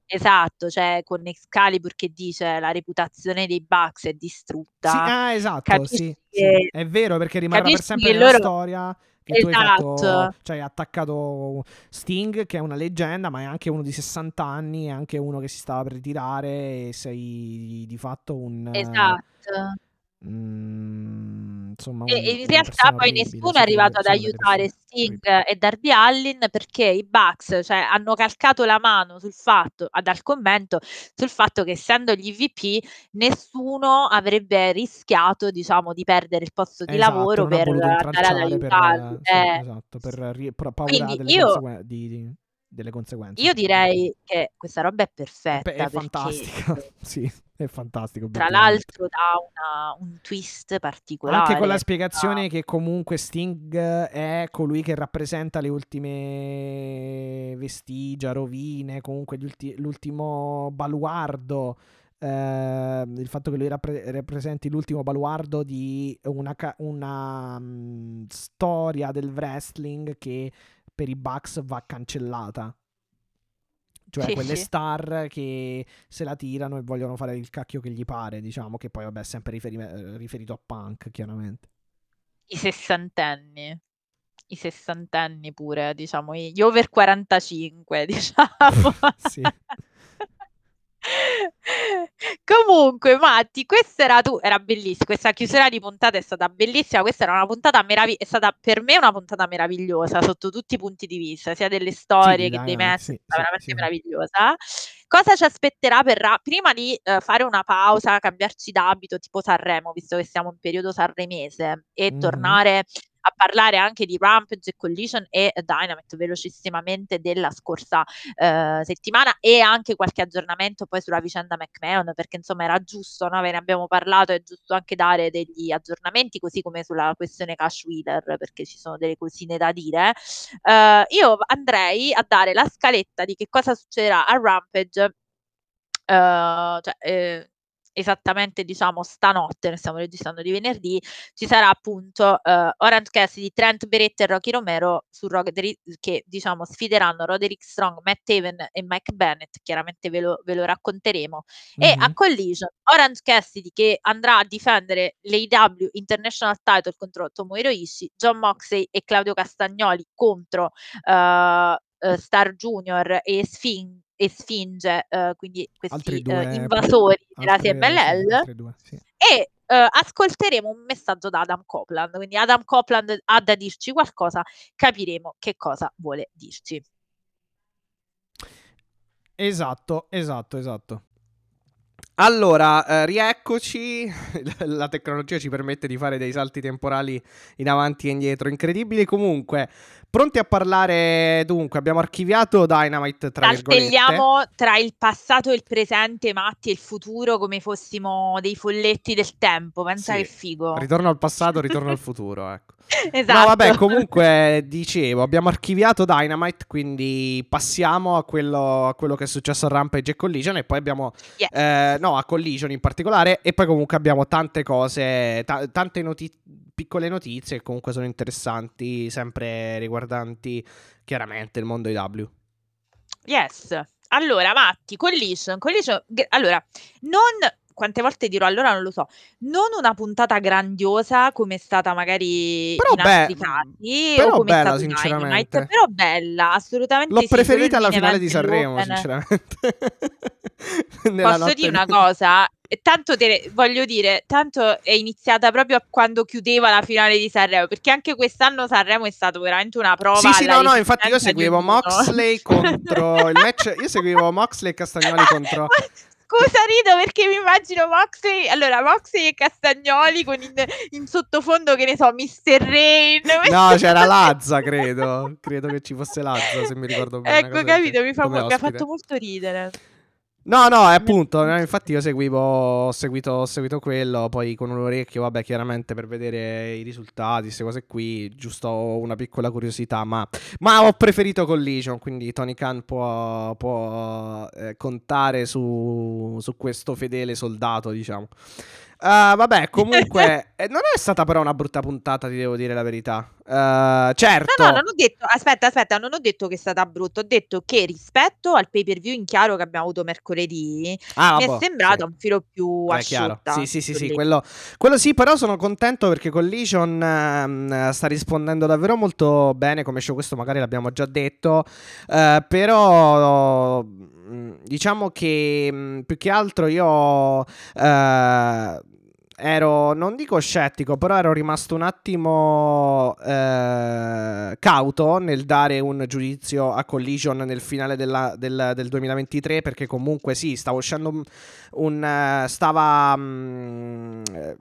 esatto, cioè con Excalibur che dice la reputazione dei Bucks è distrutta. Sì, ah, esatto, sì, sì. che- È vero perché rimarrà per sempre nella loro- storia che tu hai Esatto. fatto, cioè hai attaccato Sting che è una leggenda, ma è anche uno di 60 anni, è anche uno che si stava per ritirare e sei di fatto un Esatto. Mm, insomma E, un- e in una realtà persona poi nessuno è arrivato ad aiutare Sting e Darby Allin perché i Bucks cioè, hanno calcato la mano sul fatto, ad- al commento sul fatto che essendo gli VP nessuno avrebbe rischiato diciamo di perdere il posto di Esatto, lavoro non ha per voluto andare ad intralciare per, aiutarli. sì, Eh, esatto, per ri- paura Quindi delle, io, di- di- delle conseguenze. io direi che questa roba è perfetta pe- è perché fantastica, sì, è fantastico. tra l'altro dà una- un twist particolare. Anche con la spiegazione che comunque Sting è colui che rappresenta le ultime vestigia, rovine, comunque ulti- l'ultimo baluardo. eh, il fatto che lui rappre- rappresenti l'ultimo baluardo di una, ca- una, mm, storia del wrestling che per i Bucks va cancellata. Cioè Sì, quelle sì. star che se la tirano e vogliono fare il cacchio che gli pare, diciamo, che poi vabbè è sempre riferi- eh, riferito a punk, chiaramente. I sessantenni. I sessantenni pure, diciamo, gli over 45, diciamo. Sì. Comunque, Matti, questa era tu, era bellissima. Questa chiusura di puntata è stata bellissima. Questa era una puntata meravigliosa. È stata per me una puntata meravigliosa sotto tutti i punti di vista, sia delle storie Sì, che dai, dei match. sì, è stata sì, veramente meravigliosa. Cosa ci aspetterà per Ra- prima di eh, fare una pausa, cambiarci d'abito tipo Sanremo, visto che siamo in periodo sanremese, e Mhm. tornare a parlare anche di Rampage, Collision e Dynamite velocissimamente della scorsa eh, settimana e anche qualche aggiornamento poi sulla vicenda McMahon, perché insomma era giusto, no? ve ne abbiamo parlato, è giusto anche dare degli aggiornamenti, così come sulla questione Cash Wheeler, perché ci sono delle cosine da dire. Eh, io andrei a dare la scaletta di che cosa succederà a Rampage Uh, cioè, eh, esattamente diciamo stanotte, noi stiamo registrando di venerdì, ci sarà appunto uh, Orange Cassidy, Trent Beretta e Rocky Romero su Roderick, che diciamo sfideranno Roderick Strong, Matt Haven e Mike Bennett, chiaramente ve lo, ve lo racconteremo. E a Mhm. Collision, Orange Cassidy che andrà a difendere l'AW International Title contro Tomohiro Ishii, John Moxley e Claudio Castagnoli contro uh, Star Junior e Sphinx e Sfinge, eh, quindi questi due eh, invasori della altre- CMLL, due, sì. e eh, ascolteremo un messaggio da Adam Copland. Quindi Adam Copland ha da dirci qualcosa, capiremo che cosa vuole dirci. Esatto, esatto, esatto. Allora, eh, rieccoci. La tecnologia ci permette di fare dei salti temporali in avanti e indietro incredibili. Comunque, pronti a parlare. Dunque, abbiamo archiviato Dynamite tra. Saltelliamo tra il passato e il presente, Matti, e il futuro come fossimo dei folletti del tempo. Pensa Sì. che figo. Ritorno al passato, ritorno al futuro, ecco. esatto. No, vabbè, comunque dicevo, abbiamo archiviato Dynamite, quindi passiamo a quello, a quello che è successo a Rampage e Collision e poi abbiamo Yes. eh, no, a Collision in particolare e poi comunque abbiamo tante cose, ta- tante noti- piccole notizie che comunque sono interessanti, sempre riguardanti chiaramente il mondo IW. Yes. Allora, Matti, Collision, Collision, allora, non quante volte dirò allora non lo so, non una puntata grandiosa come è stata magari Però in be- altri casi però bella, sinceramente. Dynamite, però bella, assolutamente L'ho sì, preferita alla finale di Sanremo, dell'Open. sinceramente. Posso dire una cosa? Tanto te, voglio dire, tanto è iniziata proprio quando chiudeva la finale di Sanremo, perché anche quest'anno Sanremo è stato veramente una prova. Sì, sì, no, no, infatti io seguivo. Moxley contro il match. Io seguivo Moxley e Castagnoli contro. Scusa, rido perché mi immagino Moxley. Allora, Moxley e Castagnoli con in, in sottofondo, che ne so, Mr. Rain. No, c'era Lazza, credo. Credo che ci fosse Lazza, se mi ricordo bene. Ecco, capito, mi, fa mi ha fatto molto ridere. No, no, è appunto. no, infatti, io seguivo. Ho seguito, ho seguito quello. Poi con un orecchio, vabbè, chiaramente per vedere i risultati, queste cose qui. Giusto una piccola curiosità. Ma, ma ho preferito Collision. Quindi Tony Khan può, può eh, contare su, su questo fedele soldato, diciamo. Ah, vabbè, comunque, eh, non è stata però una brutta puntata, ti devo dire la verità. Eh, certo. No, no, non ho detto, aspetta, aspetta, non ho detto che è stata brutta, ho detto che rispetto al pay per view in chiaro che abbiamo avuto mercoledì, Ah, mi è vabbè, sembrata sì. un filo più chiaro. asciutta. Sì, sì, sì, sì, quello, quello sì, però sono contento perché Collision ehm, sta rispondendo davvero molto bene come show, questo magari l'abbiamo già detto, eh, però diciamo che più che altro io eh, ero, non dico scettico, però ero rimasto un attimo eh, cauto nel dare un giudizio a Collision nel finale della- del, del 2023 perché comunque sì, stava uscendo un, un, stava eh,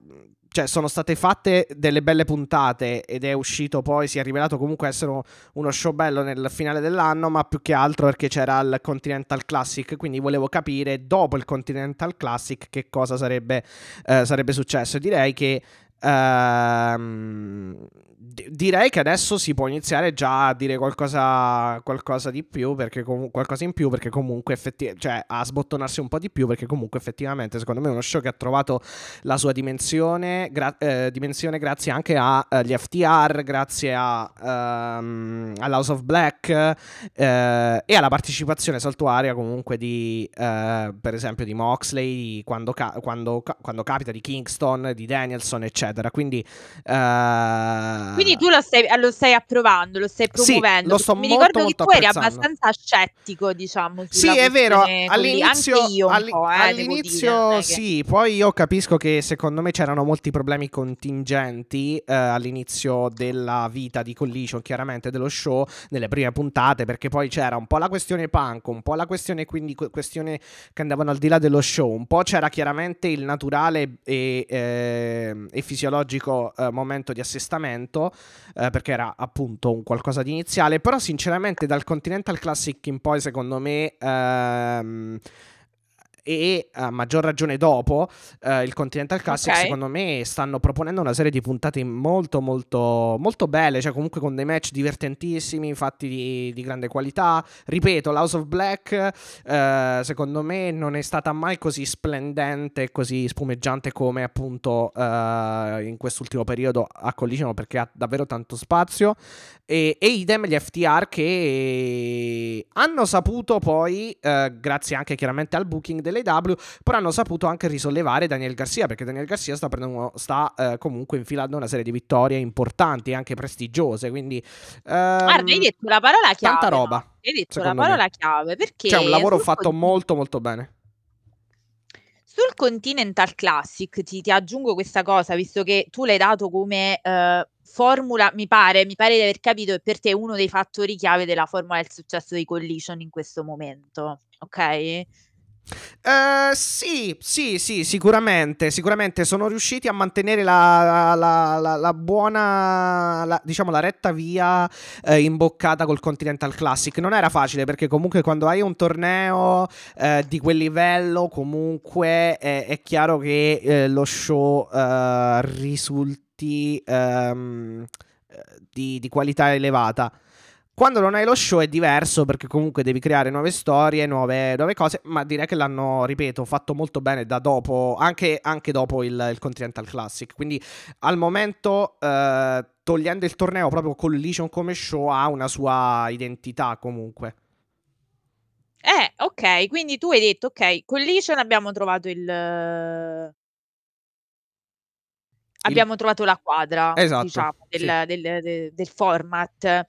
cioè sono state fatte delle belle puntate ed è uscito poi si è rivelato comunque essere uno- show bello nel finale dell'anno ma più che altro perché c'era il Continental Classic. Quindi volevo capire dopo il Continental Classic che cosa sarebbe, eh, sarebbe successo. Direi che ehm, di- direi che adesso si può iniziare già a dire qualcosa, qualcosa di più perché comu- qualcosa in più perché comunque effettivamente cioè a sbottonarsi un po' di più perché comunque effettivamente secondo me è uno show che ha trovato la sua dimensione, gra- eh, dimensione grazie anche agli FTR grazie a, ehm, all'House of Black eh, e alla partecipazione saltuaria comunque di eh, per esempio di Moxley quando, ca- quando ca- quando capita di Kingston di Danielson eccetera eccetera. Quindi, eh, Quindi tu lo stai, lo stai approvando, lo stai Sì, promuovendo. lo sto Mi molto, ricordo molto che tu eri abbastanza scettico, diciamo, Sì, è vero, all'inizio, po', eh, dire, all'inizio non è che- sì, poi io capisco che secondo me c'erano molti problemi contingenti eh, all'inizio della vita di Collision, chiaramente dello show, nelle prime puntate, perché poi c'era un po' la questione punk, un po' la questione quindi que- questione che andavano al di là dello show, un po' c'era chiaramente il naturale e, eh, e fisiologico eh, momento di assestamento, eh, perché era appunto un qualcosa di iniziale, però sinceramente dal Continental Classic in poi secondo me... ehm, e a maggior ragione dopo eh, il Continental Classic Ok. secondo me stanno proponendo una serie di puntate molto molto molto belle cioè comunque con dei match divertentissimi fatti di, di grande qualità ripeto l'House of Black eh, secondo me non è stata mai così splendente e così spumeggiante come appunto eh, in quest'ultimo periodo a Collision perché ha davvero tanto spazio e, e idem gli FTR che hanno saputo poi, eh, grazie anche chiaramente al booking dell'AW, però hanno saputo anche risollevare Daniel Garcia, perché Daniel Garcia sta, prendendo, sta eh, comunque infilando una serie di vittorie importanti e anche prestigiose, quindi... Guarda, hai detto la parola chiave. tanta roba, no? Hai detto la parola me. chiave perché C'è un lavoro fatto conti- molto molto bene. Sul Continental Classic ti, ti aggiungo questa cosa, visto che tu l'hai dato come eh, formula, mi pare, mi pare di aver capito che per te è uno dei fattori chiave della formula del successo di Collision in questo momento, ok? Eh, sì, sì, sì, sicuramente, sicuramente sono riusciti a mantenere la, la- la- la buona, diciamo, la retta via eh, imboccata col Continental Classic. Non era facile perché comunque quando hai un torneo eh, di quel livello, comunque è, è chiaro che eh, lo show eh, risulti ehm, eh, di, di qualità elevata. Quando non hai lo show è diverso perché comunque devi creare nuove storie, nuove, nuove cose, ma direi che l'hanno, ripeto, fatto molto bene da dopo, anche, anche dopo il, il Continental Classic. Quindi al momento, eh, togliendo il torneo proprio Collision come show, ha una sua identità comunque. Eh, ok, quindi tu hai detto, ok, Collision abbiamo trovato il... Abbiamo trovato la quadra, Esatto, diciamo, del, sì. del- de- del format.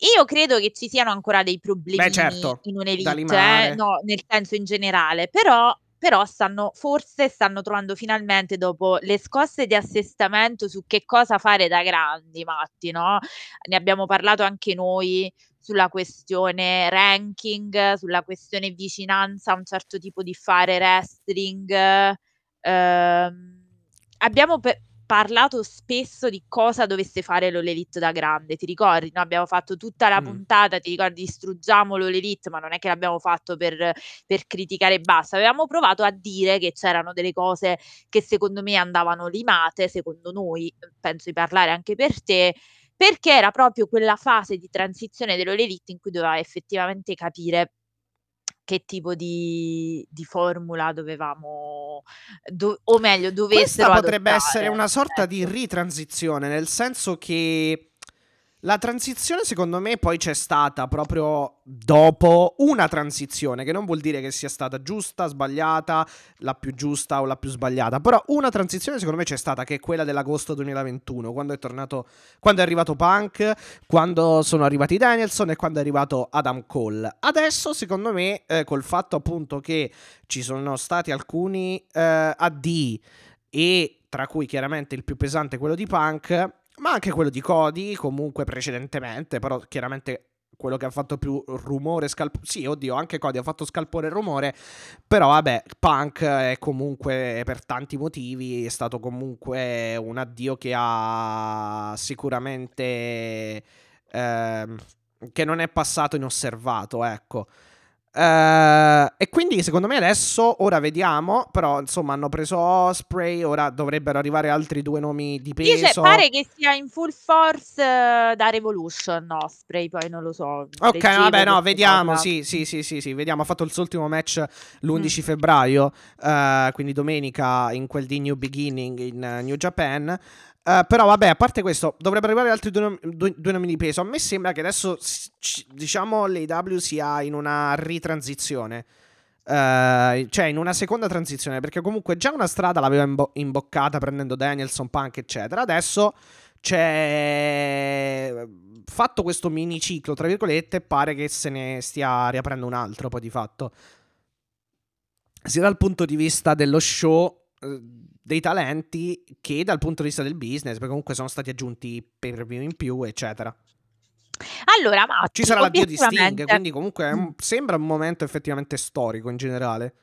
Io credo che ci siano ancora dei problemi certo, in un'elite, eh, no, nel senso in generale, però, però stanno, forse stanno trovando finalmente dopo le scosse di assestamento su che cosa fare da grandi, Matti, no? Ne abbiamo parlato anche noi sulla questione ranking, sulla questione vicinanza a un certo tipo di fare wrestling. ehm, abbiamo pe- parlato spesso di cosa dovesse fare l'All Elite da grande, ti ricordi? No? Abbiamo fatto tutta la Mm. puntata, ti ricordi, distruggiamo l'All Elite, ma non è che l'abbiamo fatto per, per criticare e basta. Avevamo provato a dire che c'erano delle cose che secondo me andavano limate, secondo noi, penso di parlare anche per te, perché era proprio quella fase di transizione dell'All Elite in cui doveva effettivamente capire che tipo di, di formula dovevamo, do- o meglio, dovessero Questa potrebbe adottare. essere una sorta di Ecco. ritransizione, nel senso che la transizione secondo me poi c'è stata proprio dopo una transizione, che non vuol dire che sia stata giusta, sbagliata, la più giusta o la più sbagliata, però una transizione secondo me c'è stata che è quella dell'agosto 2021, quando è tornato quando è arrivato Punk, quando sono arrivati Danielson e quando è arrivato Adam Cole. Adesso secondo me eh, col fatto appunto che ci sono stati alcuni eh, AD e tra cui chiaramente il più pesante quello di Punk, ma anche quello di Cody, comunque precedentemente, però chiaramente quello che ha fatto più rumore, scalpo... Sì, oddio, anche Cody ha fatto scalpore rumore, però vabbè, Punk è comunque per tanti motivi, è stato comunque un addio che ha sicuramente... ehm, che non è passato inosservato, ecco. Eh, e quindi secondo me adesso, ora vediamo, però insomma hanno preso Osprey, ora dovrebbero arrivare altri due nomi di peso. Dice, pare che sia in full force eh, da Revolution Osprey, poi non lo so. Ok, vabbè, no, vediamo, sì, sì, sì, sì, sì, vediamo, ha fatto il suo ultimo match l'11 Mm. febbraio, eh, quindi domenica in quel di New Beginning in New Japan. Eh, però vabbè, a parte questo, dovrebbero arrivare altri due, nom- due- due nomi di peso. A me sembra che adesso, diciamo, l'AW sia in una ritransizione. eh, cioè in una seconda transizione, perché comunque già una strada l'aveva imbo- imboccata prendendo Danielson, Punk, eccetera. Adesso c'è fatto questo mini ciclo, tra virgolette, pare che se ne stia riaprendo un altro poi di fatto. Sia dal punto di vista dello show, eh, dei talenti, che dal punto di vista del business, perché comunque sono stati aggiunti per view in più, eccetera. Allora, Matti, Ci sarà l'addio di Sting, quindi comunque un- Mm. sembra un momento effettivamente storico in generale.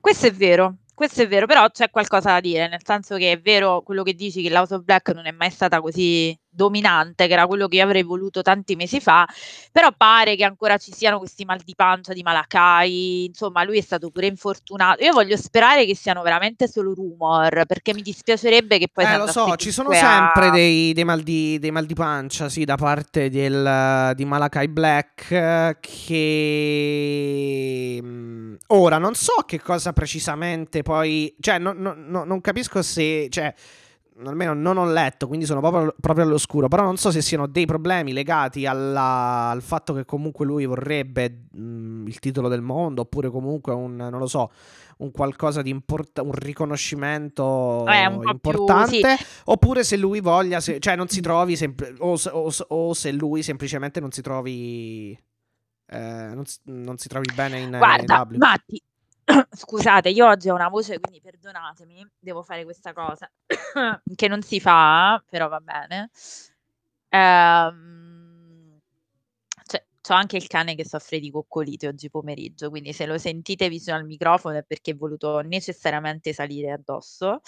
Questo è vero, questo è vero, però c'è qualcosa da dire, nel senso che è vero quello che dici che l'House of Black non è mai stata così dominante, che era quello che io avrei voluto tanti mesi fa, però pare che ancora ci siano questi mal di pancia di Malakai, insomma lui è stato pure infortunato. Io voglio sperare che siano veramente solo rumor, perché mi dispiacerebbe che poi eh, lo so, ci sono a- sempre dei, dei mal di, dei mal di pancia, sì, da parte del, di Malakai Black, che... mm, Ora, non so che cosa precisamente poi... Cioè, no- no- no- non capisco se... Cioè, almeno non ho letto, quindi sono proprio, proprio all'oscuro, però non so se siano dei problemi legati alla- al fatto che comunque lui vorrebbe mm, il titolo del mondo, oppure comunque un, non lo so, un qualcosa di importante, un riconoscimento Eh, un po' più, importante, oppure se lui voglia, se- cioè non si trovi, sempl- o, se- o o se lui semplicemente non si trovi, eh, non, si, non si trovi bene in, Guarda, in AEW. Matti, scusate, io oggi ho una voce, quindi perdonatemi, devo fare questa cosa che non si fa, però va bene. Ehm, cioè, anche il cane che soffre di coccolite oggi pomeriggio, quindi se lo sentite vicino al microfono è perché è voluto necessariamente salire addosso.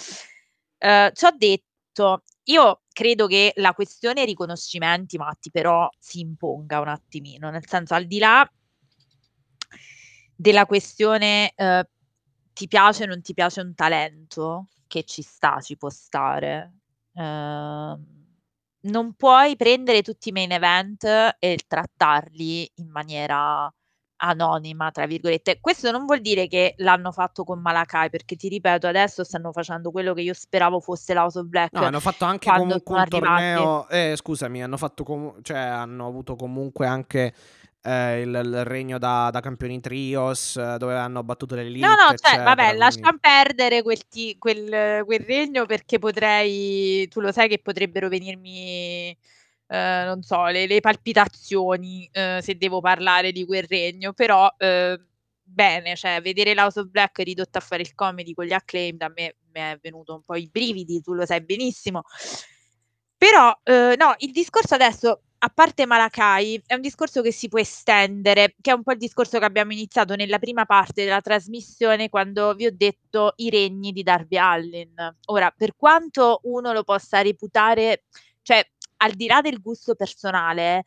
Eh, ci ho detto, io credo che la questione riconoscimenti, Matti, però si imponga un attimino, nel senso al di là della questione eh, ti piace o non ti piace un talento, che ci sta, ci può stare. Ehm, non puoi prendere tutti i main event e trattarli in maniera anonima, tra virgolette. Questo non vuol dire che l'hanno fatto con Malakai, perché ti ripeto, adesso stanno facendo quello che io speravo fosse l'House of Black. No, hanno fatto anche comunque un torneo. Eh, scusami, hanno fatto comu- cioè hanno avuto comunque anche eh, il, il regno da, da campioni trios, eh, dove hanno battuto le elite. No, no, cioè, vabbè, quindi- lascia perdere quel, ti- quel, quel regno perché potrei, tu lo sai che potrebbero venirmi, eh, non so, le, le palpitazioni eh, se devo parlare di quel regno, però eh, bene, cioè, vedere l'House of Black ridotta a fare il comedy con gli acclaimed a me mi è venuto un po' i brividi, tu lo sai benissimo. Però, eh, no, il discorso adesso, a parte Malakai, è un discorso che si può estendere, che è un po' il discorso che abbiamo iniziato nella prima parte della trasmissione quando vi ho detto i regni di Darby Allin. Ora, per quanto uno lo possa reputare, cioè, al di là del gusto personale,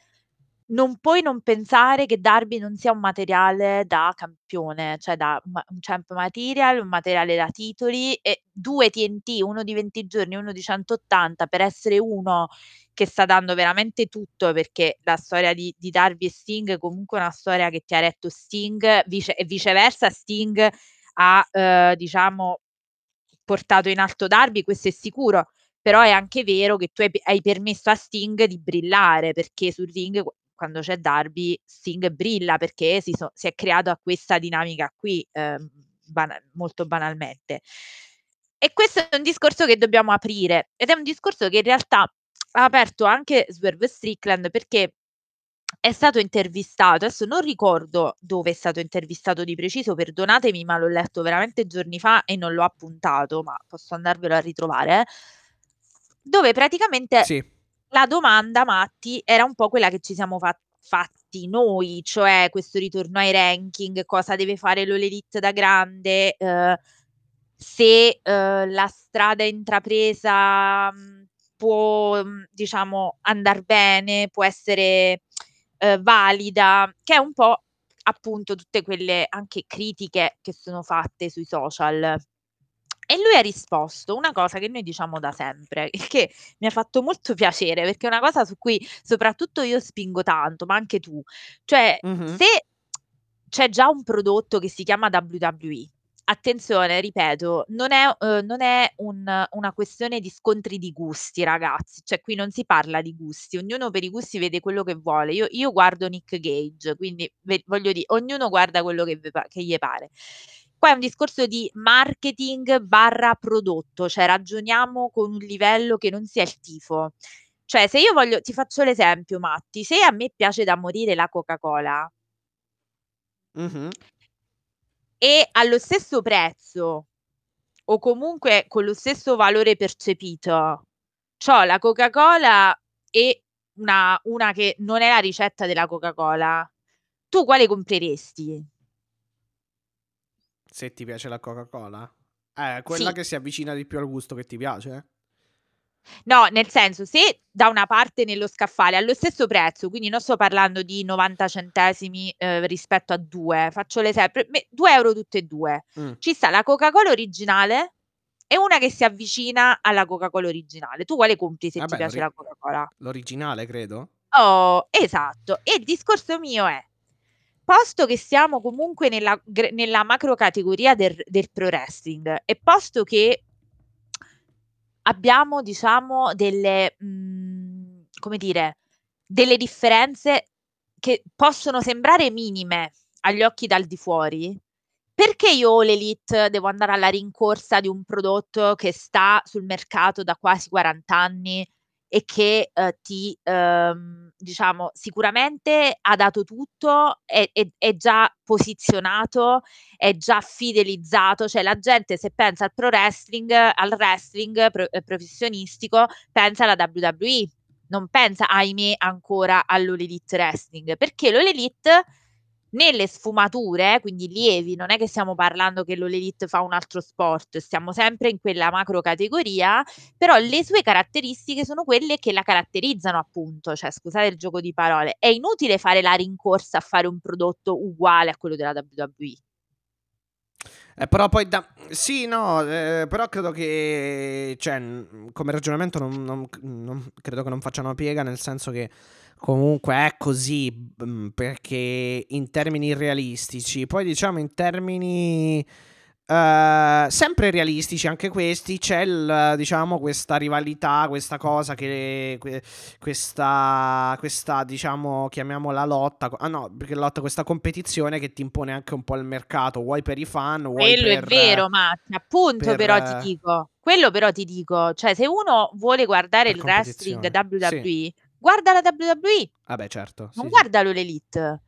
non puoi non pensare che Darby non sia un materiale da campione, cioè da un champ material, un materiale da titoli e due TNT, uno di 20 giorni, uno di 180 per essere uno che sta dando veramente tutto perché la storia di, di Darby e Sting comunque è una storia che ti ha retto Sting vice- e viceversa Sting ha eh, diciamo portato in alto Darby, questo è sicuro, però è anche vero che tu hai, permesso a Sting di brillare perché sul ring quando c'è Darby Sting brilla perché si, so- si è creata questa dinamica qui ehm, bana- molto banalmente. E questo è un discorso che dobbiamo aprire ed è un discorso che in realtà ha aperto anche Swerve Strickland perché è stato intervistato, adesso non ricordo dove è stato intervistato di preciso, perdonatemi, ma l'ho letto veramente giorni fa e non l'ho appuntato, ma posso andarvelo a ritrovare, eh, dove praticamente Sì. La domanda, Matti, era un po' quella che ci siamo fa- fatti noi, cioè questo ritorno ai ranking, cosa deve fare l'Olelite da grande, eh, se eh, la strada intrapresa mh, può, mh, diciamo, andare bene, può essere eh, valida, che è un po' appunto tutte quelle anche critiche che sono fatte sui social. E lui ha risposto una cosa che noi diciamo da sempre, il che mi ha fatto molto piacere perché è una cosa su cui soprattutto io spingo tanto, ma anche tu. Cioè, Mhm. se c'è già un prodotto che si chiama WWE attenzione, ripeto, non è, uhm, non è un una questione di scontri di gusti ragazzi, cioè qui non si parla di gusti, ognuno per i gusti vede quello che vuole. Io io guardo Nick Gage, quindi ve voglio di ognuno guarda quello che ve pa che gli pare. Qua è un discorso di marketing/prodotto, cioè ragioniamo con un livello che non sia il tifo. Cioè se io voglio ti faccio l'esempio Matti, se a me piace da morire la Coca-Cola Mh-mh. e allo stesso prezzo, o comunque con lo stesso valore percepito, c'ho la Coca-Cola e una una che non è la ricetta della Coca-Cola, tu quale compreresti? Se ti piace la Coca-Cola? Eh, quella Sì. che si avvicina di più al gusto che ti piace? No, nel senso, se da una parte nello scaffale allo stesso prezzo, quindi non sto parlando di 90 centesimi, uhm, rispetto a 2, faccio l'esempio, me 2 € tutte e 2. Mh. Ci sta la Coca-Cola originale e una che si avvicina alla Coca-Cola originale. Tu quale compri se ti Vabbè, piace l'ori la Coca-Cola? l'originale credo? Oh, esatto. E il discorso mio è: posto che siamo comunque nella nella macro categoria del del pro wrestling e posto che abbiamo diciamo delle mhmm, come dire, delle differenze che possono sembrare minime agli occhi dal di fuori, perché io All Elite devo andare alla rincorsa di un prodotto che sta sul mercato da quasi 40 anni e che, uhm, ti uhm, diciamo sicuramente ha dato tutto, è è è già posizionato, è già fidelizzato, cioè la gente se pensa al pro wrestling al wrestling pro ehm, professionistico pensa alla WWE, non pensa, ahimè, ancora all'All Elite Wrestling, perché l'All Elite nelle sfumature, quindi lievi, non è che stiamo parlando che l'All Elite fa un altro sport, stiamo sempre in quella macro categoria, però le sue caratteristiche sono quelle che la caratterizzano appunto, cioè scusate il gioco di parole, è inutile fare la rincorsa a fare un prodotto uguale a quello della WWE. Eh, però poi da sì, no, ehm, però credo che cioè, come ragionamento non non non credo che non facciano piega, nel senso che comunque è così, mhmm, perché in termini realistici, poi diciamo in termini, uhm, sempre realistici anche questi, c'è il diciamo questa rivalità, questa cosa che que questa questa diciamo, chiamiamola lotta ah no, perché lotta, questa competizione che ti impone anche un po' il mercato, vuoi per i fan, vuoi Quello è per vero Matti, appunto però ti per dico quello però ti dico, cioè se uno vuole guardare per il wrestling competizione, sì. Guarda la WWE, Ah beh certo, non sì, sì. guarda l'All Elite,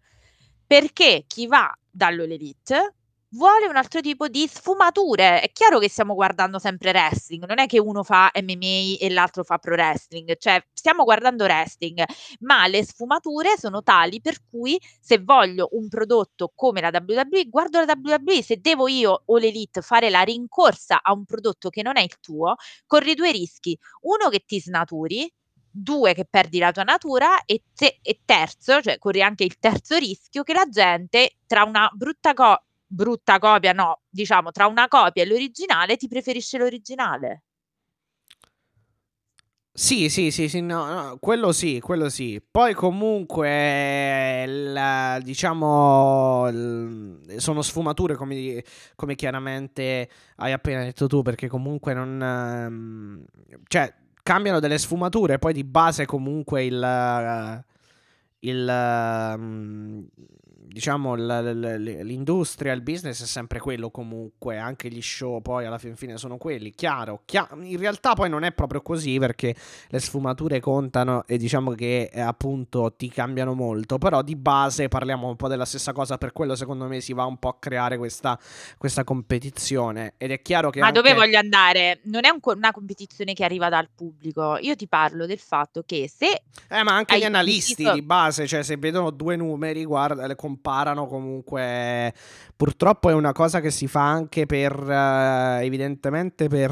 perché chi va dall'All Elite vuole un altro tipo di sfumature. È chiaro che stiamo guardando sempre wrestling, non è che uno fa MMA e l'altro fa pro wrestling, cioè stiamo guardando wrestling, ma le sfumature sono tali per cui se voglio un prodotto come la WWE, guardo la WWE, se devo io All Elite fare la rincorsa a un prodotto che non è il tuo, corri 2 rischi: 1 che ti snaturi, 2 che perdi la tua natura e te e terzo, cioè corri anche il terzo rischio, che la gente tra una brutta co brutta copia no, diciamo tra una copia e l'originale ti preferisce l'originale. Sì, sì, sì, sì, no, no, quello sì, quello sì. Poi comunque il diciamo il sono sfumature come come chiaramente hai appena detto tu, perché comunque non mhmm, cioè cambiano delle sfumature, poi di base comunque il il mhmm, diciamo l'industria, il business è sempre quello comunque, anche gli show poi alla fin fine sono quelli. Chiaro, chia in realtà poi non è proprio così, perché le sfumature contano e diciamo che, ehm, appunto ti cambiano molto, però di base parliamo un po' della stessa cosa, per quello secondo me si va un po' a creare questa questa competizione ed è chiaro che Ma dove anche voglio andare? Non è un una competizione che arriva dal pubblico. Io ti parlo del fatto che se Eh, ma anche gli analisti deciso di base, cioè se vedono 2 numeri guarda le comparano comunque purtroppo è una cosa che si fa anche per evidentemente per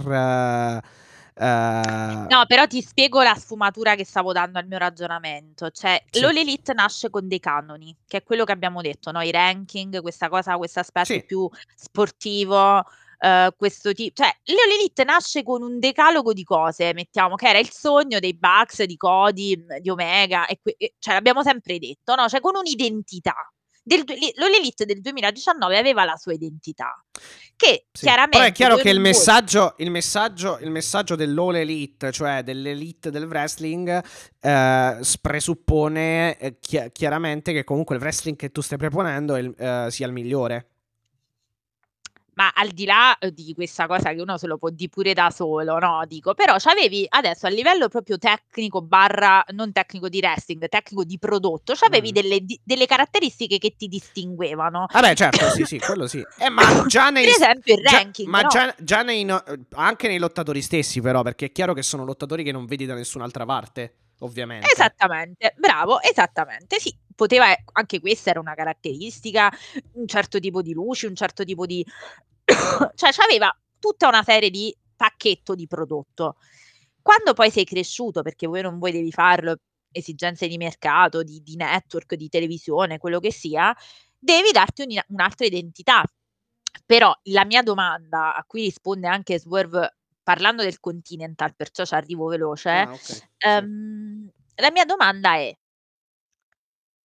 ehm No, però ti spiego la sfumatura che stavo dando al mio ragionamento. Cioè, Sì. l'All Elite nasce con dei canoni, che è quello che abbiamo detto, no, i ranking, questa cosa questo aspetto Sì. più sportivo, uhm, questo ti cioè l'All Elite nasce con un decalogo di cose, mettiamo, che era il sogno dei Bucks, di Cody, di Omega e que e cioè l'abbiamo sempre detto, no, cioè con un'identità. Del, l'Elite del 2019 aveva la sua identità. Che Sì. chiaramente. Però è chiaro che il messaggio, il messaggio, il messaggio dell'all elite, cioè dell'elite del wrestling, eh, presuppone eh, chi- chiaramente che comunque il wrestling che tu stai proponendo eh, sia il migliore. Ma al di là eh, di questa cosa che uno se lo può di pure da solo, no? Dico, però c'avevi adesso a livello proprio tecnico, barra non tecnico di wrestling, tecnico di prodotto, c'avevi Mm. delle, di- delle caratteristiche che ti distinguevano. Vabbè, certo, sì, sì, quello sì. Eh, ma già nei Per esempio il già- ranking, ma no? già, già nei no- anche nei lottatori stessi, però, perché è chiaro che sono lottatori che non vedi da nessun'altra parte, ovviamente. Esattamente, bravo, esattamente, sì, poteva, anche questa era una caratteristica, un certo tipo di luci, un certo tipo di... cioè c'aveva tutta una serie di pacchetto di prodotto. Quando poi sei cresciuto, perché voi non vuoi devi farlo, esigenze di mercato, di, di network, di televisione, quello che sia, devi darti un- un'altra identità. Però la mia domanda, a cui risponde anche Swerve parlando del Continental, perciò ci arrivo veloce, Ah, ok, sì. Ehm, la mia domanda è: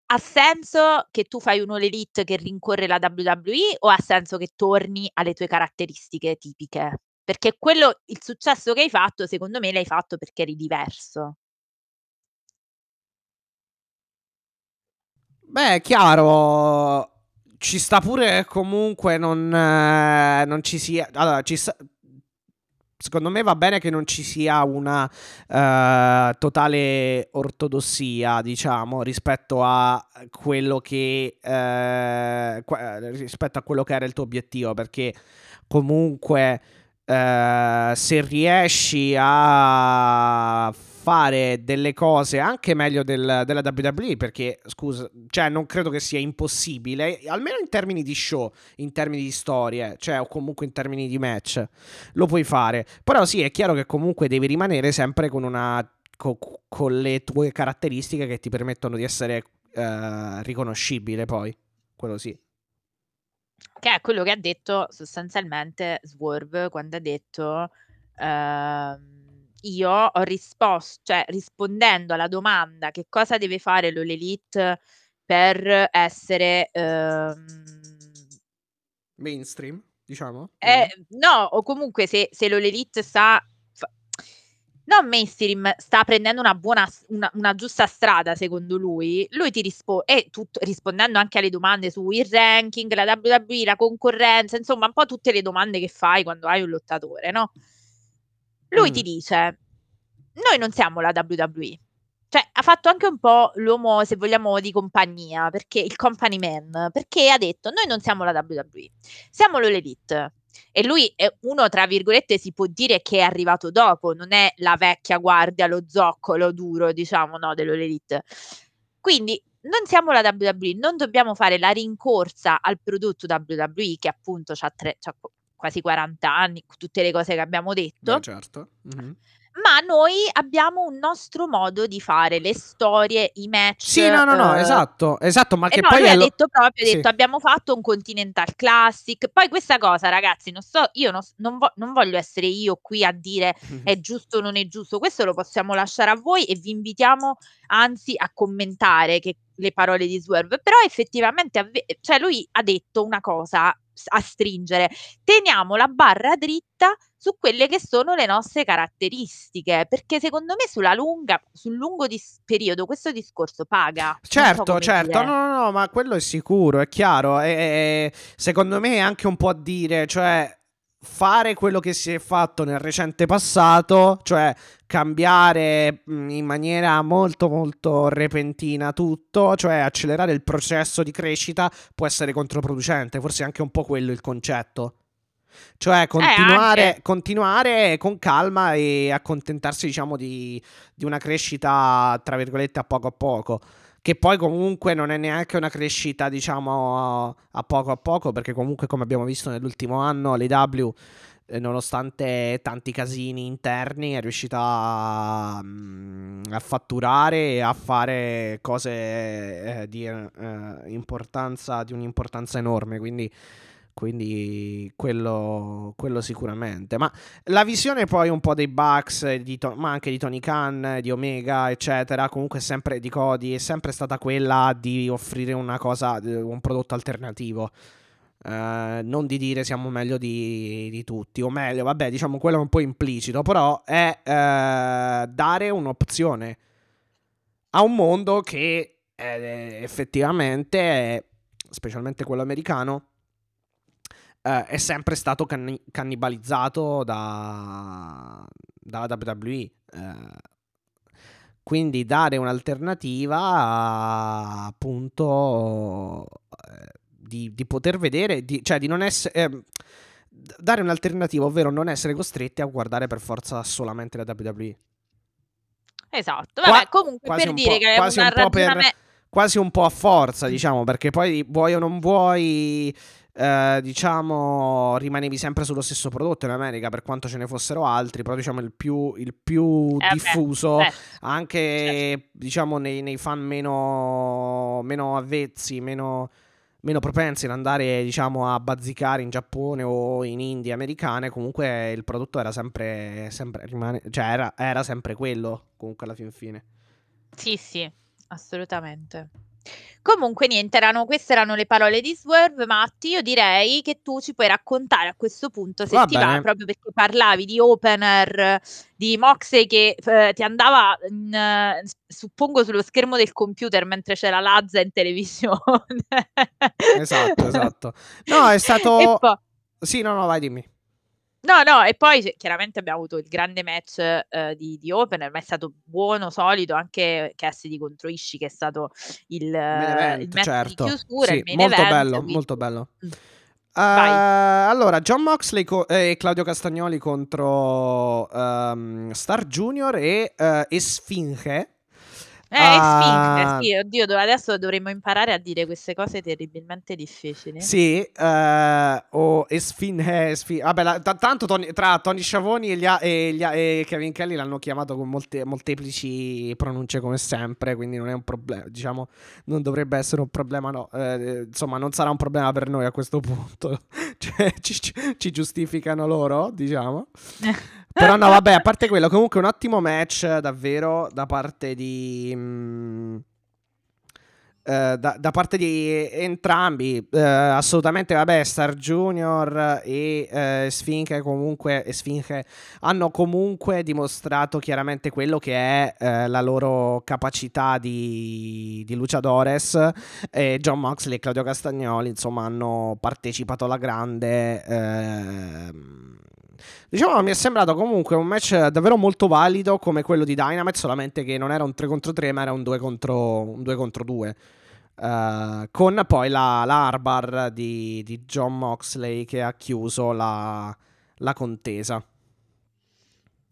ha senso che tu fai un All Elite che rincorre la WWE o ha senso che torni alle tue caratteristiche tipiche? Perché quello il successo che hai fatto, secondo me l'hai fatto perché eri diverso. Beh, chiaro, ci sta pure comunque non, eh, non ci sia... Allora, ci sta... Secondo me va bene che non ci sia una eh, totale ortodossia, diciamo, rispetto a quello che eh, qua- rispetto a quello che era il tuo obiettivo, perché comunque eh, se riesci a fare delle cose anche meglio del- della WWE, perché scusa, cioè non credo che sia impossibile, almeno in termini di show, in termini di storie, cioè o comunque in termini di match, lo puoi fare. Però sì, è chiaro che comunque devi rimanere sempre con una co- con le tue caratteristiche che ti permettono di essere eh, riconoscibile poi. Quello sì. Che è quello che ha detto sostanzialmente Swerve quando ha detto ehm, io ho risposto, cioè rispondendo alla domanda che cosa deve fare l'All Elite per essere ehm, Mainstream, diciamo. eh, no, o comunque se, se l'All Elite sta fa- non mainstream sta prendendo una buona una, una giusta strada secondo lui lui ti risponde e tutto, rispondendo anche alle domande su il ranking la WWE la concorrenza insomma un po' tutte le domande che fai quando hai un lottatore no lui Mm. ti dice noi non siamo la WWE cioè ha fatto anche un po' l'uomo se vogliamo di compagnia perché il company man perché ha detto noi non siamo la WWE siamo l'Elite e lui è uno, tra virgolette, si può dire che è arrivato dopo, non è la vecchia guardia, lo zoccolo duro, diciamo, no, dell'Elite. Quindi non siamo la WWE, non dobbiamo fare la rincorsa al prodotto WWE che appunto ha quasi 40 anni, tutte le cose che abbiamo detto, Beh, certo. Mhm. ma noi abbiamo un nostro modo di fare le storie, i match. Sì, no, no, no, eh, esatto, esatto, ma che no, poi lui è ha lo- detto proprio, ha Sì. detto abbiamo fatto un Continental Classic. Poi questa cosa, ragazzi, non so, io non, non vo- non voglio essere io qui a dire è giusto o non è giusto, questo lo possiamo lasciare a voi e vi invitiamo anzi a commentare che- le parole di Swerve, però effettivamente avve- cioè lui ha detto una cosa a stringere, teniamo la barra dritta su quelle che sono le nostre caratteristiche, perché secondo me sulla lunga, sul lungo dis- periodo questo discorso paga. Non so Certo, certo, dire. no, no, no, ma quello è sicuro, è chiaro. E- secondo me è anche un po' a dire, cioè, fare quello che si è fatto nel recente passato, cioè cambiare mh, in maniera molto, molto repentina tutto, cioè accelerare il processo di crescita può essere controproducente, forse è anche un po' quello il concetto. Cioè continuare, Eh, continuare con calma e accontentarsi, diciamo, di, di una crescita, tra virgolette, a poco a poco. Che poi comunque non è neanche una crescita, diciamo, a poco a poco, perché comunque, come abbiamo visto nell'ultimo anno, l'EW, eh, nonostante tanti casini interni, è riuscita a, mm, a fatturare e a fare cose eh, di eh, importanza, di un'importanza enorme. Quindi Quindi quello, quello sicuramente. Ma la visione poi un po' dei Bucks, di ma anche di Tony Khan, di Omega, eccetera, comunque sempre di Cody, è sempre stata quella di offrire una cosa, eh, un prodotto alternativo. Eh, non di dire siamo meglio di, di tutti, o meglio, vabbè, diciamo quello è un po' implicito, però è eh, dare un'opzione a un mondo che eh, effettivamente, è, specialmente quello americano, eh, è sempre stato canni- cannibalizzato da, dalla WWE. Eh, quindi dare un'alternativa appunto eh, di, di poter vedere, di, cioè di non essere... Eh, dare un'alternativa, ovvero non essere costretti a guardare per forza solamente la WWE. Esatto, vabbè, Qua- comunque per dire che è quasi un po' per- ragionamento... quasi un po' a forza, diciamo, perché poi vuoi o non vuoi, eh, diciamo, rimanevi sempre sullo stesso prodotto in America, per quanto ce ne fossero altri, però diciamo il più, il più Eh diffuso, beh, anche, diciamo, nei, nei fan meno, meno avvezzi, meno, meno propensi ad andare, diciamo, a bazzicare in Giappone o in Indie americane, comunque il prodotto era sempre, sempre rimane, cioè era, era sempre quello, comunque alla fin fine. Sì, sì, assolutamente. Comunque niente, erano, queste erano le parole di Swerve, Matti. Io direi che tu ci puoi raccontare a questo punto, se Va ti va, bene. proprio perché parlavi di opener, di Moxley che eh, ti andava, in, eh, suppongo, sullo schermo del computer mentre c'era Lazza in televisione. Esatto, esatto. No, è stato- poi- Sì, no, no, vai, dimmi. No, no, e poi c- chiaramente abbiamo avuto il grande match eh, di, di Opener, ma è stato buono, solido, anche Cassidy contro Ishii che è stato il, eh, event, il match certo. di chiusura, Sì, molto event, bello, quindi- molto bello. Eh, allora, John Moxley co- e Claudio Castagnoli contro ehm, Star Junior e eh, Esfinge. Eh, Ah, Sphinx, sì, oddio, do- adesso dovremmo imparare a dire queste cose terribilmente difficili. Sì, eh, o Esfinge. Esfi- Vabbè, la- t- tanto Tony- tra Tony Sciavoni e, gli a- e gli a- e Kevin Kelly l'hanno chiamato con molte, molteplici pronunce come sempre, quindi non è un problema, diciamo, non dovrebbe essere un problema, no. Eh, insomma, non sarà un problema per noi a questo punto. Cioè, ci, ci- ci giustificano loro, diciamo. Però no, vabbè, a parte quello, comunque un ottimo match davvero da parte di... mm, eh, da, da parte di entrambi, eh, assolutamente, vabbè, Star Junior e eh, Sfinge comunque, e Sfinge hanno comunque dimostrato chiaramente quello che è eh, la loro capacità di, di luciadores e John Moxley e Claudio Castagnoli, insomma, hanno partecipato alla grande. Diciamo, mi è sembrato comunque un match davvero molto valido come quello di Dynamite, solamente che non era un 3 contro 3, ma era un 2 contro, un 2 contro 2. Eh, con poi la, la armbar di, di John Moxley che ha chiuso la, la contesa.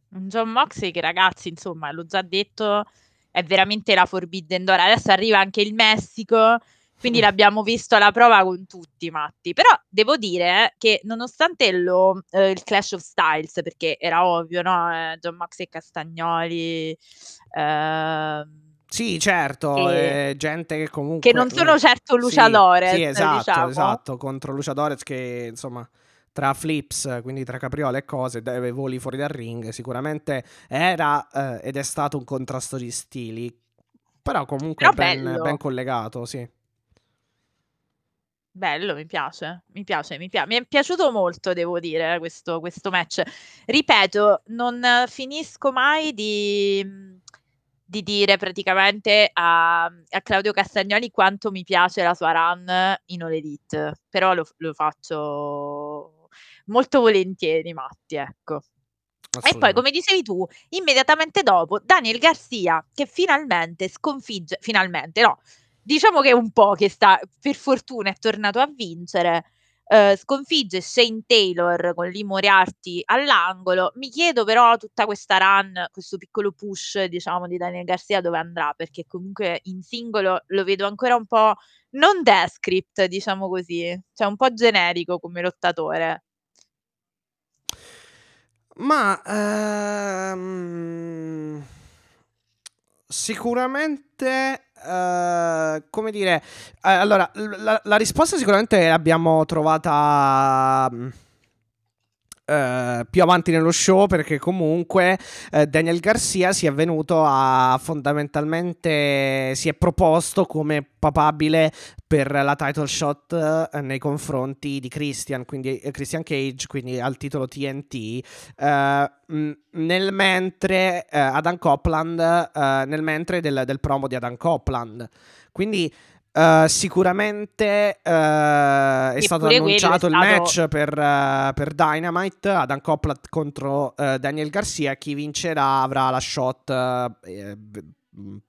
John Moxley che ragazzi, insomma, l'ho già detto, è veramente la Forbidden Door. Adesso arriva anche il Messico, quindi Mm. l'abbiamo visto alla prova con tutti, Matti. Però devo dire eh, che nonostante lo, eh, il Clash of Styles, perché era ovvio, no? Eh, John Moxley e Castagnoli... ehm, Sì, certo, eh, gente che comunque... che non sono certo Sì, luciadores, Sì, esatto, diciamo. esatto, contro luciadores che insomma tra flips, quindi tra capriole e cose, voli fuori dal ring, sicuramente era eh, ed è stato un contrasto di stili, però comunque Però ben, ben collegato, sì. Bello, mi piace, mi piace, mi piace. Mi è piaciuto molto, devo dire, questo, questo match. Ripeto, non finisco mai di, di dire praticamente a, a Claudio Castagnoli quanto mi piace la sua run in All Elite, però lo, lo faccio molto volentieri, Matti, ecco. E poi, assolutamente. come dicevi tu, immediatamente dopo, Daniel Garcia che finalmente sconfigge, finalmente no, diciamo che è un po' che sta, per fortuna è tornato a vincere, eh, sconfigge Shane Taylor con Lee Moriarty all'angolo. Mi chiedo però tutta questa run, questo piccolo push, diciamo, di Daniel Garcia dove andrà, perché comunque in singolo lo vedo ancora un po' non descript, diciamo così, cioè un po' generico come lottatore. Ma ehm, sicuramente eh, come dire, eh, allora, la, la risposta sicuramente l'abbiamo trovata mm, eh, più avanti nello show perché comunque eh, Daniel Garcia si è venuto a fondamentalmente si è proposto come papabile per la title shot eh, nei confronti di Christian, quindi Christian Cage, quindi al titolo TNT, eh, nel mentre Adam Copland, nel mentre del, del promo di Adam Copland. Quindi Uh, sicuramente uh, è stato annunciato è il stato... match per, uh, per, Dynamite Adam Copland contro Daniel Garcia chi vincerà avrà la shot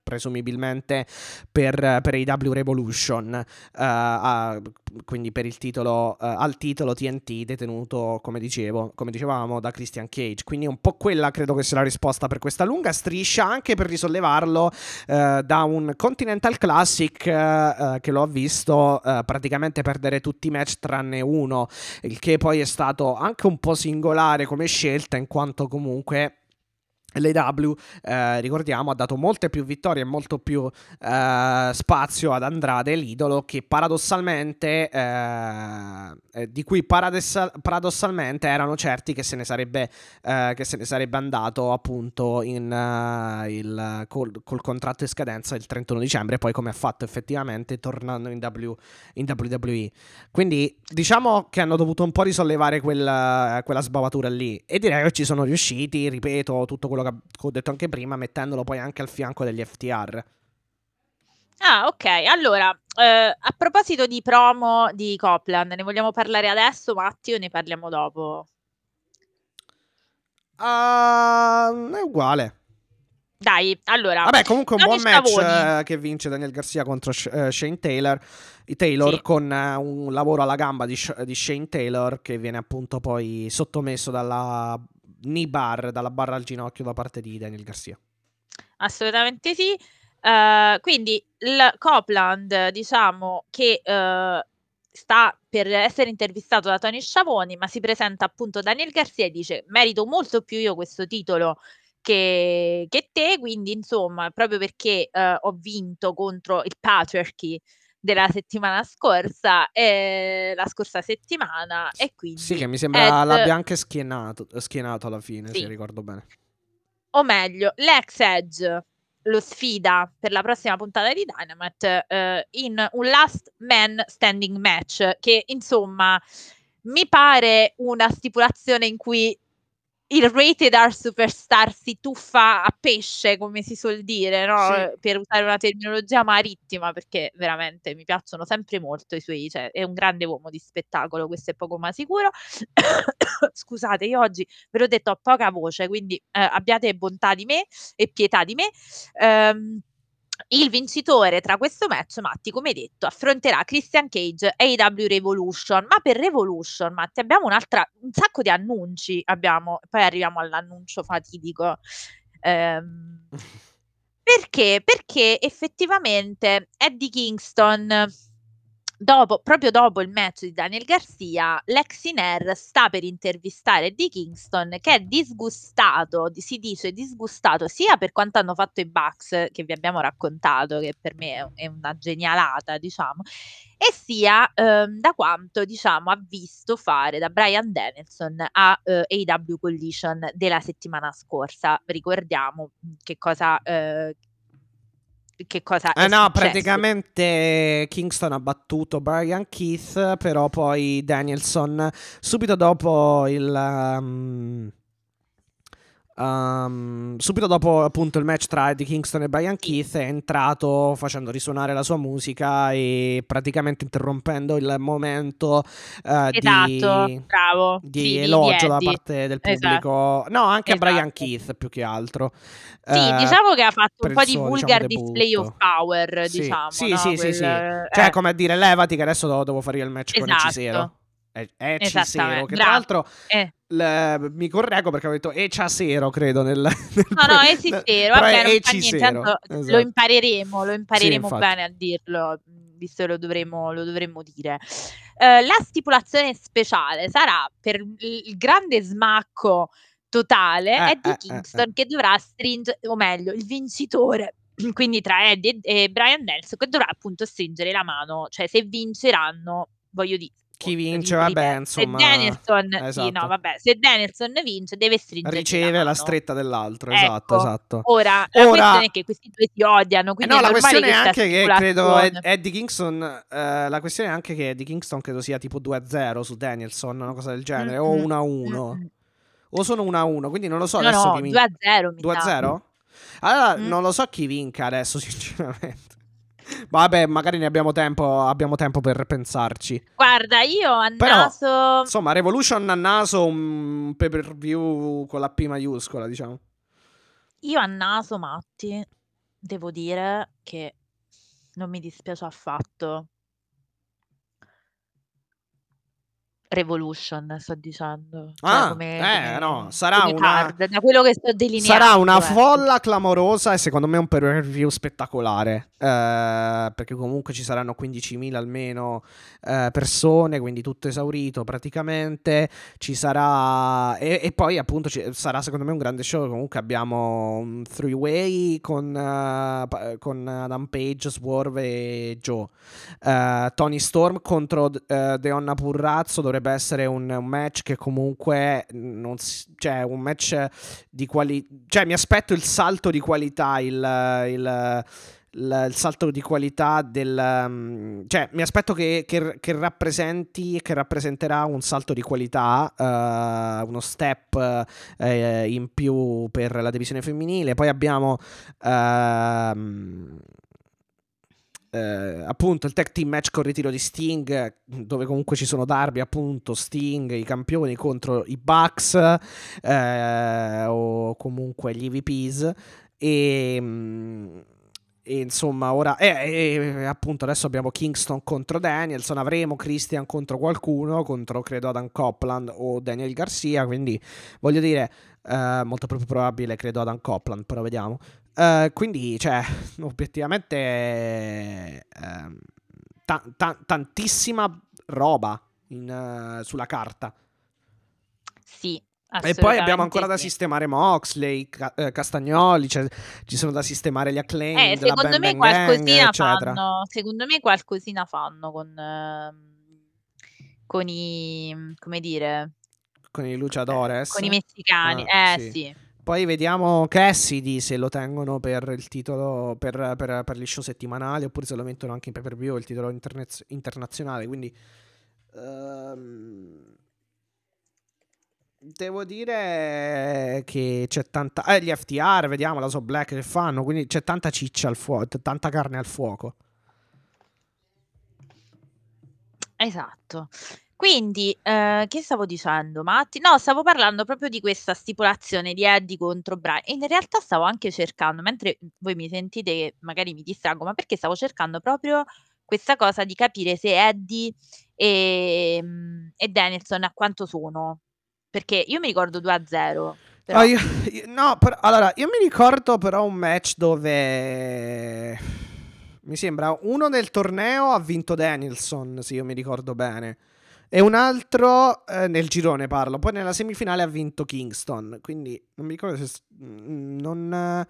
presumibilmente per, per AW Revolution, uh, uh, quindi per il titolo, uh, al titolo TNT detenuto, come dicevo, come dicevamo, da Christian Cage. Quindi un po' quella credo che sia la risposta per questa lunga striscia, anche per risollevarlo da un Continental Classic che lo ha visto praticamente perdere tutti i match tranne uno, il che poi è stato anche un po' singolare come scelta, in quanto comunque L'AW, eh, ricordiamo, ha dato molte più vittorie e molto più eh, spazio ad Andrade, l'idolo, che paradossalmente, eh, eh di cui paradossal- paradossalmente erano certi che se ne sarebbe, eh, che se ne sarebbe andato appunto in, uh, il, col, col, contratto in scadenza il 31 dicembre, poi come ha fatto effettivamente tornando in, w, in WWE. Quindi diciamo che hanno dovuto un po' risollevare quella, quella sbavatura lì e direi che ci sono riusciti, ripeto, tutto quello che ho detto anche prima, mettendolo poi anche al fianco degli FTR. Ah, ok. Allora, eh, a proposito di promo di Copland, ne vogliamo parlare adesso, Matti, o ne parliamo dopo? Uh, è uguale. Dai, allora. Vabbè, comunque un buon match eh, che vince Daniel Garcia contro uh, Shane Taylor. Taylor sì. con uh, un lavoro alla gamba di, di, Shane Taylor che viene appunto poi sottomesso dalla knee bar, dalla barra al ginocchio da parte di Daniel Garcia. Assolutamente sì. Uh, quindi il Copland, diciamo che uh, sta per essere intervistato da Tony Sciavoni, ma si presenta appunto Daniel Garcia e dice: Merito molto più io questo titolo che, che te. Quindi, insomma, proprio perché uh, ho vinto contro il Patriarchy della settimana scorsa, eh, la scorsa settimana, e quindi... Sì, che mi sembra Ed... l'abbia anche schienato, schienato alla fine, sì. se ricordo bene. O meglio, l'ex Edge lo sfida per la prossima puntata di Dynamite eh, in un last man standing match che insomma mi pare una stipulazione in cui il rated R superstar si tuffa a pesce, come si suol dire, no? Sì. per usare una terminologia marittima, perché veramente mi piacciono sempre molto i suoi, cioè è un grande uomo di spettacolo, questo è poco ma sicuro. Scusate, io oggi ve l'ho detto ho poca voce, quindi eh, abbiate bontà di me e pietà di me. Um, il vincitore tra questo match, Matti, come hai detto, affronterà Christian Cage e AW Revolution. Ma per Revolution, Matti, abbiamo un'altra, un sacco di annunci. Abbiamo, poi arriviamo all'annuncio fatidico. Ehm, perché? Perché effettivamente Eddie Kingston dopo, proprio dopo il match di Daniel Garcia, l'ex Iner sta per intervistare Eddie Kingston che è disgustato, si dice disgustato sia per quanto hanno fatto i Bucks che vi abbiamo raccontato, che per me è una genialata, diciamo, e sia ehm, da quanto diciamo ha visto fare da Brian Danielson a eh, AW Collision della settimana scorsa. Ricordiamo che cosa eh, che cosa eh no, praticamente Kingston ha battuto Brian Keith, però poi Danielson subito dopo il um, Um, subito dopo appunto il match tra Eddie Kingston e Brian Keith è entrato facendo risuonare la sua musica e praticamente interrompendo il momento uh, esatto, di, bravo. di sì, elogio di da parte del pubblico. Esatto. No, anche esatto. Brian Keith più che altro. Sì, uh, diciamo che ha fatto un po' di vulgar diciamo, display of power, sì. diciamo. Sì, no? sì, Quel, sì, sì. Cioè, eh. come a dire, levati che adesso devo fare il match esatto. con Ecisero. È, è Cisero, che tra l'altro eh. le, mi correggo perché ho detto Ecciasero, credo. Nel, nel no, no, è Cisero. Vabbè, tanto esatto. lo impareremo, lo impareremo sì, bene a dirlo, visto che lo dovremo, lo dovremmo dire. Uh, la stipulazione speciale sarà per il grande smacco totale eh, eh, eh, Kingston eh, che dovrà stringere, o meglio, il vincitore quindi tra Eddie e, e Brian Nelson, che dovrà appunto stringere la mano, cioè se vinceranno, voglio dire, Chi vince, vabbè, insomma, Se Danielson, sì, esatto. no, vabbè, se Danielson vince, deve stringere Riceve la, la, stretta dell'altro, Ecco. esatto, esatto. Ora, la Ora- questione è che questi due si odiano, Eh quindi no, la questione è anche che credo Ed-. Eddie Kingston. eh, la questione è anche che Eddie Kingston credo sia tipo 2-0 su Danielson, una cosa del genere, o Mm-mm, 1-1. mm-mm. O sono 1-1, quindi non lo so No, adesso no, chi vince. 2 a 0 mi 2 sa. 0? Allora, Mm. non lo so chi vinca adesso, sinceramente. Vabbè, magari ne abbiamo tempo, abbiamo tempo per pensarci. Guarda, io a Però, naso Insomma, Revolution a naso un pay per view con la P maiuscola, diciamo. Io a naso, Matti, devo dire che non mi dispiace affatto. Revolution, sto dicendo. Cioè, Ah, come, eh, no, sarà una- card, da quello che sto delineando. Sarà una ecco. folla clamorosa e secondo me un per view spettacolare. eh, perché comunque ci saranno 15.000 almeno eh, persone, quindi tutto esaurito praticamente. Ci sarà. E, e poi appunto ci- sarà secondo me un grande show. Comunque abbiamo un three-way con, eh, pa- con Adam Page, Swerve e Joe. Eh, Tony Storm contro eh, Deonna Purrazzo dovrebbe essere un, un match che comunque non si- cioè un match di qualità cioè mi aspetto il salto di qualità il, il- il- salto di qualità del um, cioè mi aspetto che, che- che rappresenti che rappresenterà un salto di qualità eh, uno step eh, in più per la divisione femminile. Poi abbiamo ehm, eh, appunto il tag team match con ritiro di Sting dove comunque ci sono Darby appunto Sting i campioni contro i Bucks eh, o comunque gli EVPs e, mm, e insomma ora e, e, appunto adesso abbiamo Kingston contro Danielson avremo Christian contro qualcuno contro credo Adam Copland o Daniel Garcia quindi voglio dire eh, molto più probabile credo Adam Copland però vediamo eh, quindi, cioè, obiettivamente, ehm, ta- ta- tantissima roba in, eh, sulla carta. Sì, E poi abbiamo ancora da sistemare Moxley, Ca- eh, Castagnoli, cioè, ci sono da sistemare gli acclaim, Eh, secondo me qualcosina fanno, secondo me qualcosina fanno con, ehm, con i, come dire, Con i Luchadores. con i messicani. Ah, eh sì. sì. Poi vediamo Cassidy se lo tengono per il titolo, per, per- per gli show settimanali, oppure se lo mettono anche in pay per view, il titolo interne- internazionale. Quindi ehm, devo dire che c'è tanta. Eh, gli FTR, vediamo la So Black che fanno. Quindi c'è tanta ciccia al fuoco, tanta carne al fuoco. Esatto. Quindi, eh, che stavo dicendo, Matti? No, stavo parlando proprio di questa stipulazione di Eddie contro Brian. In realtà stavo anche cercando, mentre voi mi sentite che magari mi distraggo, ma perché stavo cercando proprio questa cosa di capire se Eddie e, mm, e Danielson a quanto sono. Perché io mi ricordo 2 a 0. Però... Ah, io- no, però- allora, io mi ricordo però un match dove mi sembra uno del torneo ha vinto Danielson, se io mi ricordo bene, e un altro eh, nel girone parlo, poi nella semifinale ha vinto Kingston, quindi non mi ricordo se mm, non, non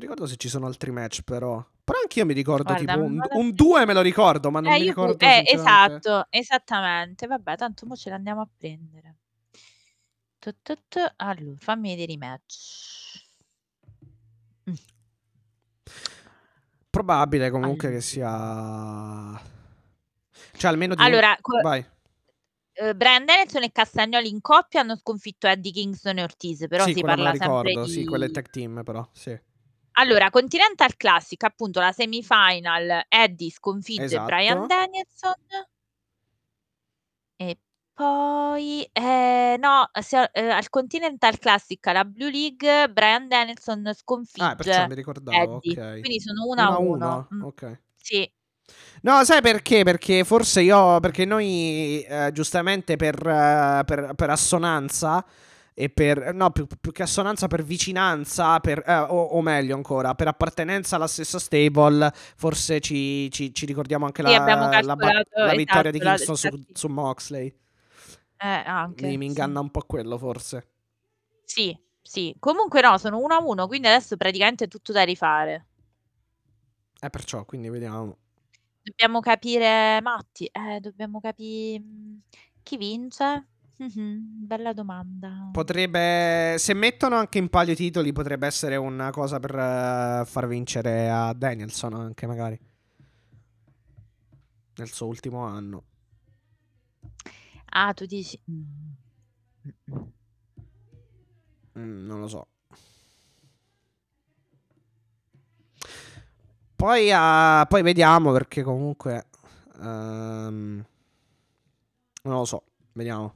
ricordo se ci sono altri match però. Però anch'io mi ricordo Guarda, tipo un, un 2 me lo ricordo, ma non Eh, mi io ricordo pu- eh, esatto, esattamente. Vabbè, tanto mo ce l'andiamo a prendere. Tu, tu, tu. Allora, fammi vedere i match. Mm. Probabile comunque Allora. che sia cioè almeno di Allora, co- vai. Eh, Brian Danielson e Castagnoli in coppia hanno sconfitto Eddie Kingston e Ortiz, però sì, si parla la sempre ricordo, sì, di... tag team però, sì. Allora, Continental Classic, appunto la semifinal, Eddie sconfigge Esatto. Brian Danielson e poi, eh, no, se- eh, al Continental Classic, alla Blue League, Brian Danielson Ah, perciò sconfigge mi ricordavo, Eddie, ok. quindi sono 1 a 1. 1-1, ok. Sì, No, sai perché? Perché forse io, perché noi eh, giustamente per, eh, per, per assonanza e per, no, più, più che assonanza per vicinanza, per, eh, o, o meglio ancora, per appartenenza alla stessa stable, forse ci, ci- ci ricordiamo anche Sì, la, la, la vittoria di esatto, la- Kingston su, infatti. su Moxley. eh, anche. Mi, mi sì. inganna un po' quello forse. Sì, sì. Comunque no, sono 1 a 1, quindi adesso praticamente è tutto da rifare. Eh, perciò, quindi vediamo. Dobbiamo capire, Matti, eh, dobbiamo capire chi vince. Mhm, bella domanda. Potrebbe, se mettono anche in palio i titoli, potrebbe essere una cosa per eh, far vincere a Danielson anche magari. Nel suo ultimo anno. Ah, tu dici... Mm. Mm-mm. Mm, non lo so. Poi, ah, poi vediamo perché comunque... ehm, non lo so, vediamo.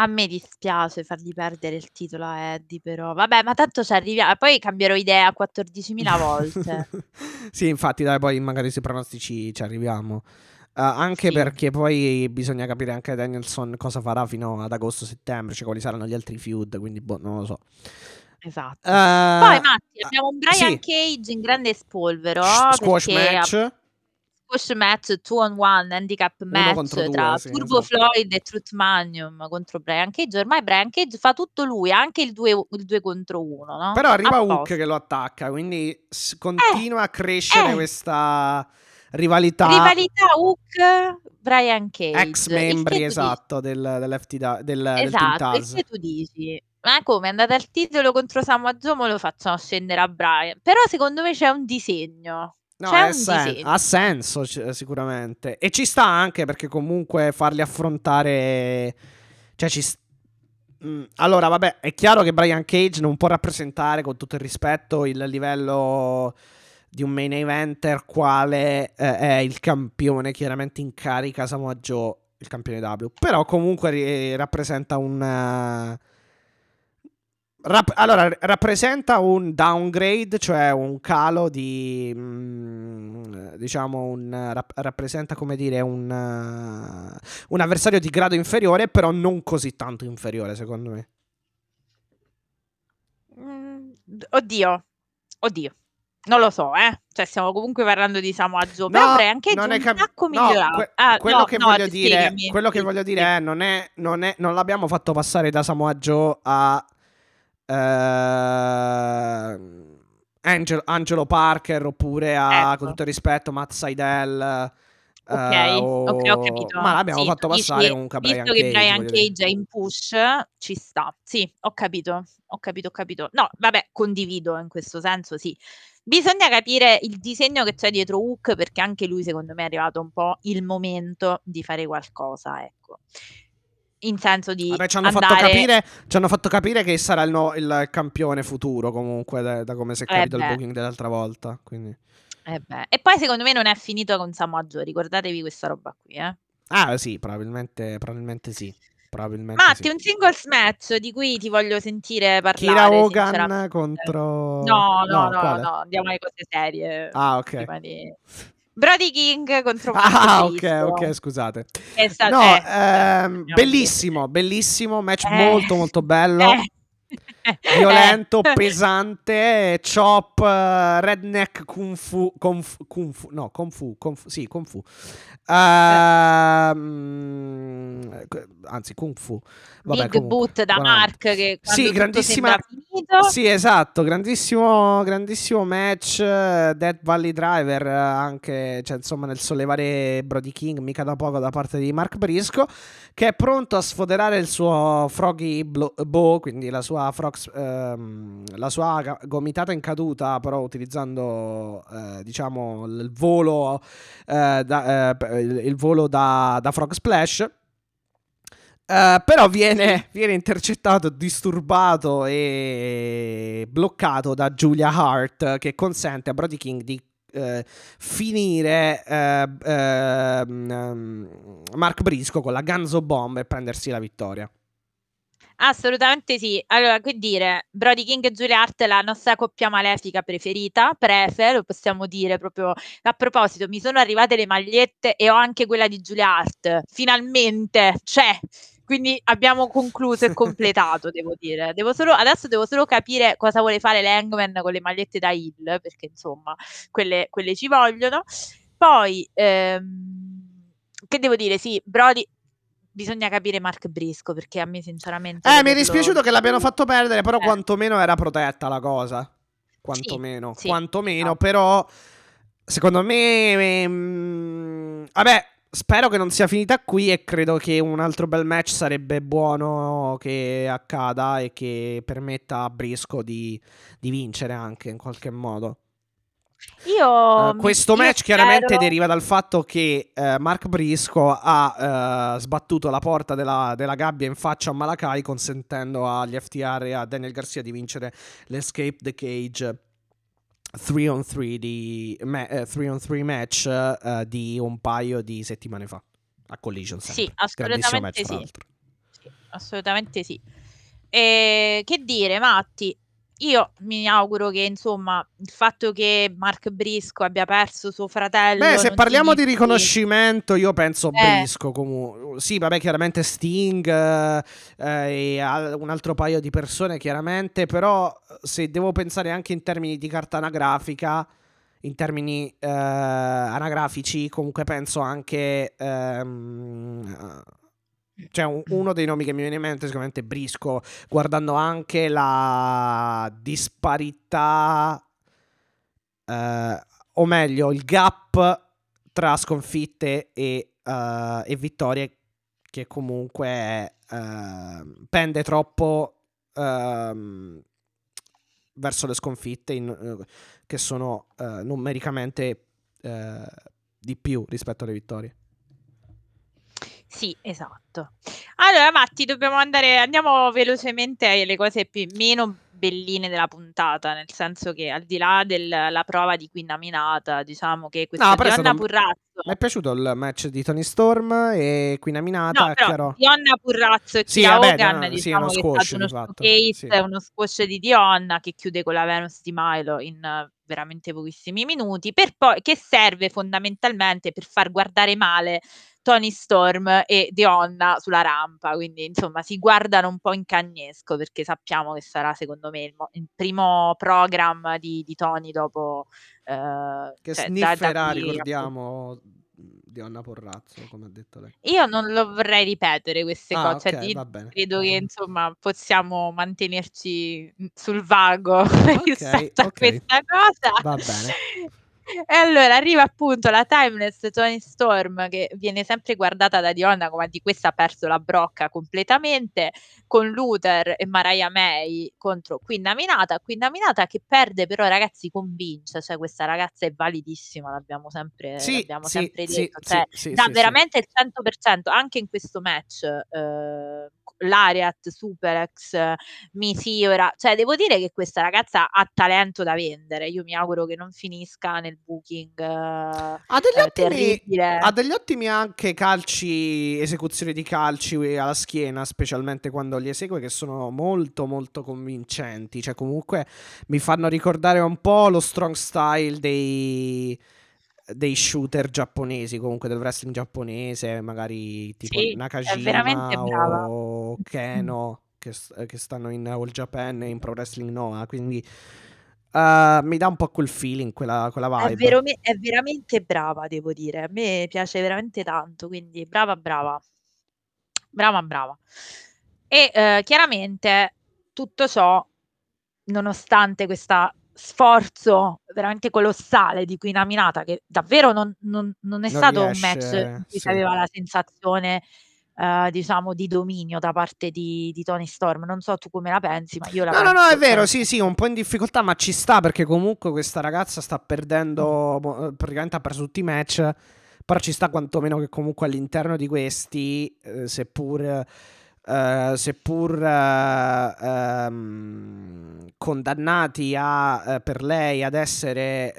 A me dispiace fargli perdere il titolo a Eddie, però. Vabbè, ma tanto ci arriviamo. Poi cambierò idea 14.000 volte. sì, infatti, dai, poi magari sui pronostici ci arriviamo. Uh, anche Sì. perché poi bisogna capire anche Danielson cosa farà fino ad agosto-settembre, cioè quali saranno gli altri feud, quindi boh, non lo so. Esatto. Poi, Matti, abbiamo un Brian sì. Cage in grande spolvero. Sh- squash perché match. squash match 2 on 1 handicap match contro due, tra sì, Turbo esatto. Floyd e Truth Magnum contro Brian Cage. Ormai Brian Cage fa tutto lui, anche il 2, il 2 contro 1, no? Però arriva Hook che lo attacca, quindi s- continua a crescere eh. questa rivalità Rivalità Hook Brian Cage. ex Il che membri, tu esatto, del, dell'FT da- del, del Team Esatto, Taz. che tu dici? Ma come è andata al titolo contro Samoa Joe, mo lo facciamo scendere a Brian. Però secondo me c'è un disegno. No, c'è un sen- disegno. ha senso c- sicuramente. E ci sta anche perché comunque farli affrontare... Cioè ci... s- Mm, Allora, vabbè, è chiaro che Brian Cage non può rappresentare, con tutto il rispetto, il livello di un main eventer quale eh, è il campione chiaramente in carica Samoa Joe, il campione W. Però comunque ri- rappresenta un... eh, Rap- allora, rappresenta un downgrade, cioè un calo di. mm, diciamo, un, rap- rappresenta come dire un, eh, un avversario di grado inferiore, però non così tanto inferiore, secondo me. Mm, oddio, oddio. Non lo so, eh. Cioè, stiamo comunque parlando di Samoa Joe. però Brian Cage non un è cap- sacco no, migliorato. que- Ah, quello no, che no, voglio dire, quello che voglio dire è, non è, non è, non l'abbiamo fatto passare da Samoa Joe a eh, Angel- Angelo Parker oppure a, Ecco. con tutto il rispetto, Matt Seidel. Ok, eh, ok, ho o- capito. Ma l'abbiamo Sì, fatto tu dici, passare comunque a Brian visto che Cage. Brian voglio dire. Cage è in push, ci sta. Sì, ho capito, ho capito, ho capito. No, vabbè, condivido in questo senso, sì. Bisogna capire il disegno che c'è dietro Hook, perché anche lui, secondo me, è arrivato un po' il momento di fare qualcosa, ecco. In senso di Vabbè, ci hanno, andare... fatto capire, ci hanno fatto capire che sarà il, no- il campione futuro comunque, da, da come si è Eh capito il beh. booking dell'altra volta. Quindi. Eh beh. E poi, secondo me, non è finito con Samoa Joe, ricordatevi questa roba qui, eh. Ah, sì, probabilmente, probabilmente sì. Probabilmente Matti, sì. un singles match di cui ti voglio sentire parlare. Kira Hogan contro... No, no, no, quale? no, andiamo alle cose serie. Ah, ok. prima di- Brody King contro Ah, ok, ok, scusate. È sta- No, eh, ehm, bellissimo, bellissimo, match Eh. molto molto bello. Eh. Violento, Eh. pesante, chop, eh, redneck, kung fu, kung fu, kung fu, no, kung fu, kung fu, sì, kung fu. Ehm, anzi, kung fu. Vabbè, Big comunque, boot da Mark che Sì, grandissima-. Sì, esatto, grandissimo, grandissimo match. eh, Death Valley Driver, anche cioè, insomma, nel sollevare Brody King, mica da poco da parte di Mark Briscoe, che è pronto a sfoderare il suo Froggy Bow, quindi la sua, ehm, la sua gomitata in caduta, però utilizzando eh, diciamo il volo, eh, da, eh, il volo da, da Frog Splash. Eh, però viene, viene intercettato, disturbato e bloccato da Julia Hart che consente a Brody King di eh, finire ehm, Mark Briscoe con la Ganzo Bomb e prendersi la vittoria. Assolutamente sì. Allora, che dire, Brody King e Julia Hart è la nostra coppia malefica preferita, prefe, lo possiamo dire proprio. A proposito, mi sono arrivate le magliette e ho anche quella di Julia Hart. Finalmente c'è. Quindi abbiamo concluso e completato, devo dire. Devo solo, adesso devo solo capire cosa vuole fare l'Hangman con le magliette da Hill, perché insomma, quelle, quelle ci vogliono. Poi, ehm, che devo dire? Sì, Brody, bisogna capire Mark Brisco perché a me sinceramente Eh, mi è dispiaciuto che l'abbiano fatto perdere, però Eh. quantomeno era protetta la cosa. quantomeno, sì, quantomeno esatto. però secondo me ehm, vabbè, spero che non sia finita qui e credo che un altro bel match sarebbe buono che accada e che permetta a Brisco di, di vincere anche in qualche modo. Io, Uh, questo io match chiaramente spero- deriva dal fatto che uh, Mark Brisco ha uh, sbattuto la porta della, della gabbia in faccia a Malakai consentendo agli FTR e a Daniel Garcia di vincere l'Escape the Cage 3 on 3 di ma- eh, 3 on 3 match di un paio di settimane fa a Collision Sì, sempre. Match assolutamente tra sì. Sì, assolutamente sì. E che dire, Matti? Io mi auguro che, insomma, il fatto che Mark Brisco abbia perso suo fratello. Beh, se parliamo di riconoscimento, io penso Eh. Brisco comunque. Sì, vabbè, chiaramente Sting eh, eh, e un altro paio di persone, chiaramente, però se devo pensare anche in termini di carta anagrafica, in termini eh, anagrafici, comunque penso anche... ehm, cioè, un- uno dei nomi che mi viene in mente è sicuramente Brisco, guardando anche la disparità, eh, o meglio, il gap tra sconfitte e, eh, e vittorie, che comunque è, eh, pende troppo ehm, verso le sconfitte, in- eh, che sono eh, numericamente eh, di più rispetto alle vittorie. Sì, esatto. Allora, Matti, dobbiamo andare, andiamo velocemente alle cose più, meno belline della puntata, nel senso che al di là della prova di Queen Aminata, diciamo che questo No, Dionna Purrazzo... Mi è piaciuto il match di Tony Storm e Queen Aminata, No, però. Dionna Purrazzo e Sì, Kira vabbè, Hogan, no, sì, diciamo uno che è squash uno showcase, sì. uno squash di Dionna che chiude con la Venus di Milo in eh, veramente pochissimi minuti, per poi, che serve fondamentalmente per far guardare male Tony Storm e Dionna sulla rampa, quindi insomma si guardano un po' in cagnesco perché sappiamo che sarà secondo me il, mo- il primo program di, di Tony dopo... eh, Che cioè, da- da snifferà, qui, ricordiamo, di Anna Porrazzo, come ha detto lei. Io non lo vorrei ripetere queste Ah, cose, cioè, ok, di- va bene. credo che insomma possiamo mantenerci mm, sul vago rispetto a ok. questa cosa. Va bene. E allora arriva appunto la Timeless Tony Storm che viene sempre guardata da Dionna come di questa ha perso la brocca completamente con Luther e Mariah May contro Queen Aminata. Queen Aminata che perde però ragazzi convince, cioè questa ragazza è validissima, l'abbiamo sempre, Sì, l'abbiamo sì, sempre sì, detto, cioè sì, sì, dà veramente il 100% anche in questo match eh, l'Ariat Superex Misiora cioè devo dire che questa ragazza ha talento da vendere. Io mi auguro che non finisca nel booking eh, Ha degli, eh, ottimi, ha degli ottimi anche calci, esecuzioni di calci alla schiena, specialmente quando li esegue, che sono molto molto convincenti. Cioè, comunque mi fanno ricordare un po' lo strong style dei, dei shooter giapponesi, comunque del wrestling giapponese, magari tipo Sì, Nakajima o Keno, che, che stanno in All Japan e in Pro Wrestling Noah. Quindi eh, mi dà un po' quel feeling, quella, quella È, vibe. vero- è veramente brava, devo dire. A me piace veramente tanto, quindi brava, brava. Brava, brava. E eh, chiaramente tutto ciò, nonostante questo sforzo veramente colossale di Queen Aminata, che davvero non, non- non è Non stato un riesce, match in cui sì. si aveva la sensazione, eh, diciamo, di dominio da parte di, di Tony Storm. Non so tu come la pensi, ma io la No, no, no, penso è vero, penso- sì, sì, un po' in difficoltà, ma ci sta perché comunque questa ragazza sta perdendo, mo- eh, praticamente ha perso tutti i match, però ci sta quantomeno che comunque all'interno di questi, eh, seppur, eh, seppur eh, ehm, condannati a, eh, per lei ad essere,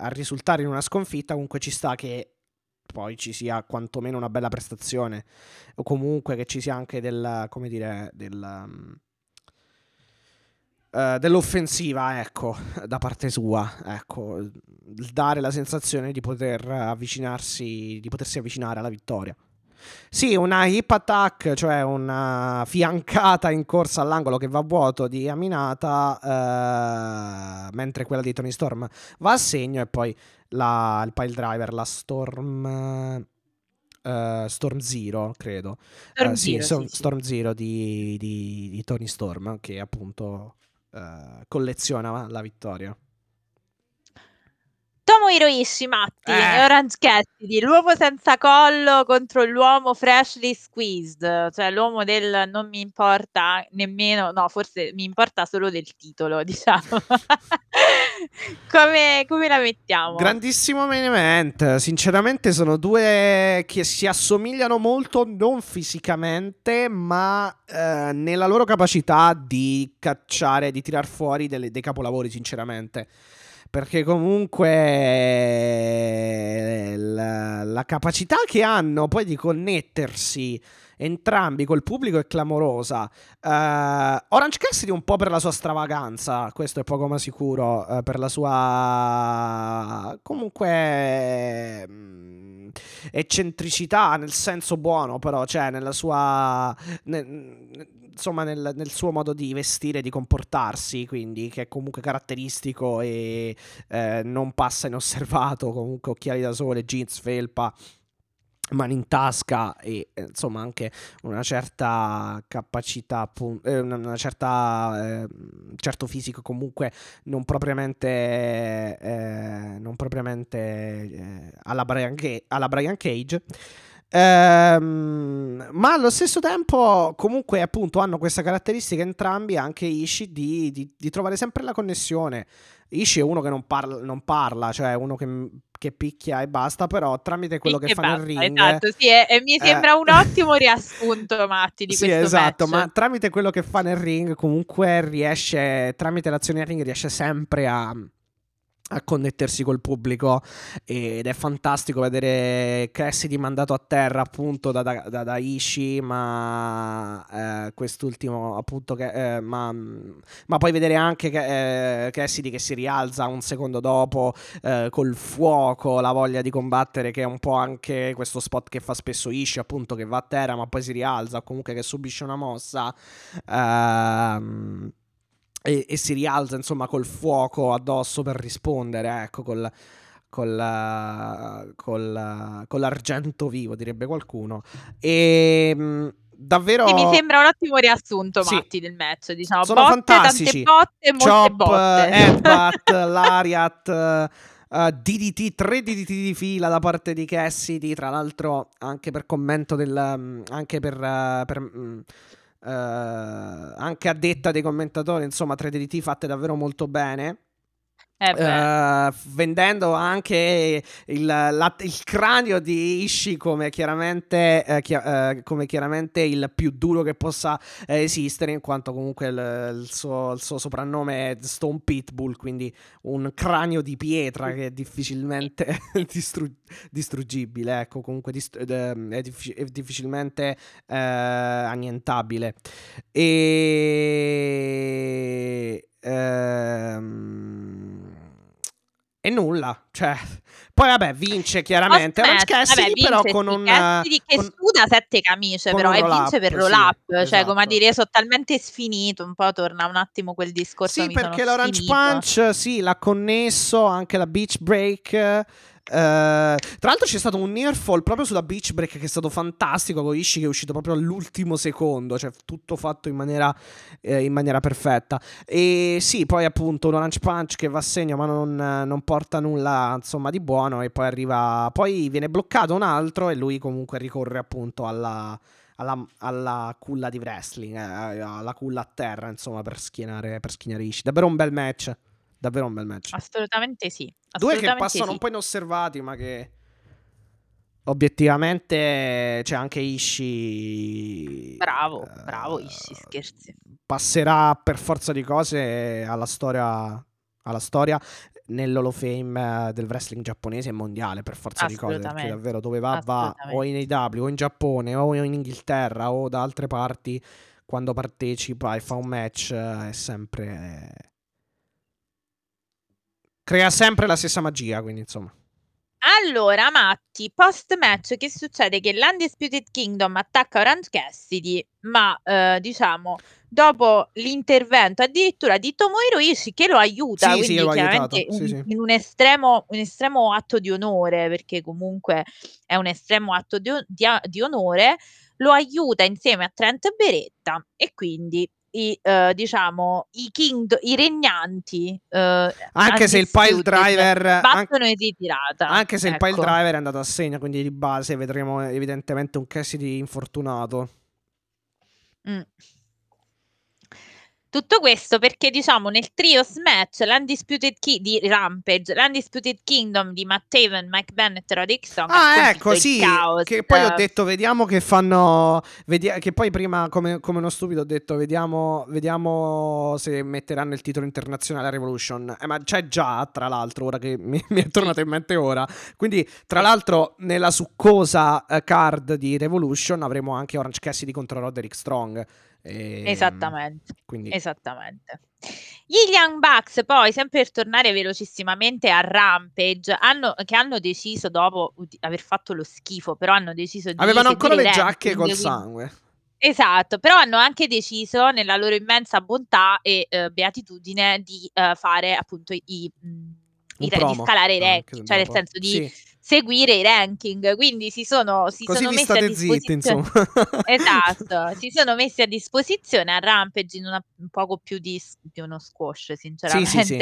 a risultare in una sconfitta, comunque ci sta che poi ci sia quantomeno una bella prestazione o comunque che ci sia anche del, come dire, del... um, eh, dell'offensiva, ecco, da parte sua, ecco, dare la sensazione di poter avvicinarsi, di potersi avvicinare alla vittoria. Sì, una hip attack, cioè una fiancata in corsa all'angolo che va vuoto di Aminata, eh, mentre quella di Tony Storm va a segno e poi la- il pile driver, la Storm... eh, Storm Zero, credo. Storm Eh, sì, Zero, Storm, sì, sì. Storm Zero di, di- di Tony Storm, che appunto eh, colleziona la vittoria. Tomohiro Ishii, Matti, Eh. e Orange Cassidy, l'uomo senza collo contro l'uomo freshly squeezed, cioè l'uomo del non mi importa nemmeno, no, forse mi importa solo del titolo, diciamo. come, come la mettiamo? Grandissimo main event. Sinceramente, sono due che si assomigliano molto, non fisicamente, ma eh, nella loro capacità di cacciare, di tirar fuori delle- dei capolavori, sinceramente. Perché comunque eh, la, la capacità che hanno poi di connettersi entrambi col pubblico è clamorosa. Eh, Orange Cassidy un po' per la sua stravaganza, questo è poco ma sicuro, eh, per la sua comunque mm, eccentricità nel senso buono, però, cioè nella sua ne- insomma nel, nel suo modo di vestire, di comportarsi, quindi che è comunque caratteristico e eh, non passa inosservato, comunque occhiali da sole, jeans, felpa mani in tasca e eh, insomma anche una certa capacità eh, una, certa eh, certo fisico comunque non propriamente eh, non propriamente eh, alla, Brian alla Brian Cage Ehm, ma allo stesso tempo comunque appunto hanno questa caratteristica entrambi anche Ishii di, di- di trovare sempre la connessione Ishii è uno che non parla, non parla cioè uno che, che picchia e basta però tramite quello che, Che fa nel basta, ring Esatto, sì, e, e mi eh, sembra un ottimo riassunto, Matti, di sì, questo esatto, match. ma tramite quello che fa nel ring, comunque riesce, tramite l'azione nel ring, riesce sempre a, a connettersi col pubblico ed è fantastico vedere Cassidy mandato a terra appunto da, da, da, da Ishii ma eh, quest'ultimo appunto che, eh, ma, ma poi vedere anche che, eh, Cassidy che si rialza un secondo dopo eh, col fuoco la voglia di combattere che è un po' anche questo spot che fa spesso Ishii appunto che va a terra ma poi si rialza o comunque che subisce una mossa ehm e, e si rialza insomma col fuoco addosso per rispondere, ecco, col, col, col, con l'argento vivo, direbbe qualcuno. E mh, davvero... Sì, mi sembra un ottimo riassunto, Sì. Matti, del match. Diciamo, Sono botte, fantastici. tante botte Chop, botte. eh, Headbutt, Lariat, eh, eh, DDT, 3 DDT di fila da parte di Cassidy, tra l'altro anche per commento del... mm, anche per... eh, per, eh, anche a detta dei commentatori, insomma, 3 DDT fatte davvero molto bene. Eh. Eh, vendendo anche il, la- il cranio di Ishii come chiaramente, eh, chi- eh, come chiaramente il più duro che possa eh, esistere, in quanto comunque il, il suo, il suo soprannome è Stone Pitbull, quindi un cranio di pietra che è difficilmente distru- distruggibile, ecco, comunque dist- ed è, diffi- è difficilmente eh, annientabile. E... ehm, e nulla, cioè, poi vabbè, vince chiaramente Post-match, Cassidy, vabbè, però vince con sì, un Cassidy che con- suda sette camicie, con però, e vince per sì, roll up, cioè esatto. come a dire, sono talmente sfinito, un po' torna un attimo quel discorso. Sì, perché l'Orange sfinito. Punch, sì, l'ha connesso anche la Beach Break. Eh, tra l'altro c'è stato un near fall proprio sulla Beach Break che è stato fantastico con Ishii che è uscito proprio all'ultimo secondo, cioè tutto fatto in maniera, eh, in maniera perfetta. E sì, poi appunto un Orange Punch che va a segno ma non, non porta nulla insomma di buono e poi arriva, poi viene bloccato un altro e lui comunque ricorre appunto alla... Alla, alla culla di wrestling, eh, alla culla a terra, insomma, per schienare, per schienare Ishii. Davvero un bel match. Davvero un bel match. Assolutamente sì. Due che assolutamente passano sì. un po' inosservati, ma che obiettivamente c'è anche Ishii. Bravo, eh, bravo, Ishii, scherzi. Passerà per forza di cose alla storia, alla storia nell'Hall of Fame eh, del wrestling giapponese e mondiale per forza di cose. Perché Assolutamente. davvero dove va, va o in AW o in Giappone o in Inghilterra o da altre parti. Quando partecipa e fa un match eh, è sempre. Crea sempre la stessa magia, quindi insomma. Allora, Matti, post match che succede? Che l'Undisputed Kingdom attacca Orange Cassidy, ma eh, diciamo dopo l'intervento addirittura di Tomohiro Ishii che lo aiuta, Sì, sì, quindi ha chiaramente aiutato, sì, in, sì. in un, estremo, un estremo atto di onore, perché comunque è un estremo atto di, di di onore, lo aiuta insieme a Trent Beretta e quindi i, eh, diciamo, i, king, i regnanti eh, Anche se il pile driver. battono in ritirata. anche se il pile Ecco. driver è andato a segno, quindi di base vedremo evidentemente un Cassidy infortunato. Mm. Tutto questo perché diciamo nel trios match l'Undisputed Ki- di Rampage, l'Undisputed Kingdom di Matt Taven, Mike Bennett e Roderick Strong Ah, ecco, sì. Che poi ho detto, vediamo che fanno. vedia- che poi prima, come, come uno stupido, ho detto, vediamo, vediamo se metteranno il titolo internazionale a Revolution. Eh, ma c'è già, tra l'altro, ora che mi, mi è tornato in mente ora. Quindi, tra l'altro, nella succosa eh, card di Revolution avremo anche Orange Cassidy contro Roderick Strong. Ehm, Esattamente. Quindi, Esattamente. Gli Young Bucks, poi, sempre per tornare velocissimamente a Rampage, hanno, che hanno deciso dopo di aver fatto lo schifo, però hanno deciso di avevano ancora le giacche col sangue. Esatto, però hanno anche deciso, nella loro immensa bontà e eh, beatitudine, di eh, fare appunto i, Un i- di promo scalare i ranking, cioè nel senso di Sì. Seguire i ranking. Quindi si sono, si Così sono messi a zitti, disposizione. insomma. Esatto, si sono messi a disposizione a Rampage in una- un poco più di, di uno squash, sinceramente. sì.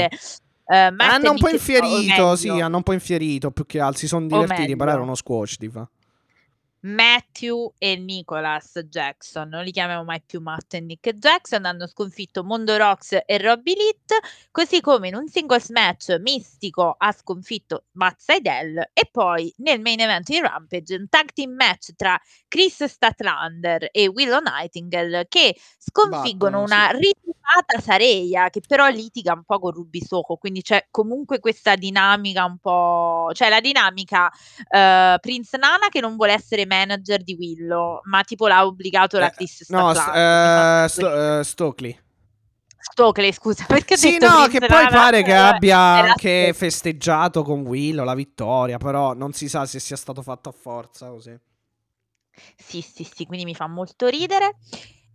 Eh, Matt hanno un po' Nick- o infierito, sì, hanno un po' infierito più che altro. Si sono divertiti, però era uno squash di fa. Matthew e Nicholas Jackson, non li chiamiamo mai più Matt e Nick Jackson, hanno sconfitto Mondo Rocks e Robbie Litt, così come in un singles match mistico ha sconfitto Matt Seidel e poi nel main event di Rampage un tag team match tra Chris Statlander e Willow Nightingale che sconfiggono Battono, una sì. ritrovata Sareia che però litiga un po' con Ruby Soho, quindi c'è comunque questa dinamica un po', cioè la dinamica eh, Prince Nana che non vuole essere manager di Willow, ma tipo l'ha obbligato la Eh, Chris No, Statlander. eh, Sto- eh, Stokely. Stokely, scusa, perché Sì, detto no, che poi pare che abbia anche festeggiato con Willow la vittoria, però non si sa se sia stato fatto a forza così. Sì, sì, sì, quindi mi fa molto ridere.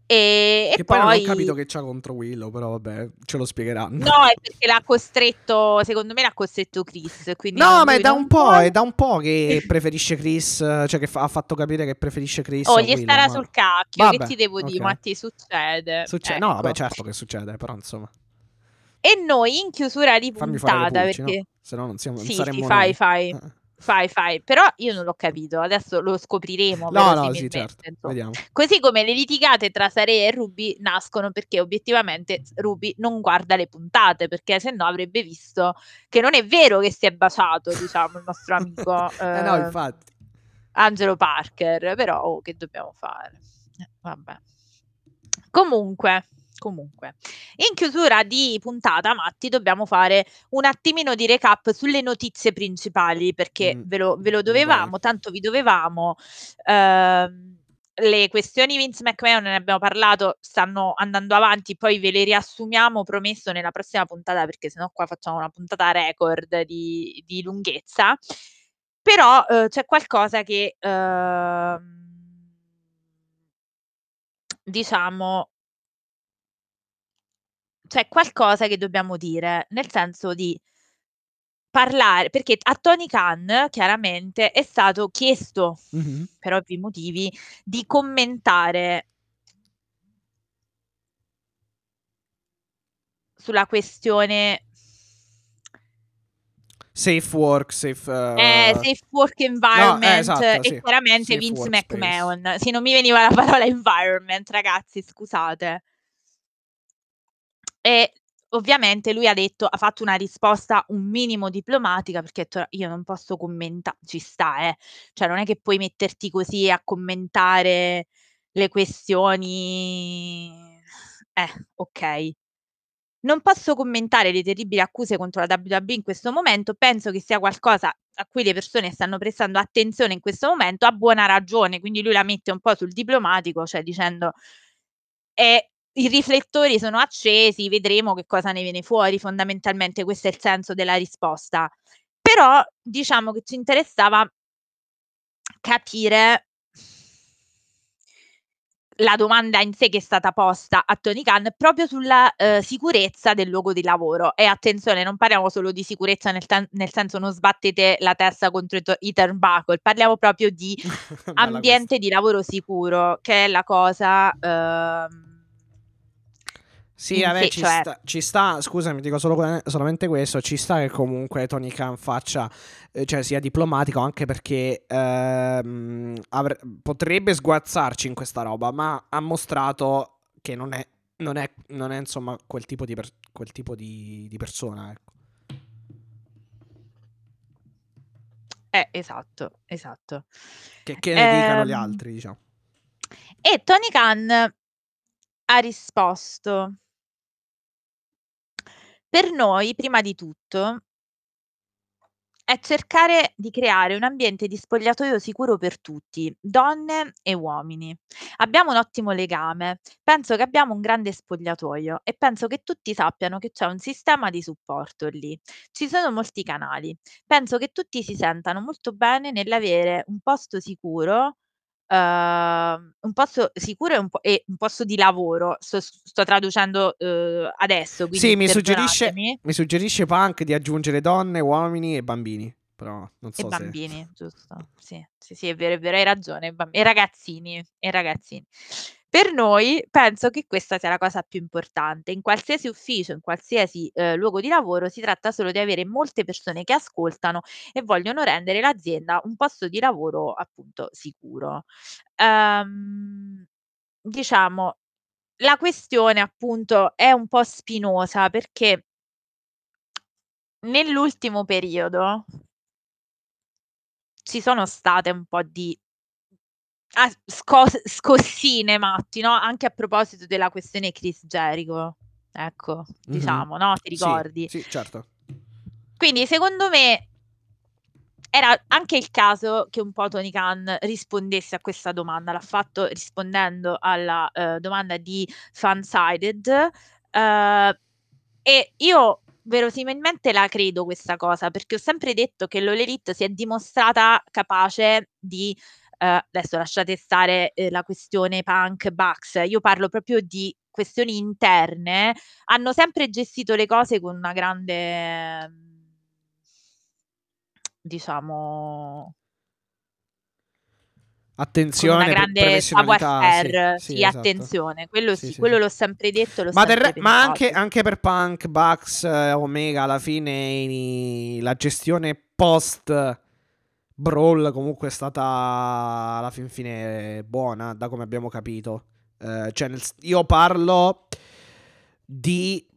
E, e Che poi non ho poi... capito che c'ha contro Willow, però vabbè, ce lo spiegheranno. No, è perché l'ha costretto, secondo me l'ha costretto Chris. Quindi No, non- ma è da non un po', è da un po' che preferisce Chris, cioè che fa- ha fatto capire che preferisce Chris. Oh, gli Willow, starà ma- sul cacchio, Vabbè, che ti devo dire, ok. ma ti succede. Succe- No, vabbè, Ecco. certo che succede, però insomma, E noi in chiusura di puntata, pulci, perché... no? Se no non, siamo, non Sì, saremmo sì, fai, noi. fai, Eh. Fai, fai. Però io non l'ho capito, adesso lo scopriremo No, no, sì, certo. Così come le litigate tra Sare e Ruby nascono perché obiettivamente Ruby non guarda le puntate, perché se no avrebbe visto che non è vero che si è baciato, diciamo, il nostro amico Eh no, eh, infatti. Angelo Parker, però oh, che dobbiamo fare? Eh, Vabbè. Comunque, comunque, in chiusura di puntata, Matti, dobbiamo fare un attimino di recap sulle notizie principali, perché Mm, ve lo, ve lo vai. dovevamo, tanto vi dovevamo. Ehm, le questioni Vince McMahon, ne abbiamo parlato, stanno andando avanti, poi ve le riassumiamo, promesso, nella prossima puntata, perché sennò qua facciamo una puntata record di, di lunghezza. Però eh, c'è qualcosa che, ehm, diciamo, c'è qualcosa che dobbiamo dire, nel senso di parlare, perché a Tony Khan chiaramente è stato chiesto, Mhm. per ovvi motivi, di commentare sulla questione Safe work, safe... eh, eh, safe work environment esatto, e sì. chiaramente Safe Vince. McMahon. Sì, non mi veniva la parola environment, ragazzi, scusate. E ovviamente lui ha detto, ha fatto una risposta un minimo diplomatica perché ha detto io non posso commentare, ci sta, eh. Cioè non è che puoi metterti così a commentare le questioni. Eh, ok. Non posso commentare le terribili accuse contro la WWE in questo momento, penso che sia qualcosa a cui le persone stanno prestando attenzione in questo momento, a buona ragione, quindi lui la mette un po' sul diplomatico, cioè dicendo eh, i riflettori sono accesi, vedremo che cosa ne viene fuori, fondamentalmente questo è il senso della risposta. Però diciamo che ci interessava capire la domanda in sé che è stata posta a Tony Khan proprio sulla eh, sicurezza del luogo di lavoro. E attenzione, non parliamo solo di sicurezza nel, ten- nel senso non sbattete la testa contro i, to- i turnbuckle, parliamo proprio di ambiente di lavoro sicuro, che è la cosa ehm, Sì, vabbè, che- ci, cioè- sta, ci sta, scusami, dico solo- solamente questo, ci sta che comunque Tony Khan faccia, eh, cioè sia diplomatico anche perché ehm, avre- potrebbe sguazzarci in questa roba, ma ha mostrato che non è, non è, non è insomma quel tipo di, per- quel tipo di, di persona, ecco. Eh, esatto, esatto. Che, che ne dicano gli Ehm, altri, diciamo. E Tony Khan ha risposto: Per noi, prima di tutto, è cercare di creare un ambiente di spogliatoio sicuro per tutti, donne e uomini. Abbiamo un ottimo legame, penso che abbiamo un grande spogliatoio e penso che tutti sappiano che c'è un sistema di supporto lì. Ci sono molti canali. Penso che tutti si sentano molto bene nell'avere un posto sicuro, ehm, un posto sicuro e un po e un posto di lavoro. Sto sto traducendo, uhm, adesso, quindi Sì, mi suggerisce, perdonatemi. mi suggerisce Punk di aggiungere donne, uomini e bambini, però non E so se... bambini, giusto. Sì, sì, sì, è vero, è vero, hai ragione, bam e ragazzini, e ragazzini. Per noi penso che questa sia la cosa più importante. In qualsiasi ufficio, in qualsiasi, ehm, luogo di lavoro, si tratta solo di avere molte persone che ascoltano e vogliono rendere l'azienda un posto di lavoro, appunto, sicuro. Ehm, diciamo, la questione, appunto, è un po' spinosa perché nell'ultimo periodo ci sono state un po' di ah, scos scossine matti, no, anche a proposito della questione Chris Jericho. Ecco, Mhm. diciamo, no, ti Sì, ricordi? Sì, certo. Quindi secondo me era anche il caso che un po' Tony Khan rispondesse a questa domanda. L'ha fatto rispondendo alla, ehm, domanda di Fansided, ehm, e io verosimilmente la credo questa cosa, perché ho sempre detto che l'All Elite si è dimostrata capace di ehm, adesso lasciate stare, ehm, la questione Punk, Bucks, io parlo proprio di questioni interne, hanno sempre gestito le cose con una grande, mhmm diciamo una Attenzione, pre- grande savoir-faire, sì, sì, sì, esatto. attenzione, quello sì, quello l'ho sempre detto, l'ho Ma, sempre re- ma anche, anche per Punk, Bucks, eh, Omega, alla fine i- la gestione post Brawl comunque è stata alla fin fine buona, da come abbiamo capito. Eh, cioè, nel io parlo di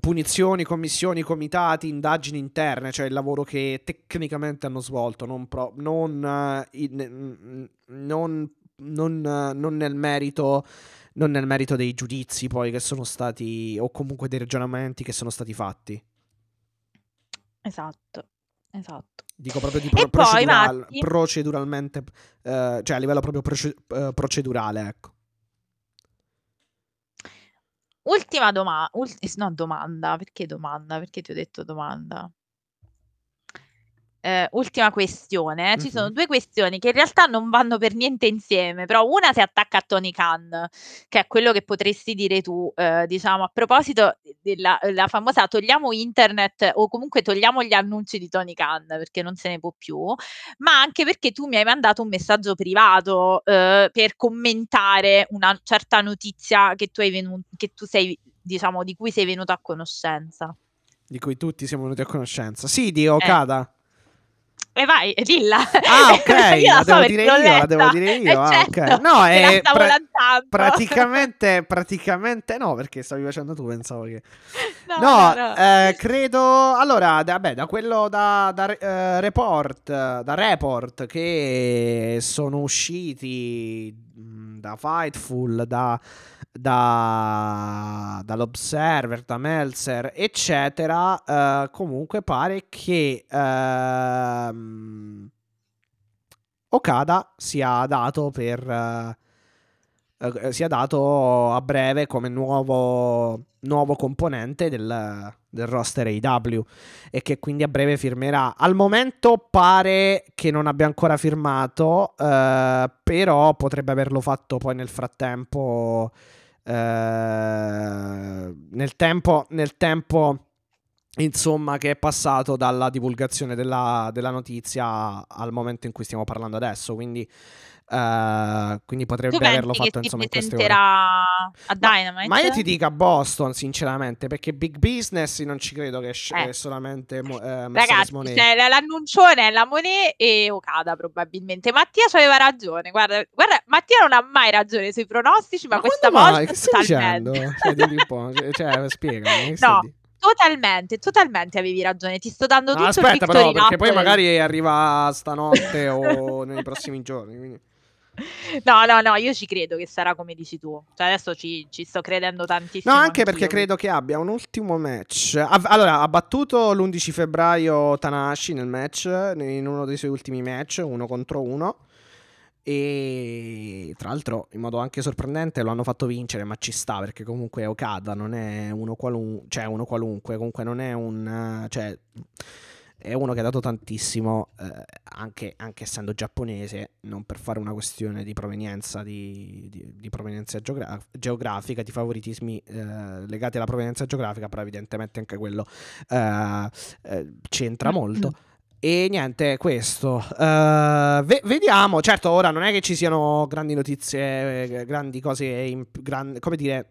punizioni, commissioni, comitati, indagini interne, cioè il lavoro che tecnicamente hanno svolto, non, pro- non, eh, in- non, eh, non nel merito non nel merito dei giudizi poi che sono stati o comunque dei ragionamenti che sono stati fatti. Esatto, esatto. Dico proprio di pro- procedural- Matti proceduralmente, eh, cioè a livello proprio proce- eh, procedurale, ecco. Ultima doma ult no domanda, perché domanda? Perché ti ho detto domanda? Ehm, ultima questione, ci sono Mhm. 2 questioni che in realtà non vanno per niente insieme, però una si attacca a Tony Khan, che è quello che potresti dire tu, ehm, diciamo a proposito della la famosa togliamo internet o comunque togliamo gli annunci di Tony Khan, perché non se ne può più, ma anche perché tu mi hai mandato un messaggio privato, uhm, per commentare una certa notizia che tu hai venu che tu sei diciamo di cui sei venuto a conoscenza. Di cui tutti siamo venuti a conoscenza. Sì, di Eh. Okada. E vai, dilla. Ah, ok, la la so devo l'ho io, la devo dire Eh io. Ah, ok. certo, No, te la è stavo pra- praticamente, praticamente no, perché stavi facendo tu, pensavo che... No, No, no, no. eh, credo. Allora, da, vabbè, da quello da, da eh, report, da report che sono usciti mh, da Fightful, da, da, dall'Observer, da Meltzer, eccetera. eh, comunque pare che ehm, Okada sia dato per. eh, eh, sia dato a breve come nuovo, nuovo componente del, del roster AW e che quindi a breve firmerà. Al momento pare che non abbia ancora firmato, eh, però potrebbe averlo fatto poi nel frattempo. Eh, nel tempo, nel tempo insomma, che è passato dalla divulgazione della, della notizia al momento in cui stiamo parlando adesso. Quindi, eh, quindi potrebbe averlo fatto insomma in queste ore. a Ma, Dynamite? ma io ti dico a Boston, sinceramente, perché Big Business non ci credo che sc- Eh. è solamente mo- eh, Ragazzi, cioè, l'annuncione è la Monet e Okada probabilmente. Mattia aveva ragione. Guarda, guarda, Mattia non ha mai ragione sui pronostici, ma, Ma questa volta mai? Che stai dicendo? Cioè, dimmi un po', cioè, spiegami, No, totalmente, totalmente avevi ragione. Ti sto dando No, tutto il aspetta però, perché poi magari arriva stanotte o nei prossimi giorni. quindi- No, no, no, io ci credo che sarà come dici tu. Cioè, adesso ci, ci sto credendo tantissimo. No, anche perché anch'io. credo che abbia un ultimo match. Ha- allora, ha battuto l'11 febbraio Tanahashi nel match, in uno dei suoi ultimi match, uno contro uno. E tra l'altro, in modo anche sorprendente, lo hanno fatto vincere, ma ci sta perché comunque Okada, non è uno, qualun- cioè uno qualunque, comunque non è un... Cioè, è uno che ha dato tantissimo, eh, anche, anche essendo giapponese, non per fare una questione di provenienza, di, di- di provenienza geogra- geografica, di favoritismi eh, legati alla provenienza geografica, però evidentemente anche quello eh, eh, c'entra Mm, molto. mm. E niente, questo. Eh, ve- vediamo, certo, ora non è che ci siano grandi notizie, eh, grandi cose, in- gran- come dire,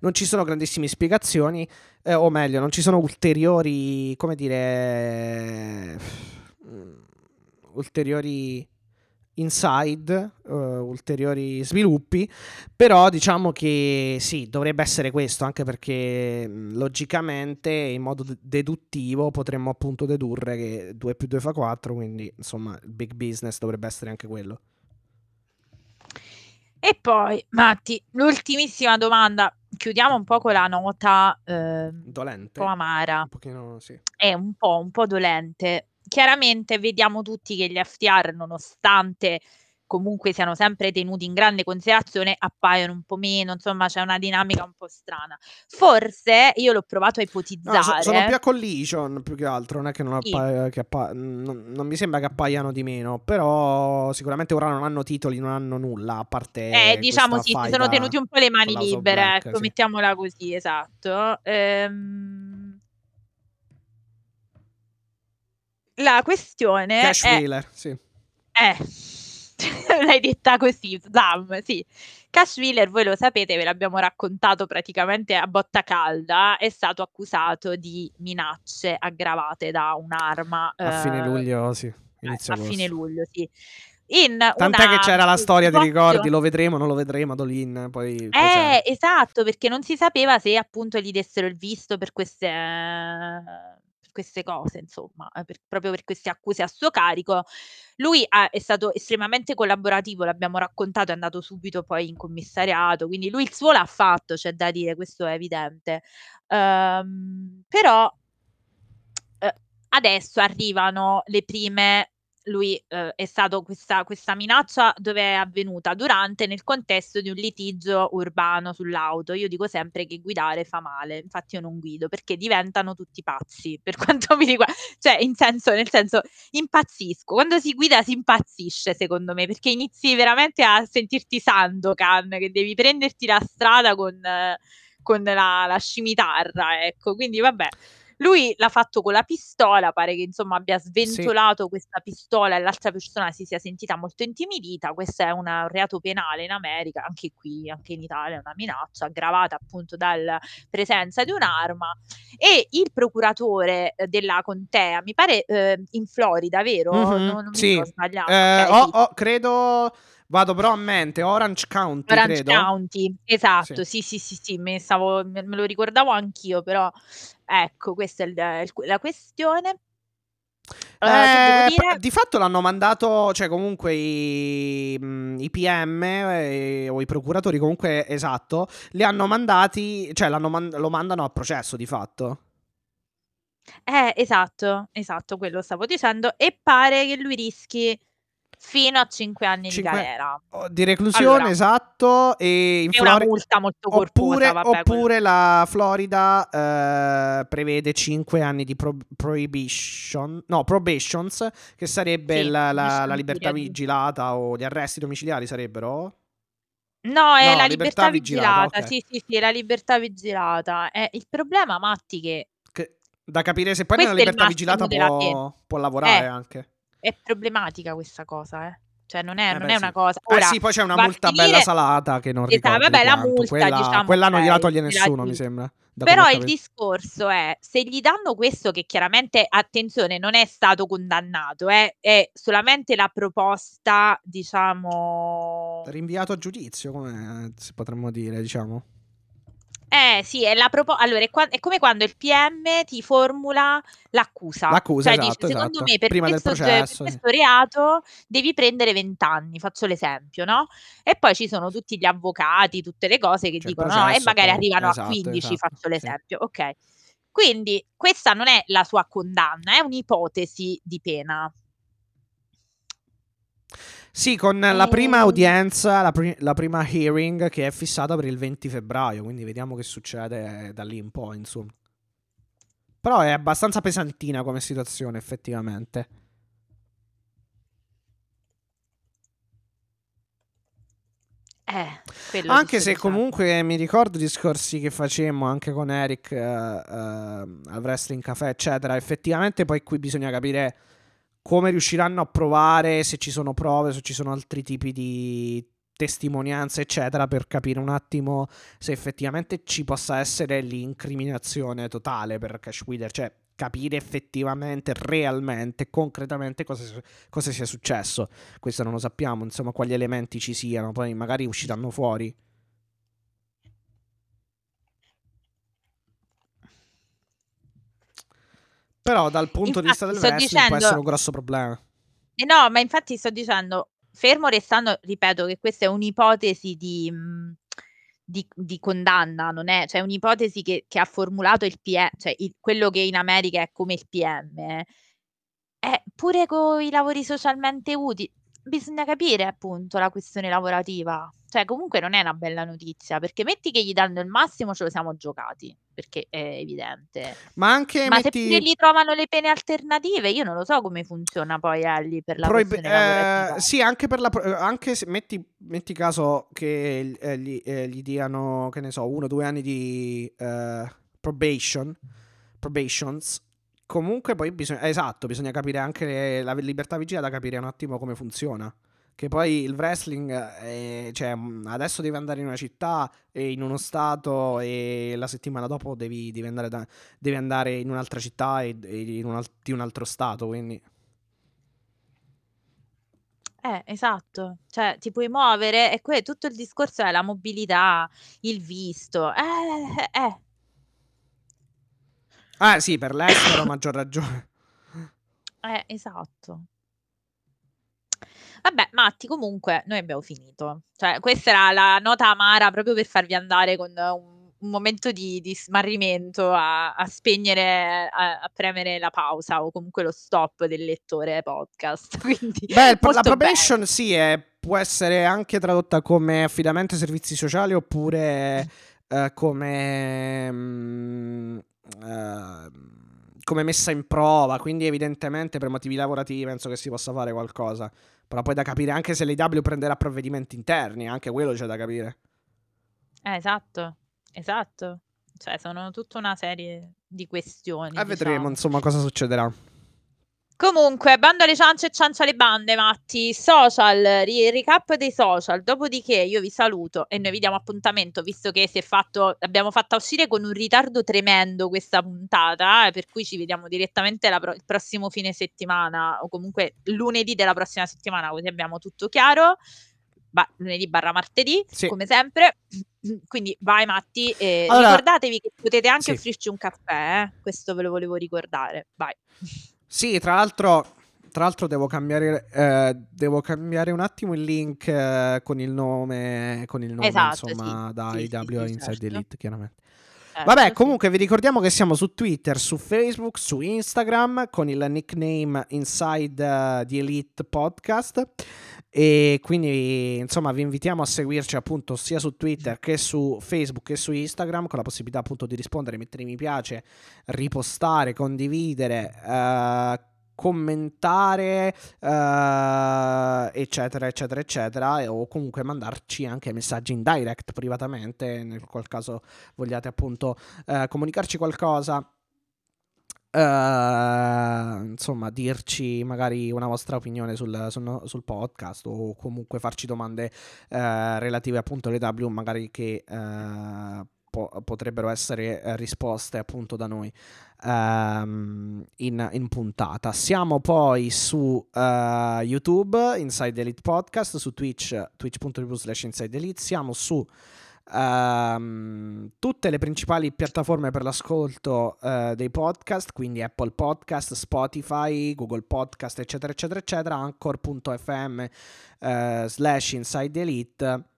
non ci sono grandissime spiegazioni, eh, o meglio, non ci sono ulteriori, come dire, mm, ulteriori inside, eh, ulteriori sviluppi, però diciamo che sì, dovrebbe essere questo, anche perché mh, logicamente in modo deduttivo potremmo appunto dedurre che 2 più 2 fa 4, quindi insomma il big business dovrebbe essere anche quello. E poi, Matti, l'ultimissima domanda. Chiudiamo un po' con la nota eh, un Dolente. po' amara. Un pochino, sì. è un po', un po' dolente. Chiaramente vediamo tutti che gli FTR, nonostante comunque siano sempre tenuti in grande considerazione, appaiono un po' meno, insomma c'è una dinamica un po' strana. Forse io l'ho provato a No, so- ipotizzare. sono più a collision più che altro, non è che non, Sì. appa- che appa- non, non mi sembra che appaiano di meno, però sicuramente ora non hanno titoli, non hanno nulla, a parte Eh, diciamo sì, si sono tenuti un po' le mani libere, Black, ecco, sì. mettiamola così, esatto. Ehm, La questione Cash è... Wheeler, sì. Eh, l'hai detta così, Zam, sì. Cash Wheeler, voi lo sapete, ve l'abbiamo raccontato praticamente a botta calda, è stato accusato di minacce aggravate da un'arma A fine eh, luglio, sì, eh, inizio a fine agosto. luglio, sì. In Tant'è che c'era la storia, ti ricordi? Lo vedremo, non lo vedremo, Dolin, poi... poi Eh, esatto, perché non si sapeva se appunto gli dessero il visto per queste, queste cose, insomma, eh, per- proprio per queste accuse a suo carico. Lui ha- è stato estremamente collaborativo, l'abbiamo raccontato, è andato subito poi in commissariato, quindi lui il suo l'ha fatto, c'è da dire, questo è evidente. Ehm, però eh, adesso arrivano le prime. Lui eh, è stato questa, questa minaccia dove è avvenuta durante nel contesto di un litigio urbano sull'auto. Io dico sempre che guidare fa male, infatti io non guido perché diventano tutti pazzi per quanto mi riguarda, cioè in senso, nel senso impazzisco. Quando si guida si impazzisce secondo me perché inizi veramente a sentirti Sandokan, che devi prenderti la strada con, con la, la scimitarra, ecco. Quindi vabbè. Lui l'ha fatto con la pistola, pare che insomma abbia sventolato questa pistola e l'altra persona si sia sentita molto intimidita. Questo è una- un reato penale in America, anche qui, anche in Italia, è una minaccia aggravata appunto dalla presenza di un'arma. E il procuratore eh, della contea, mi pare eh, in Florida, vero? Mhm, Non, non mi sì. sono sbagliata. Eh, ok, ho- sì. ho- credo, vado però a mente, Orange County, Orange credo. County, esatto, sì, sì, sì, sì, me, stavo- me me lo ricordavo anch'io, però ecco, questa è il- la questione. Devo Eh, dire? di fatto l'hanno mandato, cioè comunque i, i PM eh, o i procuratori, comunque esatto, li hanno mandati, cioè man- lo mandano a processo di fatto. Eh, esatto, esatto, quello stavo dicendo. E pare che lui rischi fino a 5 anni Cinque- di galera. Di reclusione, Allora. esatto, e in È una Florida... multa molto corposa, Oppure, vabbè, quello- oppure la Florida eh, prevede 5 anni di pro- prohibition, no, probations, che sarebbe Sì, la, la- la libertà vigilata o gli arresti domiciliari sarebbero? No, è No, la libertà libertà vigilata, vigilata, ok. sì, sì, sì, è la libertà vigilata. Eh, il problema, Matti, che Che Da capire se poi nella è libertà vigilata può, può lavorare Eh. anche. È problematica questa cosa, eh. Cioè, non è, Eh non beh, è sì. una cosa. Eh Ora, sì, poi c'è una multa finire- bella salata che non Esatto, ricordo vabbè, la multa, quella, diciamo, quella non gliela toglie nessuno, mi sembra. Però il capito. discorso è, se gli danno questo che chiaramente, attenzione, non è stato condannato, eh, è solamente la proposta, diciamo... Rinviato a giudizio, come si potremmo dire, diciamo. Eh sì, è la proposta. Allora, è, qua- è come quando il PM ti formula l'accusa. L'accusa, Cioè, esatto, dice, secondo esatto. me per, Prima questo, per processo, sì. questo reato devi prendere 20 anni, faccio l'esempio, no? E poi ci sono tutti gli avvocati, tutte le cose che il dicono no, e processo, magari arrivano a esatto, 15, esatto, faccio sì. l'esempio. Ok. Quindi questa non è la sua condanna, è un'ipotesi di pena. Sì, con la prima Ehm. udienza, la, pri- la prima hearing che è fissata per il 20 febbraio, quindi vediamo che succede da lì in poi, insomma. Però è abbastanza pesantina come situazione, effettivamente. Eh, Anche se comunque mi ricordo i discorsi che facemmo anche con Eric eh, eh, al Wrestling Café, eccetera. Effettivamente poi qui bisogna capire come riusciranno a provare, se ci sono prove, se ci sono altri tipi di testimonianze, eccetera, per capire un attimo se effettivamente ci possa essere l'incriminazione totale per Cash Wheeler, cioè capire effettivamente, realmente, concretamente cosa, cosa sia successo. Questo non lo sappiamo, insomma, quali elementi ci siano, poi magari usciranno fuori. Però dal punto di vista del Infatti, wrestling può dicendo- essere un grosso problema. Eh no, ma infatti sto dicendo, fermo restando, ripeto che questa è un'ipotesi di, mh, di, di condanna, non è, cioè un'ipotesi che, che ha formulato il PM, cioè il- quello che in America è come il PM. eh. Eh, pure con i lavori socialmente utili, bisogna capire appunto la questione lavorativa. Cioè, comunque non è una bella notizia, perché metti che gli danno il massimo, ce lo siamo giocati, perché è evidente. Ma anche Ma metti... se gli trovano le pene alternative, io non lo so come funziona poi Ellie per la Proib- eh, sì, anche per la pro- eh, anche se metti, metti caso che eh, gli, eh, gli diano, che ne so, uno o due anni di eh, probation, probations. Comunque poi bisogna, esatto, bisogna capire anche la libertà vigilata, capire un attimo come funziona. Che poi il wrestling, eh, cioè, mh, adesso devi andare in una città e in uno stato e la settimana dopo devi, devi andare, da- devi andare in un'altra città e, e in un, al- di un altro stato, quindi... Eh, esatto, cioè ti puoi muovere e que- tutto il discorso è la mobilità, il visto. Eh, eh, Ah sì, per l'estero maggior ragione. eh, esatto. Vabbè, Matti, comunque noi abbiamo finito. Cioè, questa era la nota amara proprio per farvi andare con un, un momento di, di smarrimento a, a spegnere, a, a premere la pausa o comunque lo stop del lettore podcast. Quindi, Beh, la probation sì, è- può essere anche tradotta come affidamento ai servizi sociali oppure eh, come, mm, eh, come messa in prova. Quindi evidentemente per motivi lavorativi penso che si possa fare qualcosa. Però poi da capire anche se l'AW prenderà provvedimenti interni, anche quello c'è da capire. Eh, esatto, esatto. Cioè, sono tutta una serie di questioni. E vedremo diciamo. insomma cosa succederà. Comunque, bando alle ciance e ciance alle bande, Matti. Social, ri- recap dei social. Dopodiché io vi saluto e noi vi diamo appuntamento, visto che si è fatto, l'abbiamo fatta uscire con un ritardo tremendo questa puntata, eh, per cui ci vediamo direttamente la pro- il prossimo fine settimana o comunque lunedì della prossima settimana, così abbiamo tutto chiaro. Ba- lunedì barra martedì, Sì. come sempre. Quindi vai Matti e Allora- ricordatevi che potete anche Sì. offrirci un caffè, eh. questo ve lo volevo ricordare. Vai. Sì, tra l'altro, tra l'altro devo cambiare, eh, devo cambiare un attimo il link eh, con il nome, con il nome Esatto, insomma, sì. da Sì, IW sì, Inside certo. Elite, chiaramente. Certo, Vabbè, comunque vi ricordiamo che siamo su Twitter, su Facebook, su Instagram con il nickname Inside eh, the Elite Podcast. E quindi insomma vi invitiamo a seguirci appunto sia su Twitter che su Facebook che su Instagram con la possibilità appunto di rispondere, mettere mi piace, ripostare, condividere, eh, commentare, eh, eccetera, eccetera, eccetera, o comunque mandarci anche messaggi in direct privatamente, nel qual caso vogliate appunto eh, comunicarci qualcosa. Uh, insomma, dirci magari una vostra opinione sul, sul, sul podcast o comunque farci domande uh, relative appunto alle W, magari che uh, po- potrebbero essere risposte appunto da noi um, in, in, puntata. Siamo poi su YouTube, Inside Elite Podcast, su Twitch, twitch.tv slash Inside Elite, siamo su Uh, tutte le principali piattaforme per l'ascolto uh, dei podcast, quindi Apple Podcast, Spotify, Google Podcast, eccetera, eccetera, eccetera, anchor.fm uh, slash inside elite.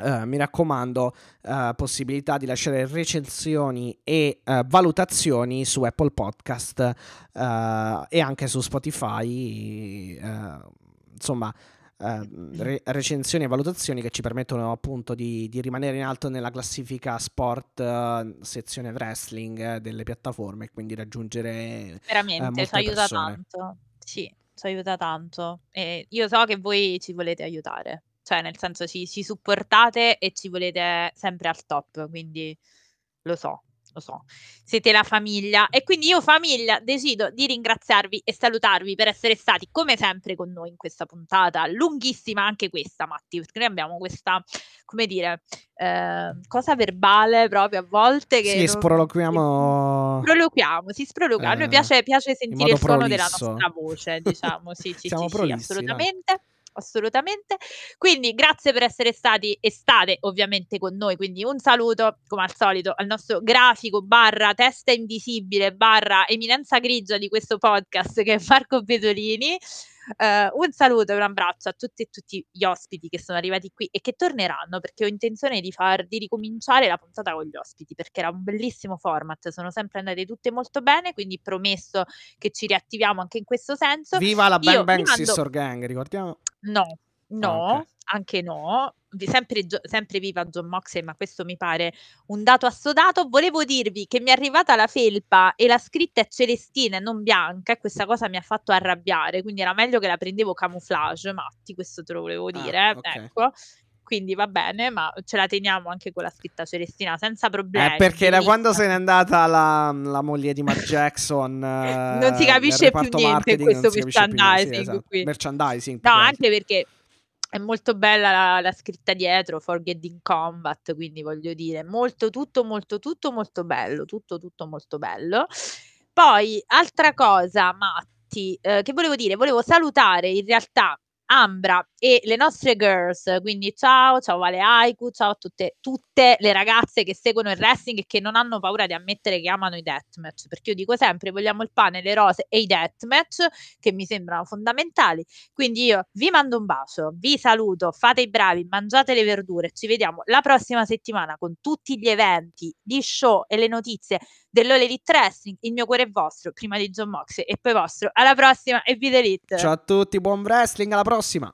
Uh, mi raccomando, uh, possibilità di lasciare recensioni e uh, valutazioni su Apple Podcast e anche su Spotify. insomma, re- recensioni e valutazioni che ci permettono appunto di, di rimanere in alto nella classifica sport sezione wrestling delle piattaforme e quindi raggiungere veramente ci aiuta persone. tanto sì ci aiuta tanto e io so che voi ci volete aiutare cioè nel senso ci, ci supportate e ci volete sempre al top quindi lo so lo so, siete la famiglia. E quindi io famiglia decido di ringraziarvi e salutarvi per essere stati come sempre con noi in questa puntata, lunghissima anche questa Matti, perché noi abbiamo questa, come dire, eh, cosa verbale proprio a volte che... Sì, non... sproloquiamo... Sproloquiamo, si sproloquia, eh, a noi piace, piace sentire il suono della nostra voce, diciamo, sì, sì, Siamo sì, prolissi, sì assolutamente. Dai assolutamente. Quindi grazie per essere stati e state ovviamente con noi. Quindi un saluto, come al solito, al nostro grafico barra testa invisibile barra eminenza grigia di questo podcast che è Marco Bedolini. Uh, un saluto e un abbraccio a tutti e tutti gli ospiti che sono arrivati qui e che torneranno perché ho intenzione di, far, di ricominciare la puntata con gli ospiti perché era un bellissimo format, sono sempre andate tutte molto bene, quindi promesso che ci riattiviamo anche in questo senso. Viva la Bang Io Bang mando... Sister Gang, ricordiamo? No, no, ah, okay. anche no. Sempre, sempre, viva John Moxley, ma questo mi pare un dato assodato. Volevo dirvi che mi è arrivata la felpa e la scritta è celestina e non bianca, e questa cosa mi ha fatto arrabbiare. Quindi era meglio che la prendevo camouflage, Matti. Questo te lo volevo ah, dire. Ah, okay. Ecco. Quindi va bene, ma ce la teniamo anche con la scritta celestina senza problemi. Eh, perché da quando se n'è andata la, la moglie di Mark Jackson, non si capisce più niente questo merchandising. Sì, esatto. Merchandising. No, anche perché è molto bella la, la, scritta dietro, Forgetting Combat, quindi voglio dire, molto, tutto, molto, tutto, molto bello, tutto, tutto, molto bello. Poi, altra cosa, Matti, eh, che volevo dire, volevo salutare in realtà Ambra e le nostre girls, quindi ciao, ciao Vale Aiku, ciao a tutte, tutte le ragazze che seguono il wrestling e che non hanno paura di ammettere che amano i deathmatch, perché io dico sempre vogliamo il pane, le rose e i deathmatch che mi sembrano fondamentali, quindi io vi mando un bacio, vi saluto, fate i bravi, mangiate le verdure, ci vediamo la prossima settimana con tutti gli eventi, gli show e le notizie dell'Ole Wrestling, il mio cuore è vostro, prima di John Moxley e poi vostro, alla prossima e Vita Elite! Ciao a tutti, buon wrestling, alla prossima!